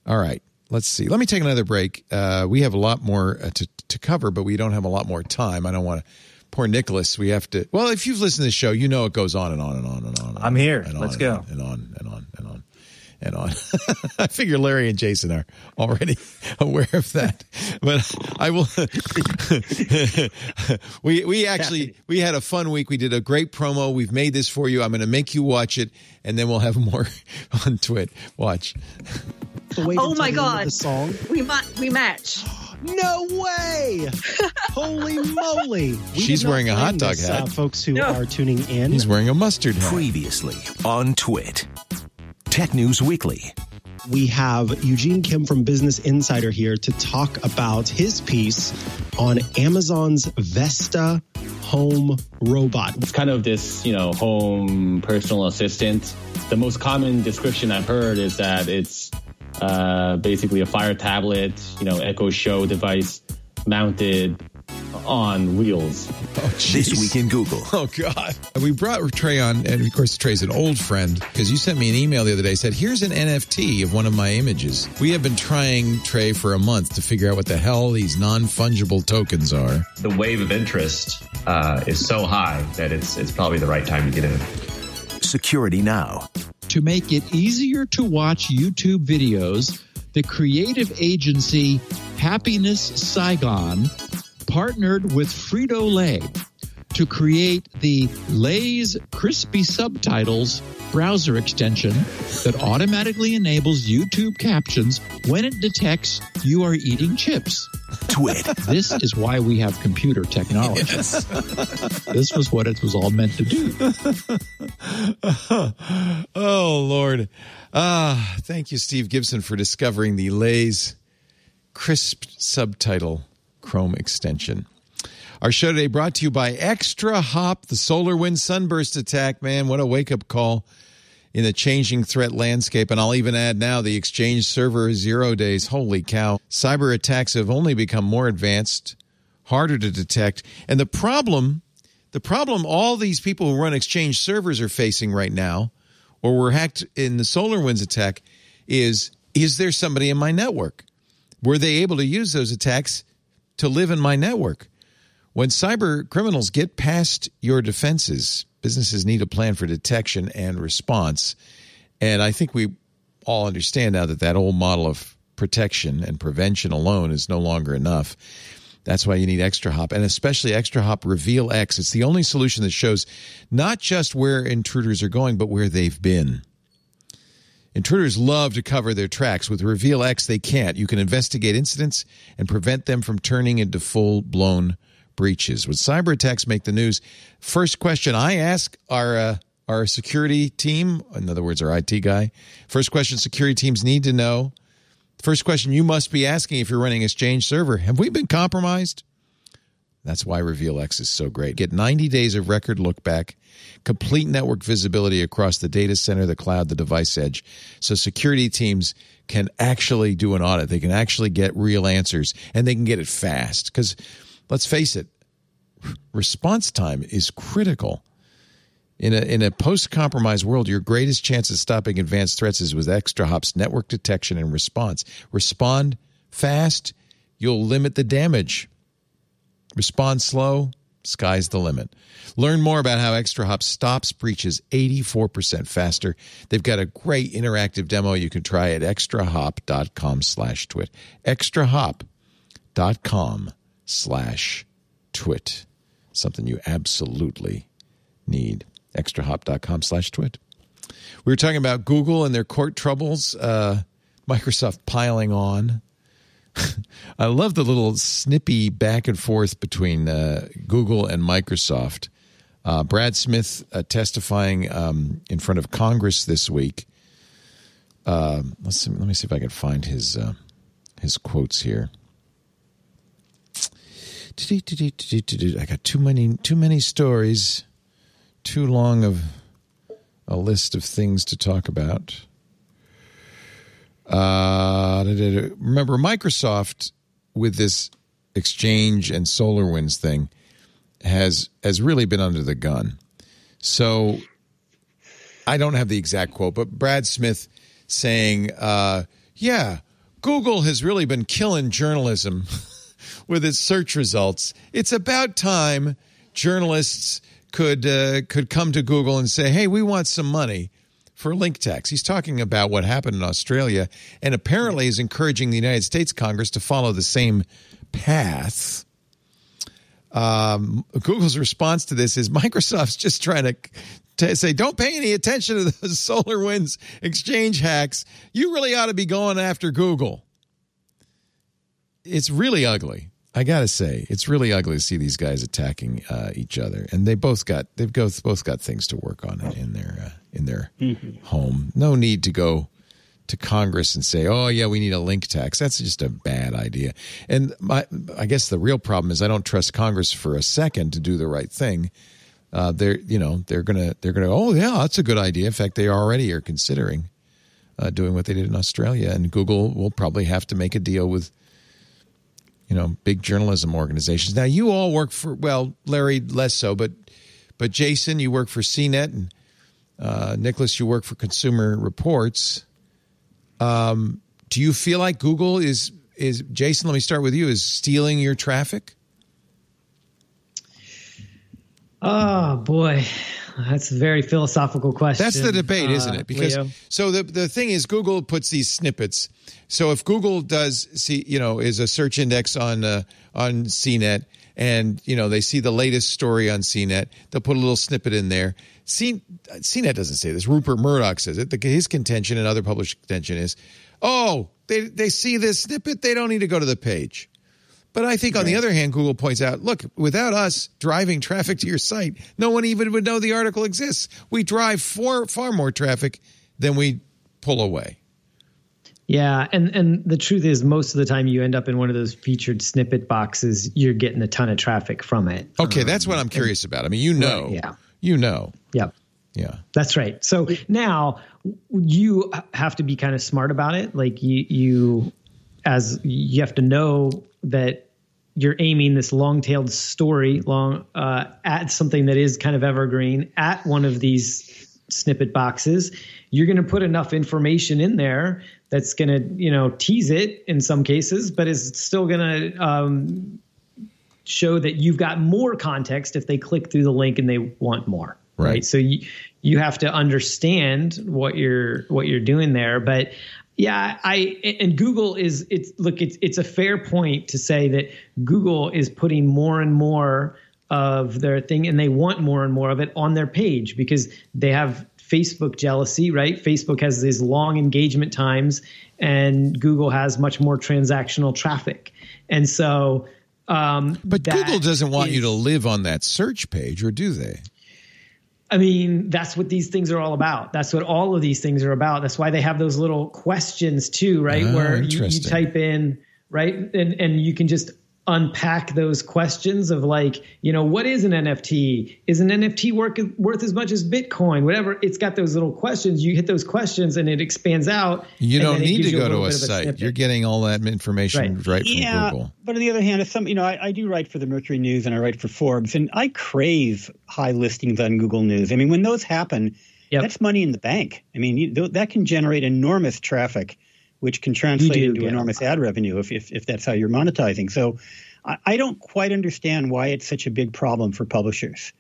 all right. Let's see. Let me take another break. Uh, we have a lot more uh, to, to cover, but we don't have a lot more time. I don't want to. Poor Nicholas, we have to. Well, if you've listened to the show, you know it goes on and on and on and on. And I'm here. And Let's and go. on And on and on and on and on. I figure Larry and Jason are already aware of that, but I will. we we actually we had a fun week. We did a great promo. We've made this for you. I'm going to make you watch it, and then we'll have more on TWiT. Watch. Wait Oh my the end of God. The song. We ma- we match. No way! Holy moly! We She's wearing a hot dog this, hat. Uh, folks who No. are tuning in. He's wearing a mustard hat. Previously on TWiT. Tech News Weekly. we have Eugene Kim from Business Insider here to talk about his piece on Amazon's Vesta home robot. It's kind of this, you know, home personal assistant. The most common description I've heard is that it's uh, basically a Fire tablet, you know, Echo Show device mounted on wheels. This Week in Google. Oh God! We brought Trey on, and of course Trey's an old friend because you sent me an email the other day. Said, "Here's an NFT of one of my images." We have been trying Trey for a month to figure out what the hell these non fungible tokens are. the wave of interest uh, is so high that it's it's probably the right time to get in. Security Now. to make it easier to watch YouTube videos, the creative agency Happiness Saigon partnered with Frito Lay to create the Lay's Crispy Subtitles browser extension that automatically enables YouTube captions when it detects you are eating chips. TWiT. This is why we have computer technology. this was what it was all meant to do. oh Lord! Ah, thank you, Steve Gibson, for discovering the Lay's crisp subtitle Chrome extension. Our show today brought to you by ExtraHop, the SolarWinds Sunburst attack. Man, what a wake up call in the changing threat landscape. And I'll even add now the Exchange server zero days. Holy cow. Cyber attacks have only become more advanced, harder to detect. And the problem, the problem all these people who run Exchange servers are facing right now, or were hacked in the Solar SolarWinds attack, is is there somebody in my network? Were they able to use those attacks to live in my network? When cyber criminals get past your defenses, businesses need a plan for detection and response. And I think we all understand now that that old model of protection and prevention alone is no longer enough. That's why you need ExtraHop and especially ExtraHop Reveal X. It's the only solution that shows not just where intruders are going, but where they've been. Intruders love to cover their tracks. With Reveal X, they can't. You can investigate incidents and prevent them from turning into full blown breaches. When cyber attacks make the news, first question I ask our uh, our security team, in other words, our IT guy, first question security teams need to know. First question you must be asking if you're running Exchange server: Have we been compromised? That's why Reveal X is so great. Get 90 days of record look back, complete network visibility across the data center, the cloud, the device edge. So security teams can actually do an audit. They can actually get real answers and they can get it fast. Because let's face it, response time is critical. In a, in a post compromise world, your greatest chance of stopping advanced threats is with ExtraHop's network detection and response. Respond fast, you'll limit the damage. Respond slow, sky's the limit. Learn more about how ExtraHop stops breaches 84% faster. They've got a great interactive demo you can try at extrahop.com slash twit. extrahop.com slash twit. Something you absolutely need. extrahop.com slash twit. We were talking about Google and their court troubles, uh, Microsoft piling on. I love the little snippy back and forth between uh, Google and Microsoft. Uh, Brad Smith uh, testifying um, in front of Congress this week. Uh, let's see, let me see if I can find his uh, his quotes here. I got too many too many stories, too long of a list of things to talk about. Uh, remember, Microsoft with this Exchange and SolarWinds thing has has really been under the gun. So I don't have the exact quote, but Brad Smith saying, uh, "Yeah, Google has really been killing journalism with its search results. It's about time journalists could uh, could come to Google and say, "Hey, we want some money." For link tax. He's talking about what happened in Australia and apparently is encouraging the United States Congress to follow the same path. Um, Google's response to this is Microsoft's just trying to, to say, don't pay any attention to the SolarWinds exchange hacks. You really ought to be going after Google. It's really ugly. I gotta say, it's really ugly to see these guys attacking uh, each other, and they both got they've both both got things to work on in their uh, in their mm-hmm. home. No need to go to Congress and say, "Oh yeah, we need a link tax." That's just a bad idea. And my, I guess the real problem is I don't trust Congress for a second to do the right thing. Uh, they're you know they're gonna they're gonna oh yeah that's a good idea. In fact, they already are considering uh, doing what they did in Australia, and Google will probably have to make a deal with you know, big journalism organizations. Now, you all work for well, Larry less so, but but Jason, you work for CNET, and uh, Nicholas, you work for Consumer Reports. Um, do you feel like Google is is Jason? Let me start with you. Is stealing your traffic? Oh boy, that's a very philosophical question. That's the debate, uh, isn't it? Because Leo. so the the thing is, Google puts these snippets. So if Google does see, you know, is a search index on uh, on CNET, and you know they see the latest story on CNET, they'll put a little snippet in there. C, CNET doesn't say this. Rupert Murdoch says it. The, his contention and other published contention is, oh, they they see this snippet, they don't need to go to the page. But I think on the other hand, Google points out, look, without us driving traffic to your site, no one even would know the article exists. We drive far, far more traffic than we pull away. Yeah, and and the truth is, most of the time you end up in one of those featured snippet boxes. You're getting a ton of traffic from it. Okay, um, that's what I'm curious and, about. I mean, you know, right, yeah, you know, yep, yeah, that's right. So now you have to be kind of smart about it. Like you, you as you have to know that you're aiming this long-tailed story long uh, at something that is kind of evergreen at one of these snippet boxes you're going to put enough information in there that's going to you know tease it in some cases but is still going to um, show that you've got more context if they click through the link and they want more right, right? so you you have to understand what you're what you're doing there but yeah, I and Google is it's look it's it's a fair point to say that Google is putting more and more of their thing and they want more and more of it on their page because they have Facebook jealousy, right? Facebook has these long engagement times and Google has much more transactional traffic. And so um, But Google doesn't want is, you to live on that search page or do they? I mean, that's what these things are all about. That's what all of these things are about. That's why they have those little questions too, right? Oh, Where you, you, type in, right? And, and you can just unpack those questions of like, you know, what is an NFT? Is an NFT work, worth as much as Bitcoin? Whatever. It's got those little questions. You hit those questions and it expands out. You don't need to go to little a site. snippet. You're getting all that information right, Right. from yeah, Google. but on the other hand, if some, you know, I, I do write for the Mercury News and I write for Forbes, and I crave high listings on Google News. I mean, when those happen, Yep. that's money in the bank. I mean, you, that can generate enormous traffic, which can translate into enormous ad revenue if, if, if that's how you're monetizing. So I, I don't quite understand why it's such a big problem for publishers,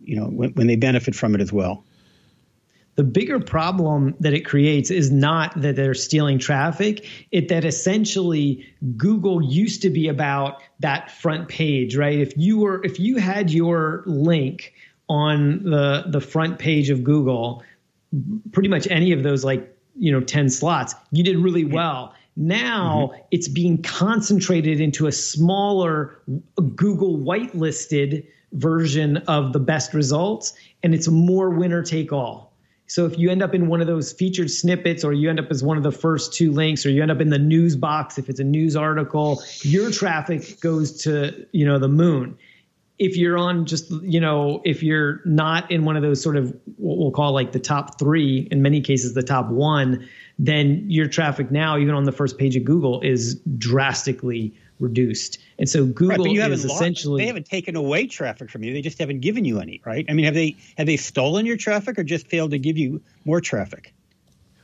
you know, when, when they benefit from it as well. the bigger problem that it creates is not that they're stealing traffic it that essentially google used to be about that front page right if you were if you had your link on the the front page of google pretty much any of those like you know 10 slots. You did really well. Now mm-hmm. it's being concentrated into a smaller google whitelisted version of the best results and it's more winner take all. So if you end up in one of those featured snippets or you end up as one of the first two links or you end up in the news box if it's a news article your traffic goes to you know the moon if you're on just you know if you're not in one of those sort of what we'll call like the top three in many cases the top one then your traffic now even on the first page of google is drastically reduced and so google right, you is lost, essentially they haven't taken away traffic from you. They just haven't given you any, right? I mean, have they have they stolen your traffic or just failed to give you more traffic?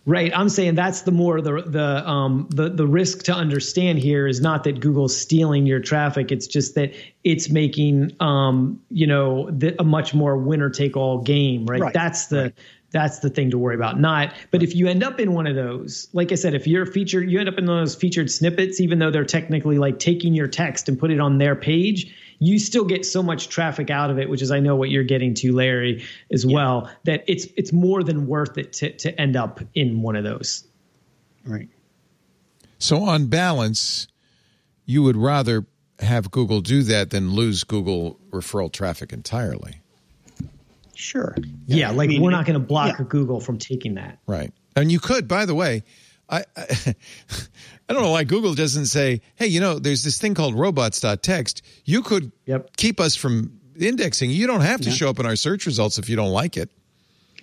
Right. I'm saying that's the more the the um the the risk to understand here is not that Google's stealing your traffic. It's just that it's making um you know the, a much more winner take all game. Right? Right. That's the that's the thing to worry about. Not, but if you end up in one of those, like I said, if you're featured, you end up in those featured snippets, even though they're technically like taking your text and put it on their page, you still get so much traffic out of it, which is I know what you're getting to, Larry, as well. That it's it's more than worth it to to end up in one of those. Right. So, on balance, you would rather have Google do that than lose Google referral traffic entirely. Sure. Yeah, like I mean, we're not going to block yeah. Google from taking that. Right. And you could, by the way, I, I I don't know why Google doesn't say, "Hey, you know, there's this thing called robots.txt. You could Yep. keep us from indexing. You don't have to Yeah. show up in our search results if you don't like it."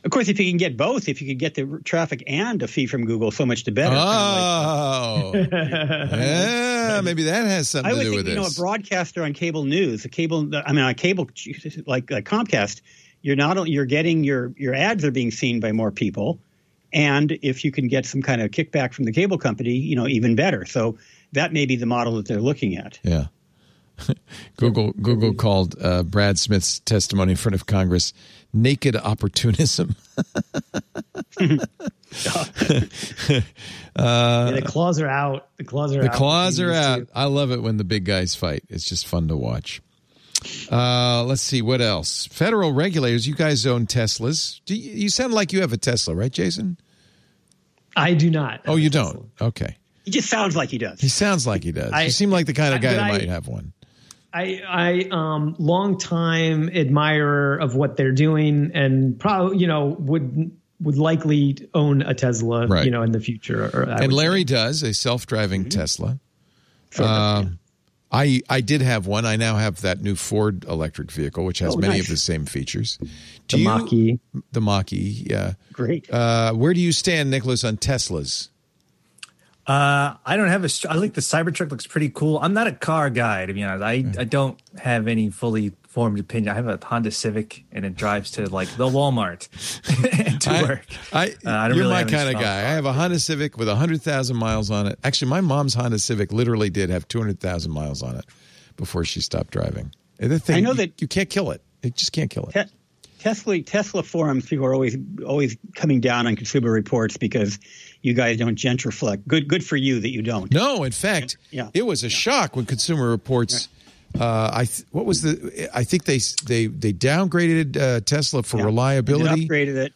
Of course, if you can get both, if you could get the traffic and a fee from Google, so much the better. Oh. yeah, maybe that has something I to would do think, with you know, a broadcaster on cable news, a cable, I mean, on cable like uh, Comcast, you're not only you're getting your your ads are being seen by more people, and if you can get some kind of kickback from the cable company, you know, even better. So that may be the model that they're looking at. Yeah. Google Google called uh, Brad Smith's testimony in front of Congress naked opportunism. Yeah, the claws are out. The claws are Uh, The out. claws are out. I love it when the big guys fight. It's just fun to watch. Uh, let's see what else. Federal regulators. You guys own Teslas. Do you, you sound like you have a Tesla, right, Jason? I do not. Oh, you don't. Okay. He just sounds like he does. He sounds like he does. I- you seem like the kind of guy that I- might have one. I I um long time admirer of what they're doing and probably you know would would likely own a Tesla Right. you know in the future. Or And Larry think. does a self-driving Tesla. Sort of, Um, I I did have one. I now have that new Ford electric vehicle, which has Oh, many nice. of the same features. Do the you- Mach-E. The Mach-E, yeah. Great. Uh, where do you stand, Nicholas, on Teslas? Uh, I don't have a. I str- I think the Cybertruck looks pretty cool. I'm not a car guy, to be honest. I, I don't have any fully formed opinion. I have a Honda Civic, and it drives to like the Walmart to I- work. I, Uh, I don't you're really my kind of strong guy. I have a Honda Civic with 100,000 miles on it. Actually, my mom's Honda Civic literally did have 200,000 miles on it before she stopped driving. The thing, I know you- that- you can't kill it. You just can't kill it. Te- Tesla Tesla forums people are always always coming down on consumer reports because you guys don't gentriflect. Good good for you that you don't. No, in fact, Yeah. it was a shock when Consumer Reports. Uh, I th- what was the? I think they they they downgraded uh, Tesla for Yeah. Reliability upgraded it.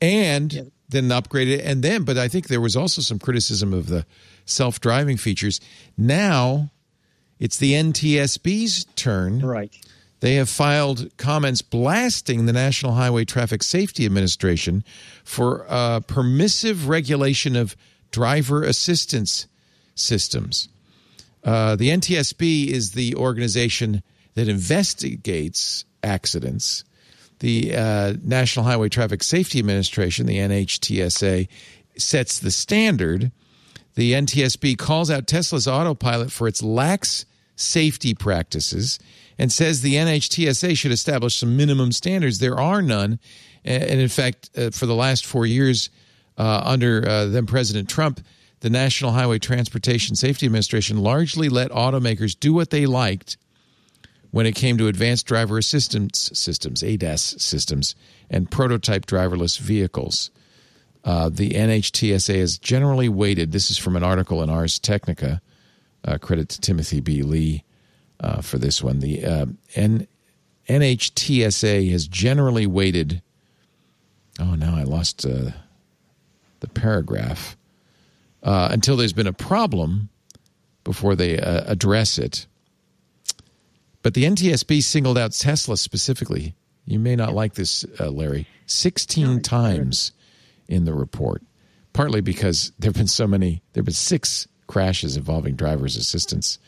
And, and then upgraded it, and then. But I think there was also some criticism of the self driving features. Now, it's the NTSB's turn. right. They have filed comments blasting the National Highway Traffic Safety Administration for uh, permissive regulation of driver assistance systems. Uh, the NTSB is the organization that investigates accidents. The uh, National Highway Traffic Safety Administration, the NHTSA, sets the standard. The NTSB calls out Tesla's autopilot for its lax safety practices and says the NHTSA should establish some minimum standards. There are none. And in fact, uh, for the last four years, uh, under uh, then President Trump, the National Highway Transportation Safety Administration largely let automakers do what they liked when it came to advanced driver assistance systems, ADAS systems, and prototype driverless vehicles. Uh, the NHTSA has generally weighted. This is from an article in Ars Technica. Uh, credit to Timothy B. Lee uh, for this one. The uh, N- NHTSA has generally weighted. Oh, now I lost uh, the paragraph. Uh, until there's been a problem before they uh, address it. But the NTSB singled out Tesla specifically. You may not like this, uh, Larry. 16 times in the report, partly because there have been so many, there have been six crashes involving driver's assistance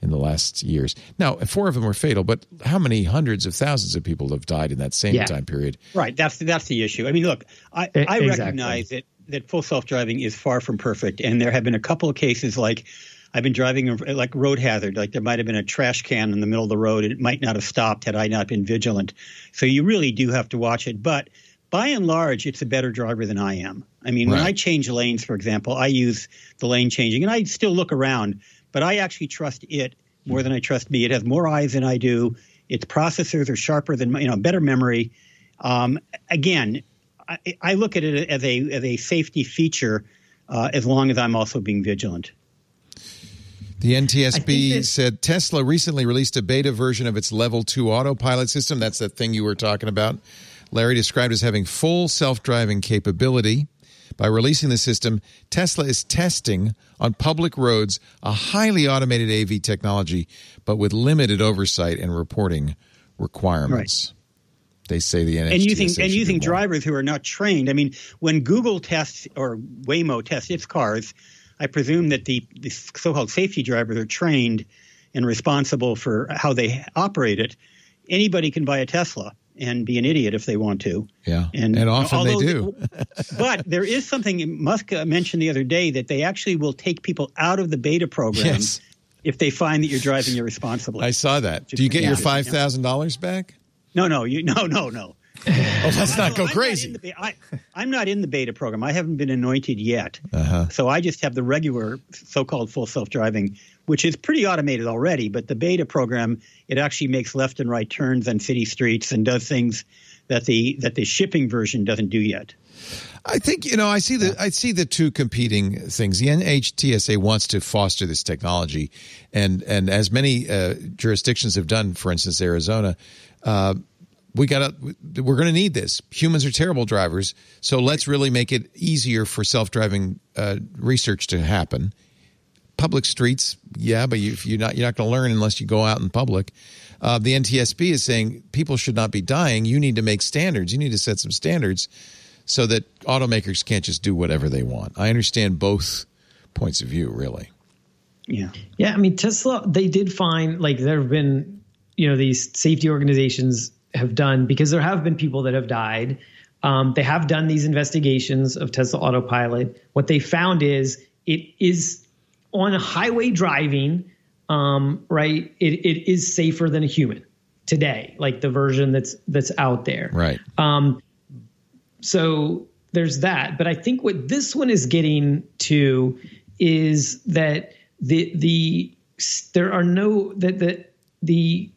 in the last years. Now, four of them were fatal, but how many hundreds of thousands of people have died in that same Yeah. time period? Right. That's that's the issue. I mean, look, I exactly. recognize that that full self driving is far from perfect, and there have been a couple of cases like I've been driving like road hazard, like there might have been a trash can in the middle of the road, and it might not have stopped had I not been vigilant. So you really do have to watch it, but. By and large, it's a better driver than I am. I mean, when I change lanes, for example, I use the lane changing, and I still look around, but I actually trust it more than I trust me. It has more eyes than I do. Its processors are sharper than my- you know, better memory. Um, again, I, I look at it as a as a safety feature, uh, as long as I'm also being vigilant. The NTSB that- said Tesla recently released a beta version of its Level 2 autopilot system. That's that thing you were talking about. Larry described as having full self driving capability. By releasing the system, Tesla is testing on public roads a highly automated AV technology, but with limited oversight and reporting requirements. They say the NHTSA and using should and do using drivers who are not trained. I mean, when Google tests or Waymo tests its cars, I presume that the, the so-called safety drivers are trained and responsible for how they operate it. Anybody can buy a Tesla and be an idiot if they want to. Yeah, And, and, often they do. but there is something Musk mentioned the other day that they actually will take people out of the beta program Yes. if they find that you're driving irresponsibly. I saw that. Do you get Yeah. your five thousand dollars back? No, no, you, no, no, no. Oh, let's not go I'm crazy. in the I, I'm not in the beta program. I haven't been anointed yet. Uh-huh. So I just have the regular so-called full self-driving, which is pretty automated already. But the beta program, it actually makes left and right turns on city streets and does things that the that the shipping version doesn't do yet. I think you know. I see the I see the two competing things. The NHTSA wants to foster this technology, and and as many uh, jurisdictions have done, for instance, Arizona. Uh, we got to. We're going to need this. Humans are terrible drivers, so let's really make it easier for self-driving uh, research to happen. Public streets, yeah, but you, you're not you're not going to learn unless you go out in public. Uh, the NTSB is saying people should not be dying. You need to make standards. You need to set some standards so that automakers can't just do whatever they want. I understand both points of view, really. Yeah. Yeah, I mean Tesla, they did find like there have been, you know, these safety organizations have done because there have been people that have died. Um, they have done these investigations of Tesla autopilot. What they found is it is on highway driving, um, right? It, it is safer than a human today, like the version that's that's out there. Right. Um, so there's that. But I think what this one is getting to is that the the there are no that the the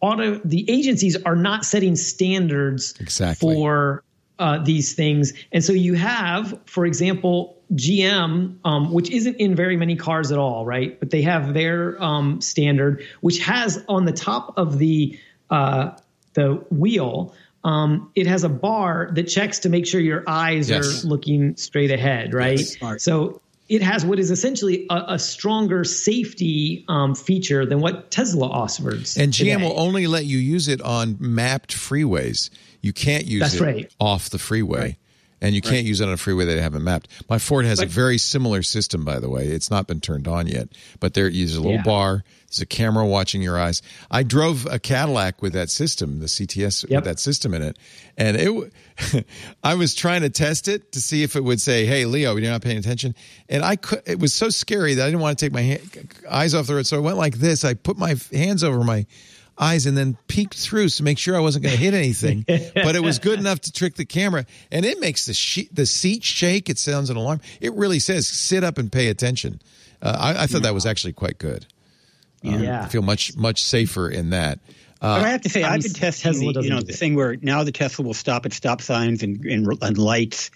auto the agencies are not setting standards Exactly. for uh, these things, and so you have, for example, GM, um, which isn't in very many cars at all, right? But they have their um, standard, which has on the top of the uh, the wheel. Um, it has a bar that checks to make sure your eyes Yes. are looking straight ahead, right? So it has what is essentially a, a stronger safety um, feature than what Tesla offers. And GM today. will only let you use it on mapped freeways. You can't use That's it right. off the freeway. and you can't use it on a freeway that they haven't mapped. My Ford has a very similar system, by the way. It's not been turned on yet, but there is a little Yeah. bar. There's a camera watching your eyes. I drove a Cadillac with that system, the CTS Yep. with that system in it, and it. I was trying to test it to see if it would say, "Hey, Leo, you're not paying attention," and I could. It was so scary that I didn't want to take my hand, eyes off the road, so I went like this. I put my hands over my eyes and then peeked through to make sure I wasn't going to hit anything. but it was good enough to trick the camera, and it makes the she- the seat shake. It sounds an alarm. It really says, "Sit up and pay attention." Uh, I, I thought that was actually quite good. Um, Yeah. I feel much much safer in that. But I have to say, I I've been testing Tesla the, you doesn't know the thing where now the Tesla will stop at stop signs and, and, and lights,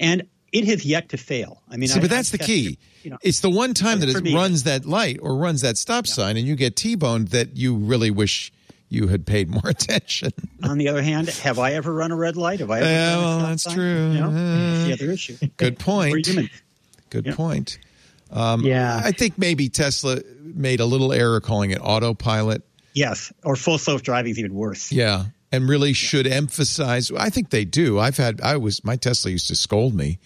and it has yet to fail. I mean, See, I- but that's I've the tested key. you know. it's the one time that it me, runs that light or runs that stop sign, and you get T-boned that you really wish you had paid more attention. On the other hand, have I ever run a red light? Have I ever Yeah, run a well, stop that's sign? true. No, Uh, that's the other issue. Good point. Good Yeah. point. Um, yeah. I think maybe Tesla made a little error calling it autopilot. Yes, or full self driving is even worse. Yeah, and really should emphasize. I think they do. I've had. I was my Tesla used to scold me.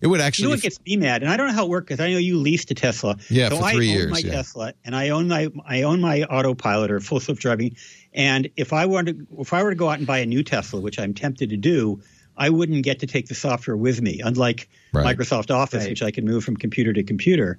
It would You know actually. what gets me mad, and I don't know how it works because I know you leased a Tesla. Yeah, so for I three own years, my yeah. Tesla, and I own my I own my autopilot or full self driving. And if I wanted, to, if I were to go out and buy a new Tesla, which I'm tempted to do, I wouldn't get to take the software with me, unlike Right. Microsoft Office, Right. which I can move from computer to computer.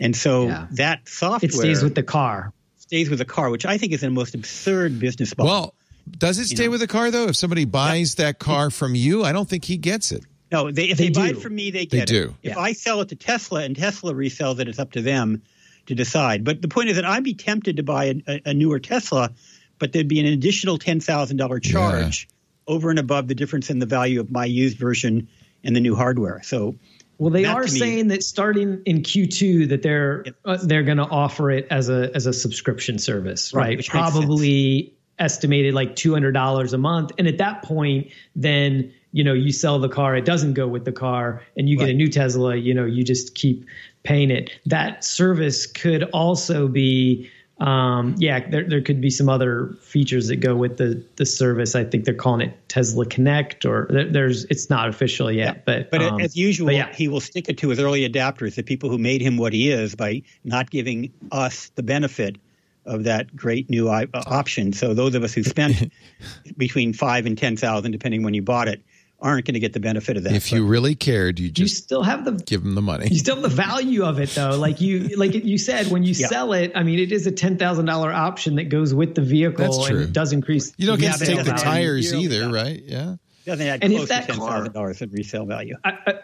And so Yeah. that software it stays with the car. stays with the car, which I think is the most absurd business model. well, does it stay know. with the car though? If somebody buys that car from you, I don't think he gets it. No, they, if They they, buy it from me, they They get do. it. If Yeah. I sell it to Tesla and Tesla resells it, it's up to them to decide. But the point is that I'd be tempted to buy a, a, a newer Tesla, but there'd be an additional ten thousand dollar charge over and above the difference in the value of my used version and the new hardware. So Well, they are me- saying that starting in Q2 that they're uh, they're going to offer it as a as a subscription service, Right, right? which Probably estimated like two hundred dollars a month, and at that point, then you know you sell the car, it doesn't go with the car, and you get a new Tesla. You know, you just keep paying it. That service could also be. Um, yeah, there, there could be some other features that go with the the service. I think they're calling it Tesla Connect, or there, there's it's not official yet, but But um, as usual, but yeah. he will stick it to his early adapters, the people who made him what he is, by not giving us the benefit of that great new i- uh, option. So those of us who spent between five and ten thousand, depending when you bought it, aren't going to get the benefit of that. If you really cared, you you still have the give them the money. you still have the value of it though like you like you said when you Yeah. sell it i mean it is a $10000 option that goes with the vehicle That's true. and it does increase You don't Yeah, get to take the doesn't- tires either, yeah. right? Yeah. Doesn't add And close that to ten thousand dollars in resale value. I, I,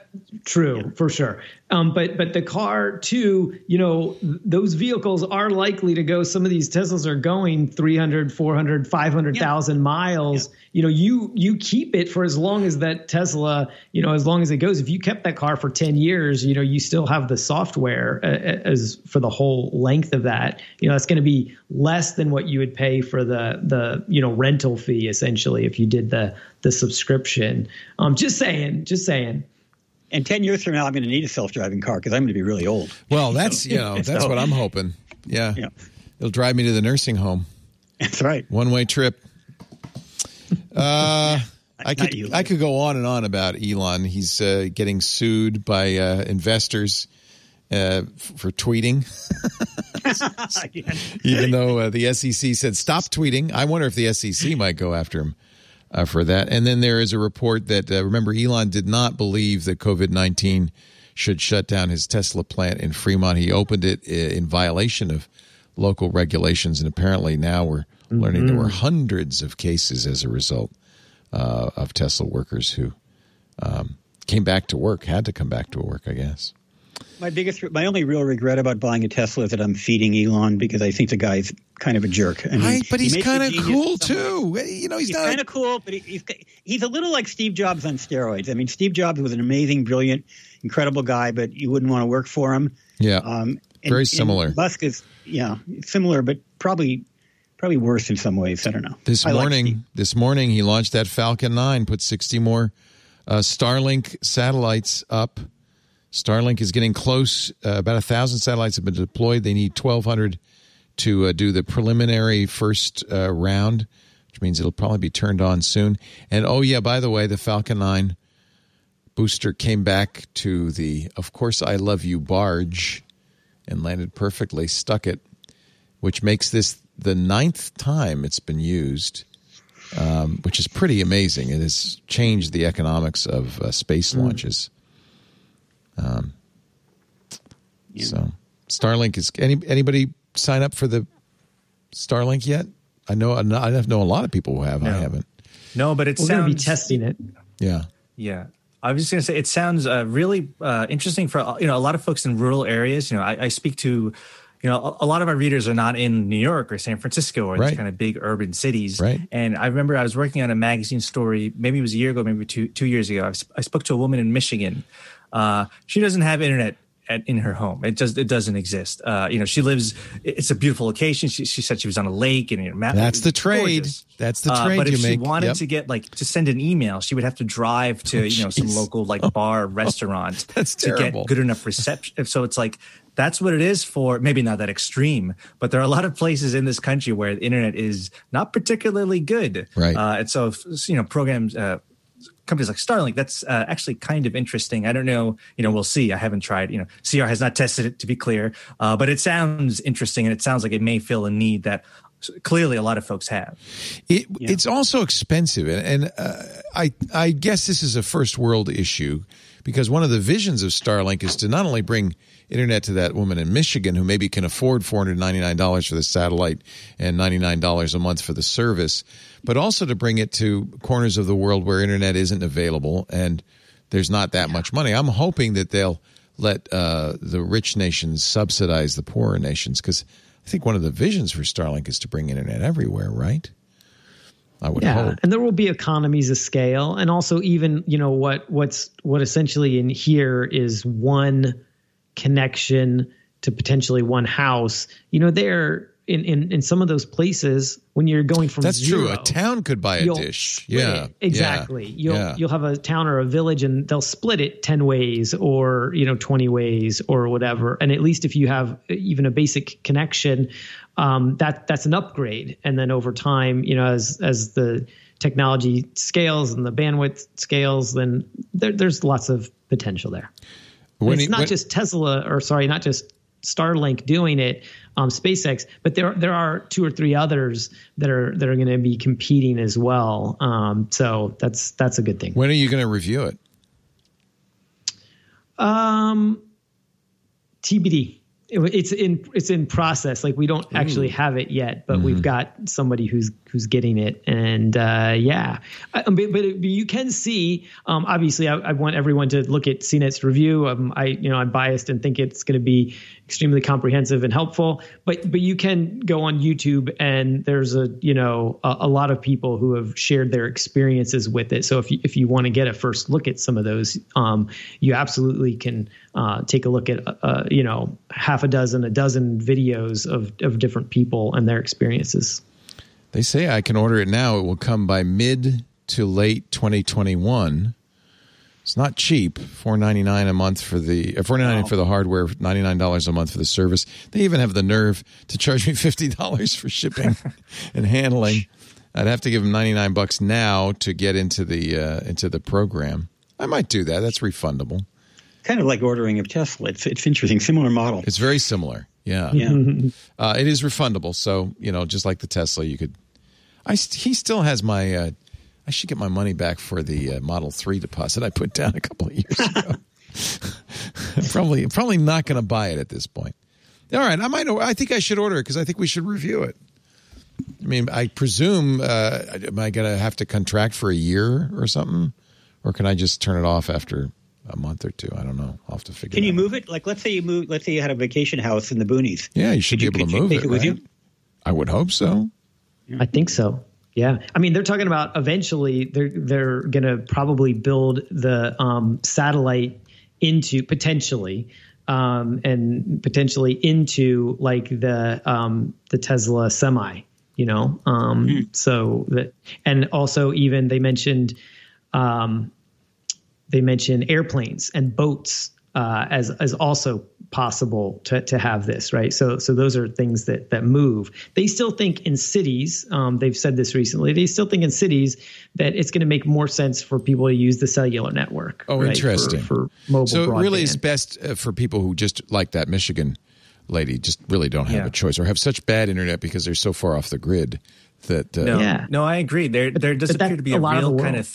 true for sure. Um, but but the car too you know those vehicles are likely to go some of these teslas are going 300 400 500000 miles. You know you you keep it for as long as that tesla you know as long as it goes. If you kept that car for 10 years you know you still have the software uh, uh, as for the whole length of that. You know that's going to be less than what you would pay for the the you know rental fee essentially if you did the the subscription um just saying just saying And ten years from now, I'm going to need a self-driving car because I'm going to be really old. Well, that's you know that's So- what I'm hoping. Yeah. Yeah. It'll drive me to the nursing home. That's right. One way trip. Uh, I could you. I could go on and on about Elon. He's uh, getting sued by uh, investors uh, f- for tweeting, even though uh, the SEC said stop tweeting. I wonder if the SEC might go after him uh, for that. And then there is a report that uh, remember Elon did not believe that COVID nineteen should shut down his Tesla plant in Fremont. He opened it uh, in violation of local regulations, and apparently now we're learning there were hundreds of cases as a result uh, of Tesla workers who um, came back to work, had to come back to work, I guess. My biggest, my only real regret about buying a Tesla is that I'm feeding Elon because I think the guy's kind of a jerk. I mean, Right, but he's makes a kind of cool in some ways. too. You know, he's, He's kind of cool, but he, he's he's a little like Steve Jobs on steroids. I mean, Steve Jobs was an amazing, brilliant, incredible guy, but you wouldn't want to work for him. yeah, Um, and- Very and similar. Musk is, yeah, similar, but probably probably worse in some ways. I don't know. this I morning, Steve. this morning he launched that Falcon Nine, put sixty more uh, Starlink satellites up. Starlink is getting close. Uh, about a thousand satellites have been deployed. They need twelve hundred to uh, do the preliminary first uh, round, which means it'll probably be turned on soon. And oh yeah, by the way, the Falcon Nine booster came back to the Of Course I Love You barge and landed perfectly, stuck it, which makes this the ninth time it's been used, um, which is pretty amazing. It has changed the economics of uh, space launches. Um, So, Starlink is any anybody sign up for the Starlink yet? I know I know a lot of people who have. I haven't. No, but it We're going to be sounds testing it. Yeah. Yeah. I was just going to say it sounds uh, really uh, interesting for you know a lot of folks in rural areas. You know, I, I speak to you know a, a lot of our readers are not in New York or San Francisco or Right. these kind of big urban cities. Right. And I remember I was working on a magazine story. Maybe it was a year ago, maybe two two years ago. I spoke to a woman in Michigan. Uh, she doesn't have internet. At, in her home, it just it doesn't exist. Uh, you know, she lives. It's a beautiful location. She, she said she was on a lake and you know, That's the trade. gorgeous. That's the Uh, trade but you if she make. wanted Yep. to get like to send an email, she would have to drive to you know some local like bar restaurant That's to terrible. get good enough reception. So it's like that's what it is for. Maybe not that extreme, but there are a lot of places in this country where the internet is not particularly good. Right. Uh, and so you know programs. Uh, companies like Starlink, that's uh, actually kind of interesting. I don't know, you know, we'll see. I haven't tried, you know, CR has not tested it to be clear, uh, but it sounds interesting and it sounds like it may fill a need that clearly a lot of folks have. It, It's also expensive, and, and uh, I I guess this is a first world issue because one of the visions of Starlink is to not only bring internet to that woman in Michigan who maybe can afford four hundred ninety nine dollars for the satellite and ninety nine dollars a month for the service, but also to bring it to corners of the world where internet isn't available and there's not that much money. I'm hoping that they'll let uh, the rich nations subsidize the poorer nations because I think one of the visions for Starlink is to bring internet everywhere, right? I would yeah hope. and there will be economies of scale and also even you know what what's what essentially in here is one connection to potentially one house you know there in in, in some of those places when you're going from That's true. A town could buy a dish. Yeah, it. exactly. Yeah. You'll yeah. you'll have a town or a village, and they'll split it ten ways, or you know twenty ways, or whatever. And at least if you have even a basic connection, um, that that's an upgrade. And then over time, you know, as as the technology scales and the bandwidth scales, then there, there's lots of potential there. It's he- not when- just Tesla, or sorry, not just Starlink doing it, um, SpaceX, but there there are two or three others that are that are going to be competing as well. Um, so that's that's a good thing. when are you going to review it? Um, TBD. It- it's in it's in process. Like we don't actually have it yet, but we've got somebody who's who's getting it, and uh, yeah. Uh, but, but you can see. Um, obviously, I, I want everyone to look at CNET's review. Um, I you know I'm biased and think it's going to be extremely comprehensive and helpful. But but you can go on YouTube and there's a you know a, a lot of people who have shared their experiences with it. So if you, if you want to get a first look at some of those, um, you absolutely can uh, take a look at uh, you know half a dozen, a dozen videos of of different people and their experiences. They say I can order it now. It will come by mid to late 2021. It's not cheap. Four ninety nine a month for the uh, four ninety nine for the hardware. Ninety nine dollars a month for the service. They even have the nerve to charge me fifty dollars for shipping and handling. I'd have to give them ninety nine bucks now to get into the uh, into the program. I might do that. That's refundable. Kind of like ordering a Tesla. It's, it's interesting. Similar model. It's very similar. Yeah. Yeah. Uh, it is refundable, so you know, just like the Tesla, you could. I st- he still has my. I should get my money back for the uh, Model Three deposit I put down a couple of years ago. probably, probably not going to buy it at this point. All right, I might. I think I should order it because I think we should review it. I mean, I presume uh, am I going to have to contract for a year or something, or can I just turn it off after a month or two? I don't know. I'll have to figure. Can it you out. move it? Like, let's say you move. Let's say you had a vacation house in the boonies. Yeah, you should Could be you- able to could you move take it. it with right? you? I would hope so. I think so. Yeah, I mean they're talking about eventually they're they're going to probably build the um, satellite into potentially um, and potentially into like the um, the Tesla semi. You know, um, so that and also even they mentioned um, they mentioned airplanes and boats uh, as as also possible to, to have this right so so those are things that that move they still think in cities um, they've said this recently they still think in cities that it's going to make more sense for people to use the cellular network Oh, right, interesting. for, for mobile so it really is best uh, for people who just like that Michigan lady, just really don't have Yeah. a choice or have such bad internet because they're so far off the grid that uh, No, Yeah. no, I agree. There, there does but that- appear to be a a, lot real the kind of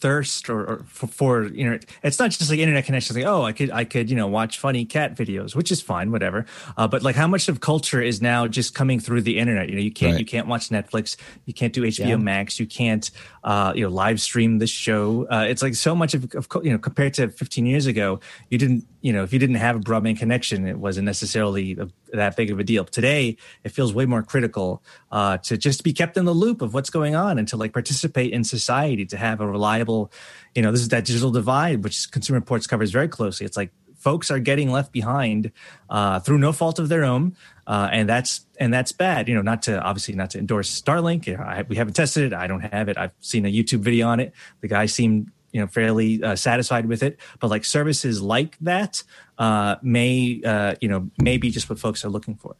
thirst or, or for, for you know, it's not just like internet connections. Like, oh, I could, I could, you know, watch funny cat videos, which is fine, whatever. Uh, but like, how much of culture is now just coming through the internet? You know, you can't, Right. you can't watch Netflix, you can't do HBO Yeah. Max, you can't, uh, you know, live stream this show. Uh, it's like so much of, of, you know, compared to 15 years ago, you didn't, you know, if you didn't have a broadband connection, it wasn't necessarily a, that big of a deal. Today, it feels way more critical uh, to just be kept in the loop of what's going on and to like participate in society, to have a reliable, you know, this is that digital divide, which Consumer Reports covers very closely. It's like folks are getting left behind uh, through no fault of their own, uh, and that's and that's bad. You know, not to obviously not to endorse Starlink. I, we haven't tested it. I don't have it. I've seen a YouTube video on it. The guy seemed you know fairly uh, satisfied with it, but like services like that uh, may uh, you know may be just what folks are looking for.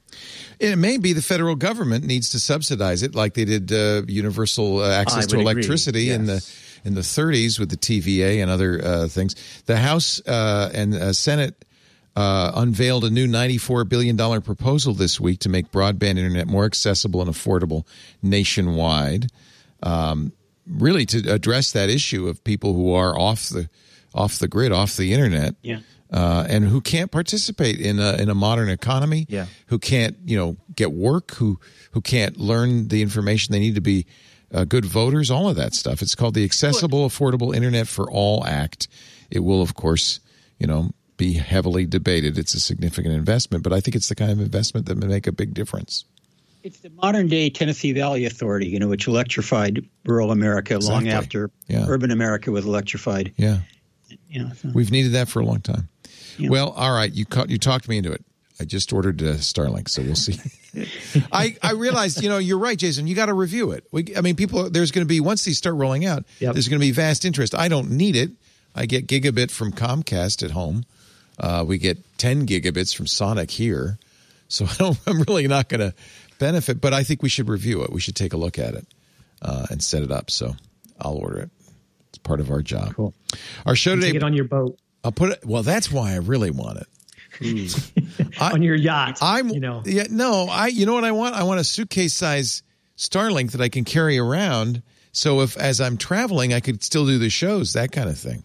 it may be the federal government needs to subsidize it like they did uh, universal uh, access to electricity in the in the 30s with the TVA and other uh, things. The House uh, and uh, Senate uh, unveiled a new $94 billion proposal this week to make broadband internet more accessible and affordable nationwide. Um, really, to address that issue of people who are off the off the grid, off the internet, Yeah. uh, and who can't participate in a in a modern economy, Yeah. who can't you know get work, who who can't learn the information they need to be uh, good voters, all of that stuff. It's called the Accessible, Affordable Internet for All Act. It will, of course, you know, be heavily debated. It's a significant investment, but I think it's the kind of investment that may make a big difference. It's the modern day Tennessee Valley Authority, you know, which electrified rural America long after Yeah. urban America was electrified. Yeah. You know, so- We've needed that for a long time. Yeah. Well, all right, you ca- you talked me into it. I just ordered uh, Starlink, so we'll see. I I realized, you know, you're right, Jason. You got to review it. We, I mean, people. There's going to be once these start rolling out. Yep. There's going to be vast interest. I don't need it. I get gigabit from Comcast at home. Uh, we get 10 gigabits from Sonic here, so I don't, I'm really not going to benefit. But I think we should review it. We should take a look at it uh, and set it up. So I'll order it. It's part of our job. Cool. Our show today. Get on your boat, I'll put it. Well, that's why I really want it. I- on your yacht. I'm, you know, yeah, no, I, you know what I want? I want a suitcase size Starlink that I can carry around. So if, as I'm traveling, I could still do the shows, that kind of thing.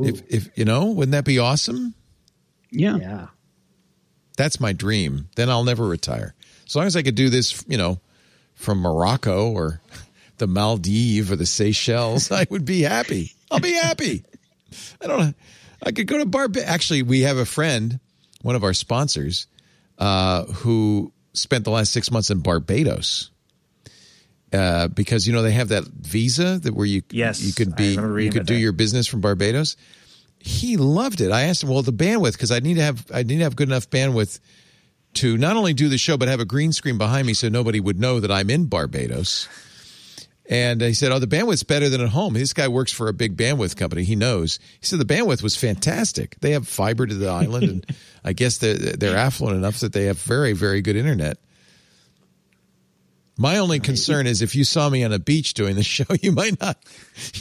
If, if, you know, wouldn't that be awesome? yeah. yeah. That's my dream. Then I'll never retire. As long as I could do this, you know, from Morocco or the Maldives or the Seychelles, I would be happy. I'll be happy. I don't. I could go to Barbados. Actually, we have a friend, one of our sponsors, uh, who spent the last six months in Barbados. Uh, because you know they have that visa that where you Yes, you could be you could do that. your business from Barbados. He loved it. I asked him, well, the bandwidth because I need to have I need to have good enough bandwidth to not only do the show but have a green screen behind me so nobody would know that I'm in Barbados. And uh, he said, "Oh, the bandwidth's better than at home." This guy works for a big bandwidth company. He knows. He said the bandwidth was fantastic. They have fiber to the island, and I guess they're they're affluent enough that they have very very good internet. My only concern is if you saw me on a beach doing the show, you might not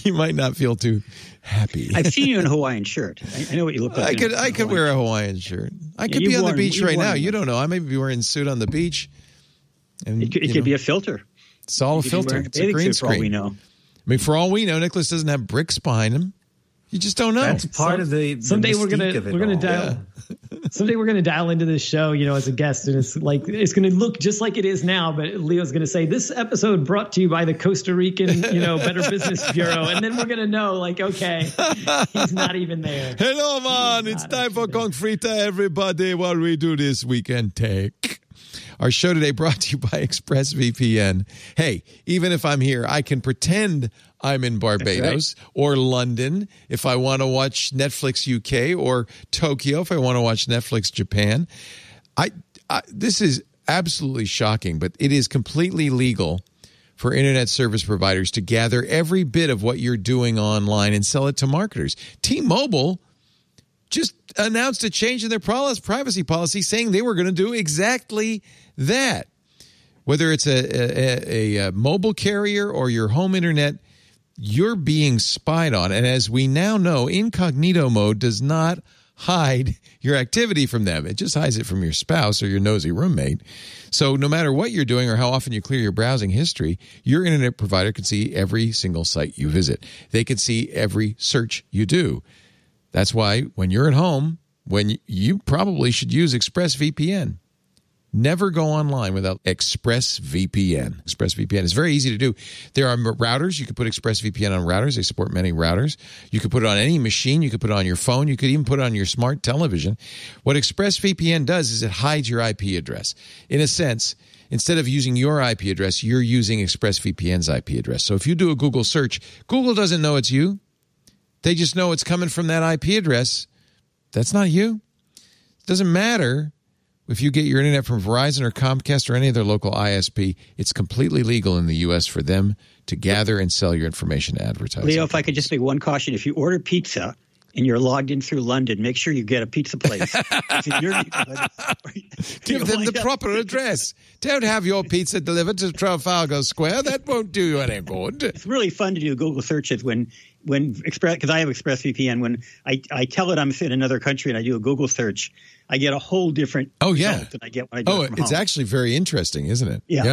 you might not feel too happy. I've seen you in a Hawaiian shirt. I, I know what you look like. I could a I could Hawaiian wear a Hawaiian shirt. I could you've be on worn- the beach right worn now. You don't know. I may be wearing a suit on the beach. And It could, it could know, be a filter. it's all a You could filter. wearing It's a bathing green suit for all we know. I mean, for all we know, Nicholas doesn't have bricks behind him. You just don't know. That's part of the, the someday we're gonna mystique of it we're gonna all. dial someday we're gonna dial into this show you know as a guest and it's like it's gonna look just like it is now but leo's gonna say this episode brought to you by the costa rican you know better business bureau and then we're gonna know like okay he's not even there Hello, man. It's time for Concreta, everybody. While we do this weekend take. Our show today brought to you by ExpressVPN. Hey, even if I'm here, I can pretend I'm in Barbados or London if I want to watch Netflix UK or Tokyo if I want to watch Netflix Japan. I, I this is absolutely shocking, but it is completely legal for internet service providers to gather every bit of what you're doing online and sell it to marketers. T-Mobile just announced a change in their privacy policy saying they were going to do exactly that. Whether it's a, a, a, mobile carrier or your home internet, you're being spied on. And as we now know, incognito mode does not hide your activity from them. It just hides it from your spouse or your nosy roommate. So no matter what you're doing or how often you clear your browsing history, your internet provider can see every single site you visit. They can see every search you do. That's why when you're at home, when you probably should use ExpressVPN. Never go online without ExpressVPN. ExpressVPN is very easy to do. There are routers. You can put ExpressVPN on routers. They support many routers. You can put it on any machine. You can put it on your phone. You could even put it on your smart television. What ExpressVPN does is it hides your IP address. In a sense, instead of using your IP address, you're using ExpressVPN's IP address. So if you do a Google search, Google doesn't know it's you. They just know it's coming from that IP address. That's not you. It doesn't matter if you get your internet from Verizon or Comcast or any other local ISP, it's completely legal in the U.S. for them to gather and sell your information to advertisers. Leo, if I could just make one caution. If you order pizza and you're logged in through London, make sure you get a pizza place. Give them the proper address. Don't have your pizza delivered to Trafalgar Square. That won't do you any good. It's really fun to do Google searches when when Express because I have ExpressVPN. When I, I tell it I'm in another country and I do a Google search, I get a whole different oh yeah than I get when I do oh it it's home. actually very interesting, isn't it? Yeah.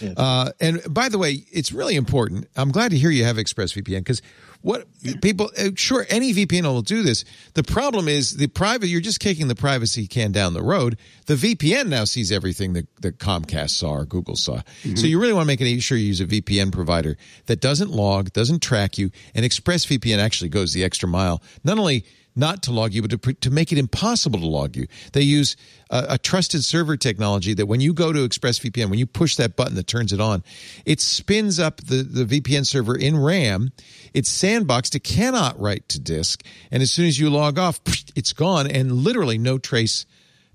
Yeah. Uh, and by the way, it's really important. I'm glad to hear you have ExpressVPN because what people uh, sure any VPN will do this. The problem is the private. You're just kicking the privacy can down the road. The VPN now sees everything that, that Comcast saw or Google saw. Mm-hmm. So you really want to make sure you use a VPN provider that doesn't log, doesn't track you, and ExpressVPN actually goes the extra mile. Not only not to log you, but to, to make it impossible to log you. They use a, a, trusted server technology that when you go to ExpressVPN, when you push that button that turns it on, it spins up the, the VPN server in RAM. It's sandboxed. It cannot write to disk. And as soon as you log off, it's gone and literally no trace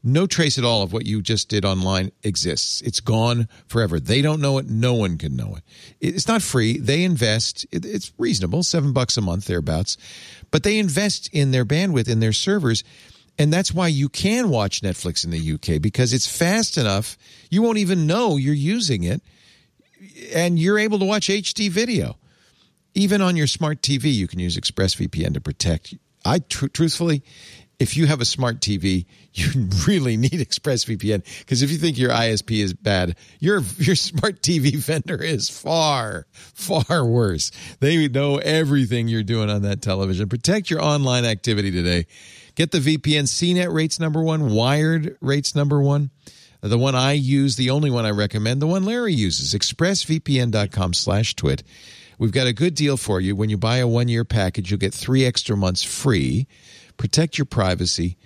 no trace at all of what you just did online exists. It's gone forever. They don't know it. No one can know it. It's not free. They invest. It's reasonable, seven bucks a month thereabouts, but they invest in their bandwidth in their servers. And that's why you can watch Netflix in the UK because it's fast enough. You won't even know you're using it. And you're able to watch HD video. Even on your smart TV, you can use ExpressVPN to protect. I tr- truthfully, if you have a smart TV, you really need ExpressVPN because if you think your ISP is bad, your your smart TV vendor is far far worse. They know everything you're doing on that television. Protect your online activity today. Get the VPN. CNET rates number one. Wired rates number one. The one I use, the only one I recommend, the one Larry uses, ExpressVPN.com/slash/twit. We've got a good deal for you. When you buy a one-year package, you'll get three extra months free protect your privacy,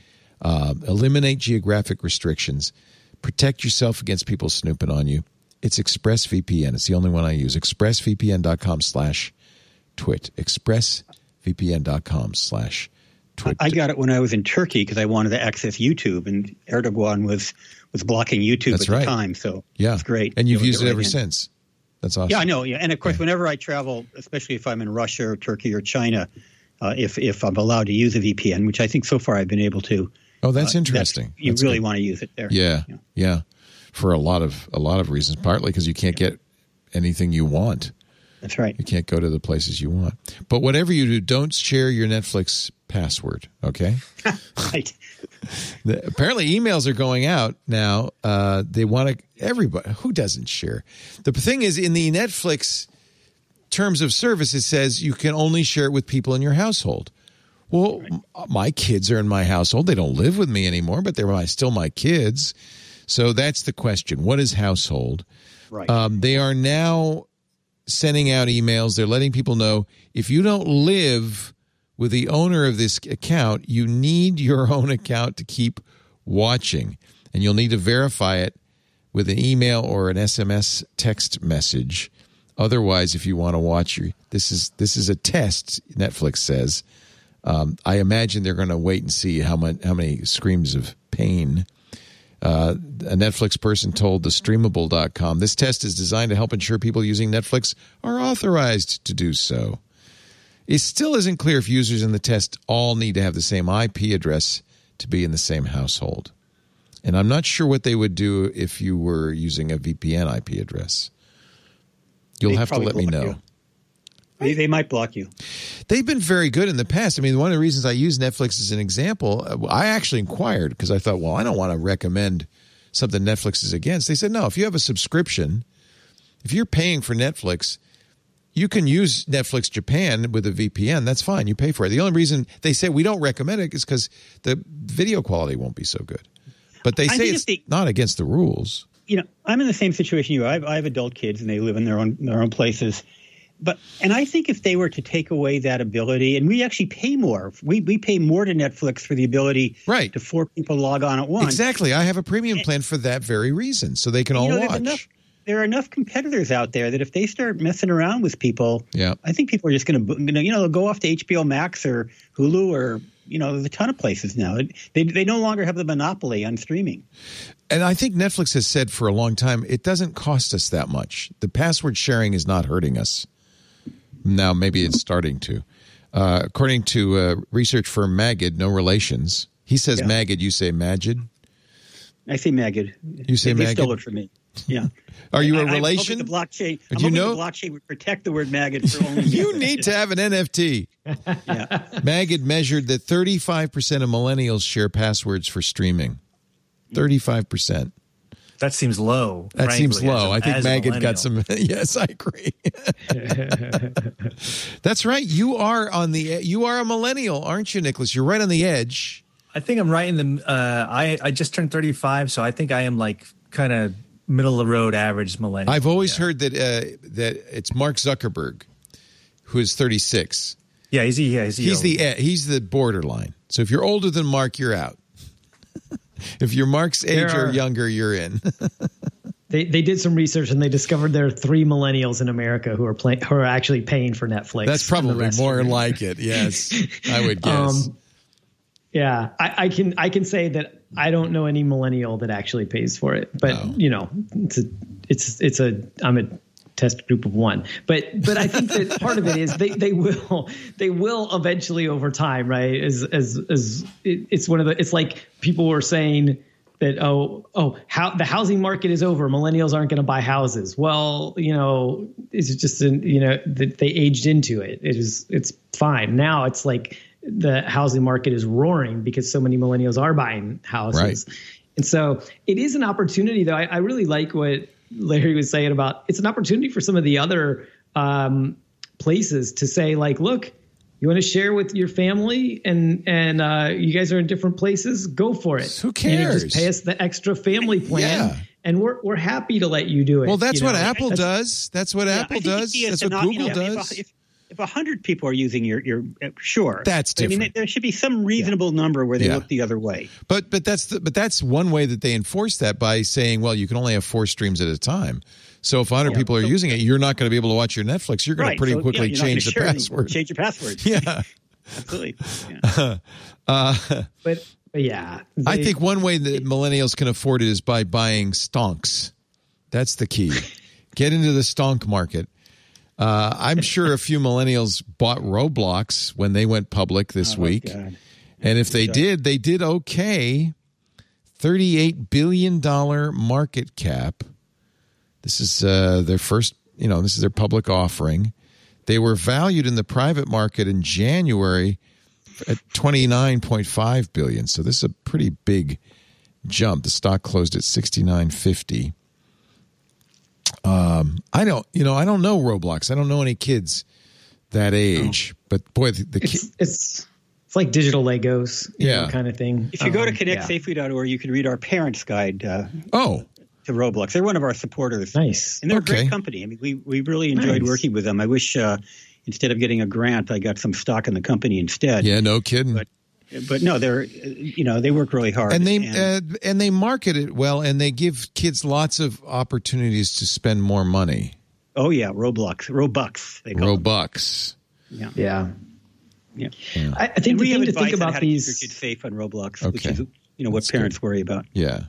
uh, eliminate geographic restrictions, protect yourself against people snooping on you. It's ExpressVPN. It's the only one I use. ExpressVPN.com slash twit. ExpressVPN.com slash twit. I got it when I was in Turkey because I wanted to access YouTube, and Erdogan was was blocking YouTube That's at right. the time. So yeah, it's great. And you've used it right ever in. since. That's awesome. Yeah, I know. Yeah, and of course, Yeah. whenever I travel, especially if I'm in Russia or Turkey or China, uh, if if I'm allowed to use a VPN, which I think so far I've been able to. Oh, that's uh, interesting. you That's really good. want to use it there. Yeah, yeah, for a lot of a lot of reasons. Partly because you can't get anything you want. That's right. You can't go to the places you want. But whatever you do, don't share your Netflix password. Okay. right. The- apparently, emails are going out now. Uh, they want to everybody who doesn't share. The thing is, in the Netflix terms of service, it says you can only share it with people in your household. Well, m- my kids are in my household. They don't live with me anymore, but they're my, still my kids. So that's the question. What is household? Right. Um, they are now sending out emails. They're letting people know if you don't live with the owner of this account, you need your own account to keep watching. And you'll need to verify it with an email or an SMS text message. Otherwise, if you want to watch this is this is a test, Netflix says. Um, I imagine they're going to wait and see how much how many screams of pain uh, a Netflix person told the streamable.com this test is designed to help ensure people using Netflix are authorized to do so. It still isn't clear if users in the test all need to have the same IP address to be in the same household. And I'm not sure what they would do if you were using a VPN IP address. You'll have to let me know. you. They, they might block you. They've been very good in the past. I mean, one of the reasons I use Netflix as an example, uh, I actually inquired because I thought, well, I don't want to recommend something Netflix is against. They said, no, if you have a subscription, if you're paying for Netflix, you can use Netflix Japan with a VPN. That's fine. You pay for it. The only reason they say we don't recommend it is because the video quality won't be so good. But they say it's they- not against the rules. You know, I'm in the same situation you. are. I have, I have adult kids, and they live in their own their own places. But and I think if they were to take away that ability, and we actually pay more, we we pay more to Netflix for the ability Right. to four people log on at once. Exactly. I have a premium plan for that very reason, so they can all You know, watch. enough- there are enough competitors out there that if they start messing around with people, Yeah. I think people are just going to, you know, they'll go off to HBO Max or Hulu or you know, there's a ton of places now. They they no longer have the monopoly on streaming. And I think Netflix has said for a long time it doesn't cost us that much. The password sharing is not hurting us. Now maybe it's starting to. Uh, according to uh, research firm Magid, no relations. He says Yeah. Magid, you say Magid. I say Magid. You say they, they Magid? stole it from me. Yeah. Are you a I- relation? The blockchain. Do I'm you know- the blockchain would protect the word maggot for only. You need to have an NFT. Yeah. Magid measured that 35% of millennials share passwords for streaming. 35%. That seems low. That frankly, seems low. a- I think Magid got some. yes, I agree. That's right. You are on the. You are a millennial, aren't you, Nicholas? You're right on the edge. I think I'm right in the. Uh, I I just turned 35, so I think I am like kind of middle of the road, average millennial. I've always heard that uh, that it's Mark Zuckerberg, who is 36. yeah, he's yeah he's, He's the e- he's the borderline. So if you're older than Mark, you're out. if you're Mark's age There or younger, you're in. They they did some research and they discovered there are three millennials in America who are play, who are actually paying for Netflix. That's probably more are- like it. Yes, I would guess. Um, yeah, I, I can I can say that I don't know any millennial that actually pays for it, but No. you know, it's a it's it's a I'm a test group of one, but but I think that part of it is they they will they will eventually over time, right? As as as it, it's one of the it's like people were saying that oh oh how the housing market is over. Millennials aren't going to buy houses. Well you know it's just an, you know that they aged into it. It is it's fine. Now it's like the housing market is roaring because so many millennials are buying houses. And so it is an opportunity though. I, I really like what larry was saying about it's an opportunity for some of the other um, places to say like look you want to share with your family and and uh, you guys are in different places go for it Who You cares? just pay us the extra family plan Yeah. and we're we're happy to let you do it well, that's you what? Apple That's- does. That's what Yeah, Apple does. That's what phenom- you Google know, does. If, if, if a hundred people are using your your uh, sure, That's But I mean, there should be some reasonable number where they Yeah. look the other way. But but that's the, but that's one way that they enforce that by saying, well, you can only have four streams at a time. So if 100 people are using it, you're not going to be able to watch your Netflix. You're going right. to pretty so, quickly yeah, change the gonna share anything. password. Change your password. Yeah. absolutely. Yeah. Uh, but, but yeah I think one way that millennials can afford it is by buying stonks. That's the key. Get into the stonk market. Uh, I'm sure a few millennials bought Roblox when they went public this Oh, week. God. And if they did, they did okay. $38 billion market cap. This is uh, their first, you know, this is their public offering. They were valued in the private market in January at 29.5 billion. So this is a pretty big jump. The stock closed at 69.50. Um, I don't, you know, I don't know Roblox. I don't know any kids that age. But boy, the, the kid, it's it's it's like digital Legos, Yeah. know, kind of thing. If you go to Um, yeah. connectsafely.org, you can read our parents' guide uh, oh, to Roblox. They're one of our supporters. Nice. And they're Okay. a great company. I mean, we, we really enjoyed Nice. working with them. I wish uh, instead of getting a grant, I got some stock in the company instead. yeah, no kidding. But but no, they're uh, you know they work really hard. and they uh, and they market it well, and they give kids lots of opportunities to spend more money. oh yeah, Roblox, Robux, they call them. Robux. Yeah. Yeah. Yeah. I, I think And the we have thing to think on about how to keep your these kids safe on Roblox, which is you know what That's parents worry about. Yeah.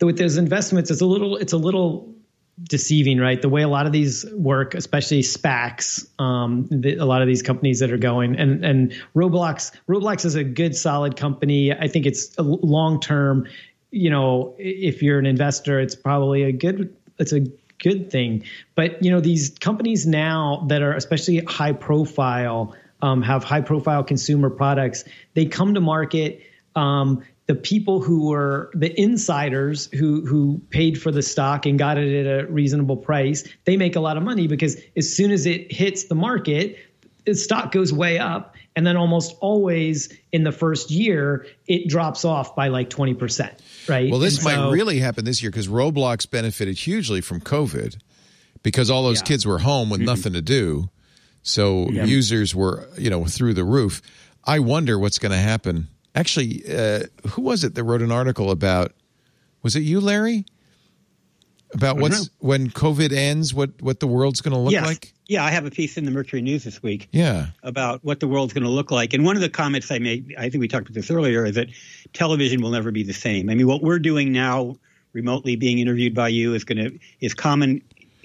with those investments, it's a little it's a little deceiving, right? The way a lot of these work, especially SPACs, um, the, a lot of these companies that are going and and Roblox. Roblox is a good, solid company. I think it's a long term. You know, if you're an investor, it's probably a good. It's a good thing. But you know, these companies now that are especially high profile, um, have high profile consumer products. They come to market. Um, the people who were the insiders who who paid for the stock and got it at a reasonable price, they make a lot of money because as soon as it hits the market, the stock goes way up, and then almost always in the first year it drops off by like twenty percent. Right. Well, this And might so- really happen this year because Roblox benefited hugely from COVID because all those Yeah. kids were home with mm-hmm. nothing to do. So users were, you know, through the roof. I wonder what's going to happen. Actually, uh, who was it that wrote an article about? Was it you, Larry? About what's when COVID ends, what what the world's going to look yes. like? Yeah, I have a piece in the Mercury News this week Yeah. about what the world's going to look like. And one of the comments I made, I think we talked about this earlier, is that television will never be the same. I mean, what we're doing now, remotely being interviewed by you, is going to is common,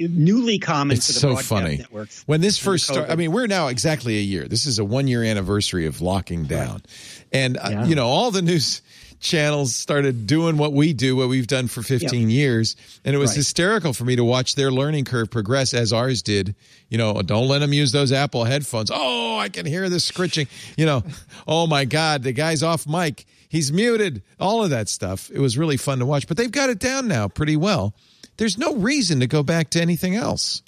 newly common It's for the so funny. networks. When this first started, I mean, we're now exactly a year. This is a one year anniversary of locking down. And, uh, you know, all the news channels started doing what we do, what we've done for 15 years. And it was Right. hysterical for me to watch their learning curve progress as ours did. You know, don't let them use those Apple headphones. Oh, I can hear the scritching. You know, oh my God, the guy's off mic. He's muted. All of that stuff. It was really fun to watch. But they've got it down now pretty well. There's no reason to go back to anything else.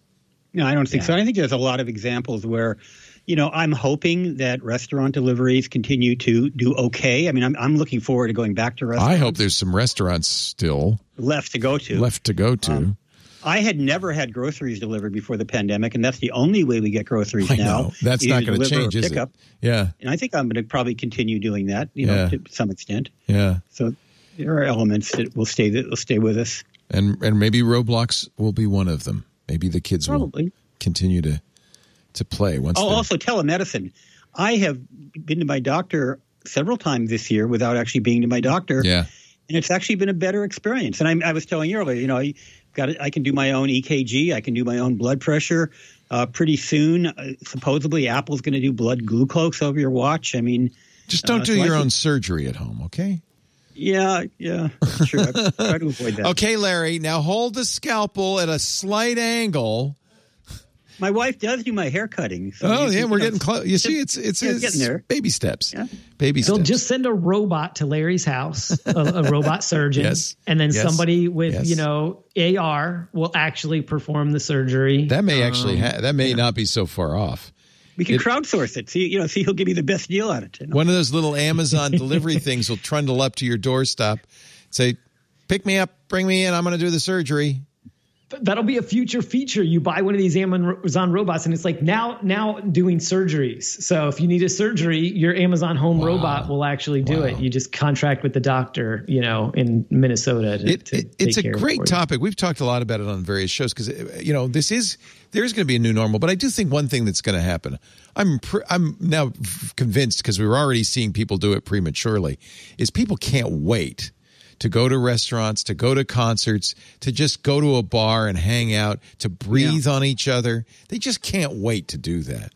No, I don't think so. I think there's a lot of examples where, you know, I'm hoping that restaurant deliveries continue to do okay. I mean, I'm, I'm looking forward to going back to restaurants. I hope there's some restaurants still left to go to. left to go to. Um, I had never had groceries delivered before the pandemic, and that's the only way we get groceries I now. know. That's either not going to deliver or change, is pickup. it? Yeah, And I think I'm going to probably continue doing that, you know, Yeah. to some extent. yeah. So there are elements that will stay that will stay with us. And and maybe Roblox will be one of them. Maybe the kids Probably. will continue to to play once. Oh, also telemedicine. I have been to my doctor several times this year without actually being to my doctor. yeah. and it's actually been a better experience. And I, I was telling you earlier, you know, I got I can do my own EKG, I can do my own blood pressure. Uh, pretty soon, uh, supposedly, Apple's going to do blood glucose over your watch. I mean, Just don't Uh, do so your own surgery at home, okay? Yeah, yeah, that's true. I try to avoid that. Okay, Larry. Now hold the scalpel at a slight angle. My wife does do my hair cutting. So Oh yeah, we're know, getting close. You see, it's it's, yeah, it's getting there. baby steps. Yeah. Baby They'll steps. just send a robot to Larry's house, a, a robot surgeon, Yes. and then Yes. somebody with Yes. you know AR will actually perform the surgery. that may actually Um, ha- that may not be so far off. We can It- crowdsource it. See, you know, see who'll give me the best deal on it. you know? One of those little Amazon delivery things will trundle up to your doorstep, say, "Pick me up, bring me in. I'm going to do the surgery." That'll be a future feature. You buy one of these Amazon robots, and it's like now now doing surgeries. So if you need a surgery, your Amazon Home robot will actually do it. You just contract with the doctor, you know, in Minnesota. To, It, to it's a it great topic. We've talked a lot about it on various shows because you know this is there's going to be a new normal. But I do think one thing that's going to happen. I'm pr- I'm now convinced because we were already seeing people do it prematurely. Is people can't wait to go to restaurants, to go to concerts, to just go to a bar and hang out, to breathe on each other. They just can't wait to do that.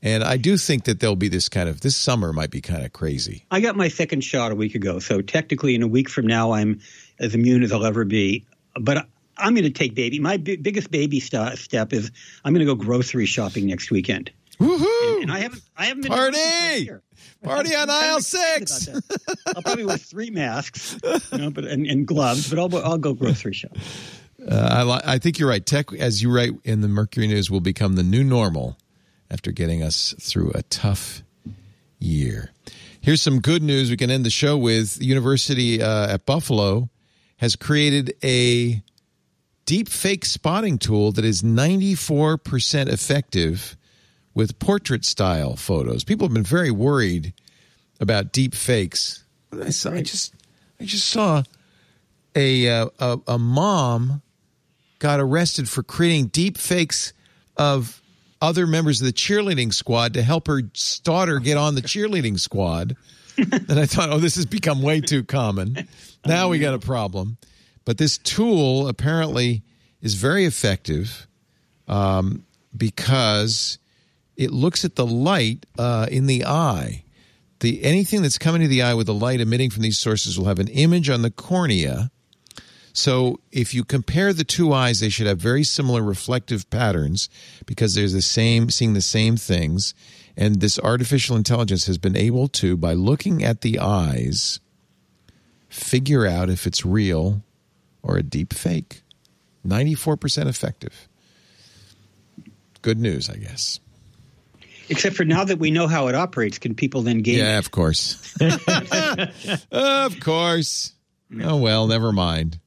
And I do think that there'll be this kind of this summer might be kind of crazy. I got my second shot a week ago, so technically, in a week from now, I'm as immune as I'll ever be. But I'm going to take baby. My bi- biggest baby st- step is I'm going to go grocery shopping next weekend. Woohoo! And I haven't, I haven't been Party! To grocery store this year. Party on I'm kind of aisle six. about that. I'll probably wear three masks, you know, but and, and gloves, but I'll I'll go grocery shop. Uh, I, li- I think you're right. Tech, as you write in the Mercury News, will become the new normal after getting us through a tough year. Here's some good news we can end the show with. The University uh, at Buffalo has created a deep fake spotting tool that is 94% effective with portrait style photos. People have been very worried about deep fakes. I, saw, I just I just saw a, uh, a a mom got arrested for creating deep fakes of other members of the cheerleading squad to help her daughter get on the cheerleading squad. and I thought, oh, this has become way too common. Now we got a problem. But this tool apparently is very effective um, because it looks at the light uh, in the eye. The anything that's coming to the eye with the light emitting from these sources will have an image on the cornea. So if you compare the two eyes, they should have very similar reflective patterns because they're the same, seeing the same things. And this artificial intelligence has been able to, by looking at the eyes, figure out if it's real or a deep fake. 94% effective. Good news, I guess. Except for now that we know how it operates, can people then game Yeah, it? of course. of course. Oh well, never mind.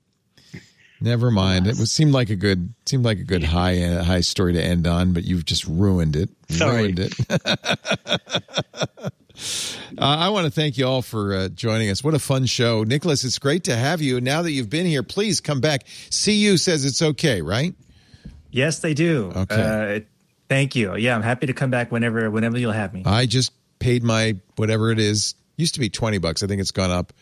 Never mind. It was seemed like a good seemed like a good high uh, high story to end on, but you've just ruined it. Sorry. Ruined it. uh, I want to thank you all for uh, joining us. What a fun show, Nicholas. It's great to have you. Now that you've been here, please come back. CU says it's okay, right? Yes, they do. Okay. Thank you. Yeah, I'm happy to come back whenever whenever you'll have me. I just paid my whatever it is. Used to be twenty bucks. I think it's gone up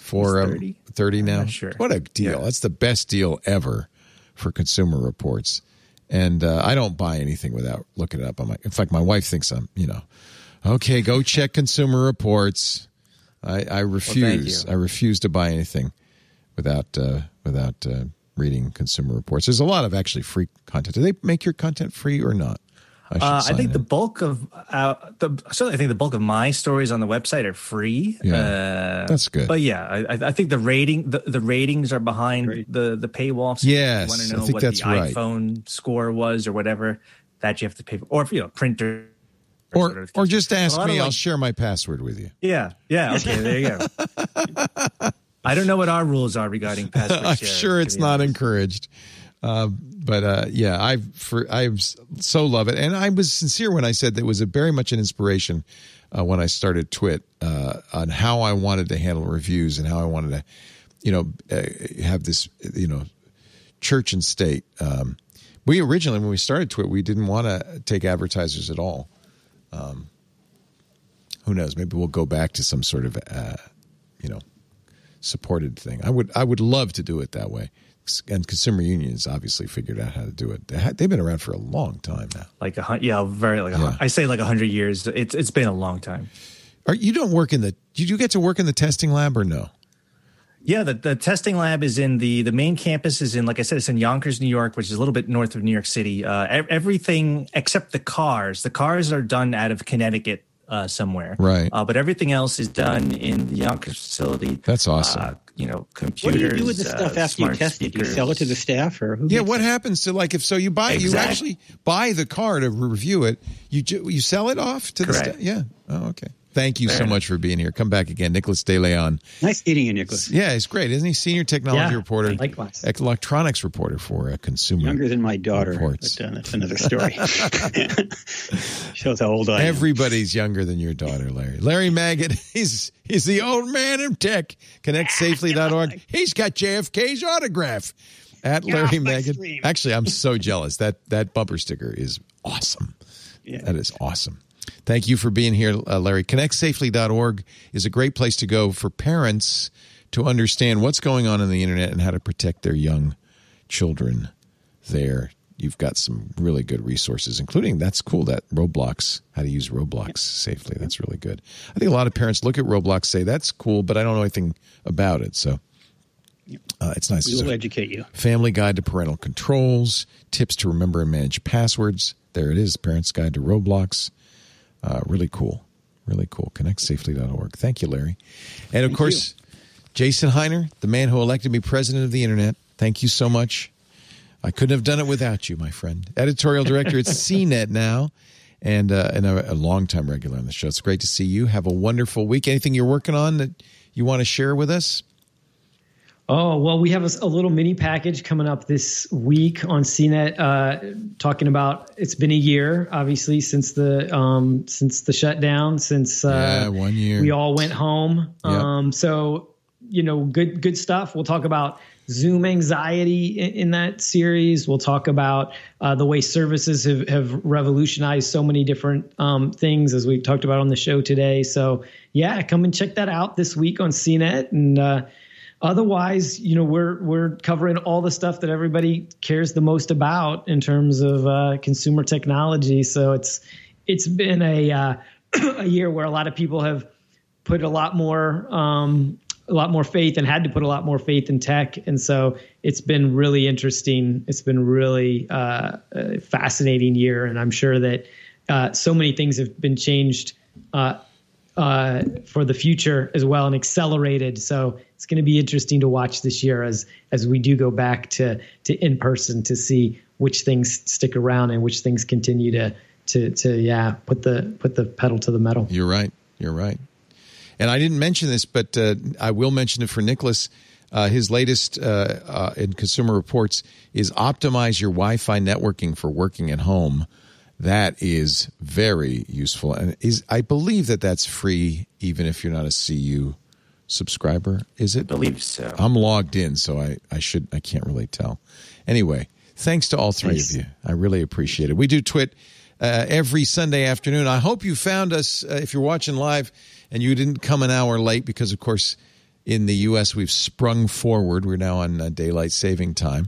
for um, 30? 30 now. not sure. What a deal! Yeah. That's the best deal ever for Consumer Reports. And uh, I don't buy anything without looking it up. I'm like, in fact, my wife thinks I'm, you know, okay, go check Consumer Reports. I, I refuse. you. I refuse to buy anything without uh, without uh, reading Consumer Reports. There's a lot of actually free content. Do they make your content free or not? Should Uh, I sign think the bulk of uh, the certainly I think the bulk of my stories on the website are free. Yeah. uh, That's good. But yeah, I, I- I think the rating the, the ratings are behind the the paywall. So Yes, you want I to know think what that's the right. iPhone score was or whatever that you have to pay for, or if you know printer. or or just ask A lot of, me. I'll share my password with you. Yeah, yeah. Okay, there you go. I don't know what our rules are regarding password I'm sure it's not encouraged. Uh, but uh, yeah, I for I so love it, and I was sincere when I said that it was very much an inspiration uh, when I started Twit uh, on how I wanted to handle reviews and how I wanted to, you know, uh, have this, you know, church and state. Um, we originally, when we started Twit, we didn't want to take advertisers at all. Um, who knows? Maybe we'll go back to some sort of, uh, you know, supported thing. I would I would love to do it that way. And consumer unions obviously figured out how to do it. They ha- They've been around for a long time now. like a hun- yeah, very like Yeah. I say like a hundred years. It's it's been a long time. Are you don't work in the? Did you get to work in the testing lab or no? Yeah, the, the testing lab is in the the main campus is in like I said, it's in Yonkers, New York, which is a little bit north of New York City. Uh, everything except the cars. The cars are done out of Connecticut uh, somewhere, Right. Uh, but everything else is done in the Yonkers facility. That's awesome. You know, What computers. do you do with the stuff uh, after you smart test it? Do you sell it to the staff, or who? Yeah, what it? happens to like if so you buy you actually buy the car to review it, you ju- you sell it off to the Correct. sta- yeah. Oh, okay. Thank you so Fair much for being here. Come back again, Nicholas De Leon. Nice meeting you, Nicholas. Yeah, he's great, isn't he? Senior technology Yeah, reporter, likewise. electronics reporter for uh, consumer. Younger than my daughter, Reports. but uh, that's another story. Shows how old I am. Everybody's younger than your daughter, Larry. Larry Magid, he's he's the old man of tech. ConnectSafely.org. He's got JFK's autograph at Larry off my Magid. Actually, I'm so jealous. That that bumper sticker is awesome. Yeah. That is awesome. Thank you for being here, uh, Larry. ConnectSafely.org is a great place to go for parents to understand what's going on in the internet and how to protect their young children there. You've got some really good resources, including that's cool that Roblox, how to use Roblox safely. That's really good. I think a lot of parents look at Roblox, say that's cool, but I don't know anything about it. So uh, it's nice. We will educate you. Family Guide to Parental Controls, tips to remember and manage passwords. There it is, Parents Guide to Roblox. Uh, really cool. Really cool. ConnectSafely.org. Thank you, Larry. And of course, Jason Hiner, the man who elected me president of the internet. Thank you so much. I couldn't have done it without you, my friend. Editorial director at CNET now, and uh, and a, a longtime regular on the show. It's great to see you. Have a wonderful week. Anything you're working on that you want to share with us? Oh, well, we have a little mini package coming up this week on CNET, uh, talking about it's been a year, obviously, since the um, since the shutdown, since uh, Yeah, one year. we all went home. Yep. Um, so, you know, good good stuff. We'll talk about Zoom anxiety in, in that series. We'll talk about uh, the way services have, have revolutionized so many different um, things, as we talked about on the show today. So, yeah, come and check that out this week on CNET and. Otherwise, you know, we're we're covering all the stuff that everybody cares the most about in terms of uh, consumer technology. So it's it's been a uh, a year where a lot of people have put a lot more um, a lot more faith and had to put a lot more faith in tech, and so it's been really interesting. It's been really uh, a fascinating year, and I'm sure that uh, so many things have been changed uh, uh, for the future as well and accelerated. So it's going to be interesting to watch this year as as we do go back to to in person to see which things stick around and which things continue to to to yeah put the put the pedal to the metal. You're right. You're right. And I didn't mention this, but uh, I will mention it for Nicholas. Uh, his latest uh, uh in Consumer Reports is optimize your Wi-Fi networking for working at home. That is very useful, and is I believe that that's free, even if you're not a CU subscriber. Is it? I believe so. I'm logged in, so I I should I can't really tell. Anyway, thanks to all three nice. of you. I really appreciate it. We do twit uh, every Sunday afternoon. I hope you found us uh, if you're watching live and you didn't come an hour late because, of course, in the U.S. we've sprung forward. We're now on uh, daylight saving time.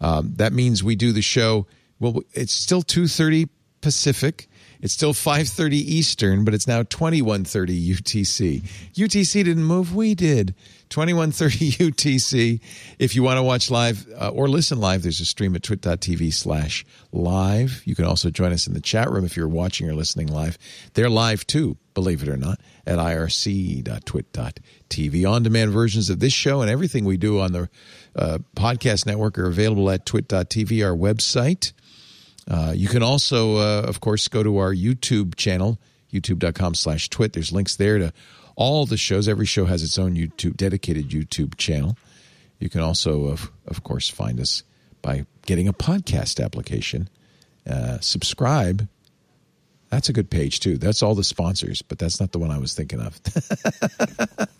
Um, that means we do the show. Well, it's still two thirty Pacific. It's still 5:30 Eastern, but it's now 21:30 UTC. UTC didn't move, we did. 21:30 UTC. If you want to watch live uh, or listen live, there's a stream at twit.tv slash live. You can also join us in the chat room if you're watching or listening live. They're live too, believe it or not, at irc.twit.tv. On-demand versions of this show and everything we do on the uh, podcast network are available at twit.tv, our website. Uh, you can also, uh, of course, go to our YouTube channel, youtube.com slash twit. There's links there to all the shows. Every show has its own YouTube, dedicated YouTube channel. You can also, of, of course, find us by getting a podcast application. Uh, subscribe. That's a good page, too. That's all the sponsors, but that's not the one I was thinking of.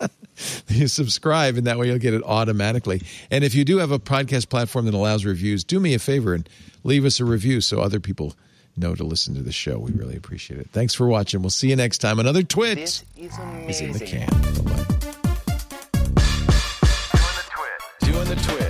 you subscribe, and that way you'll get it automatically. And if you do have a podcast platform that allows reviews, do me a favor and leave us a review so other people know to listen to the show. We really appreciate it. Thanks for watching. We'll see you next time. Another twit is, is in the can. Bye-bye. Doing the twit. Doing the twit.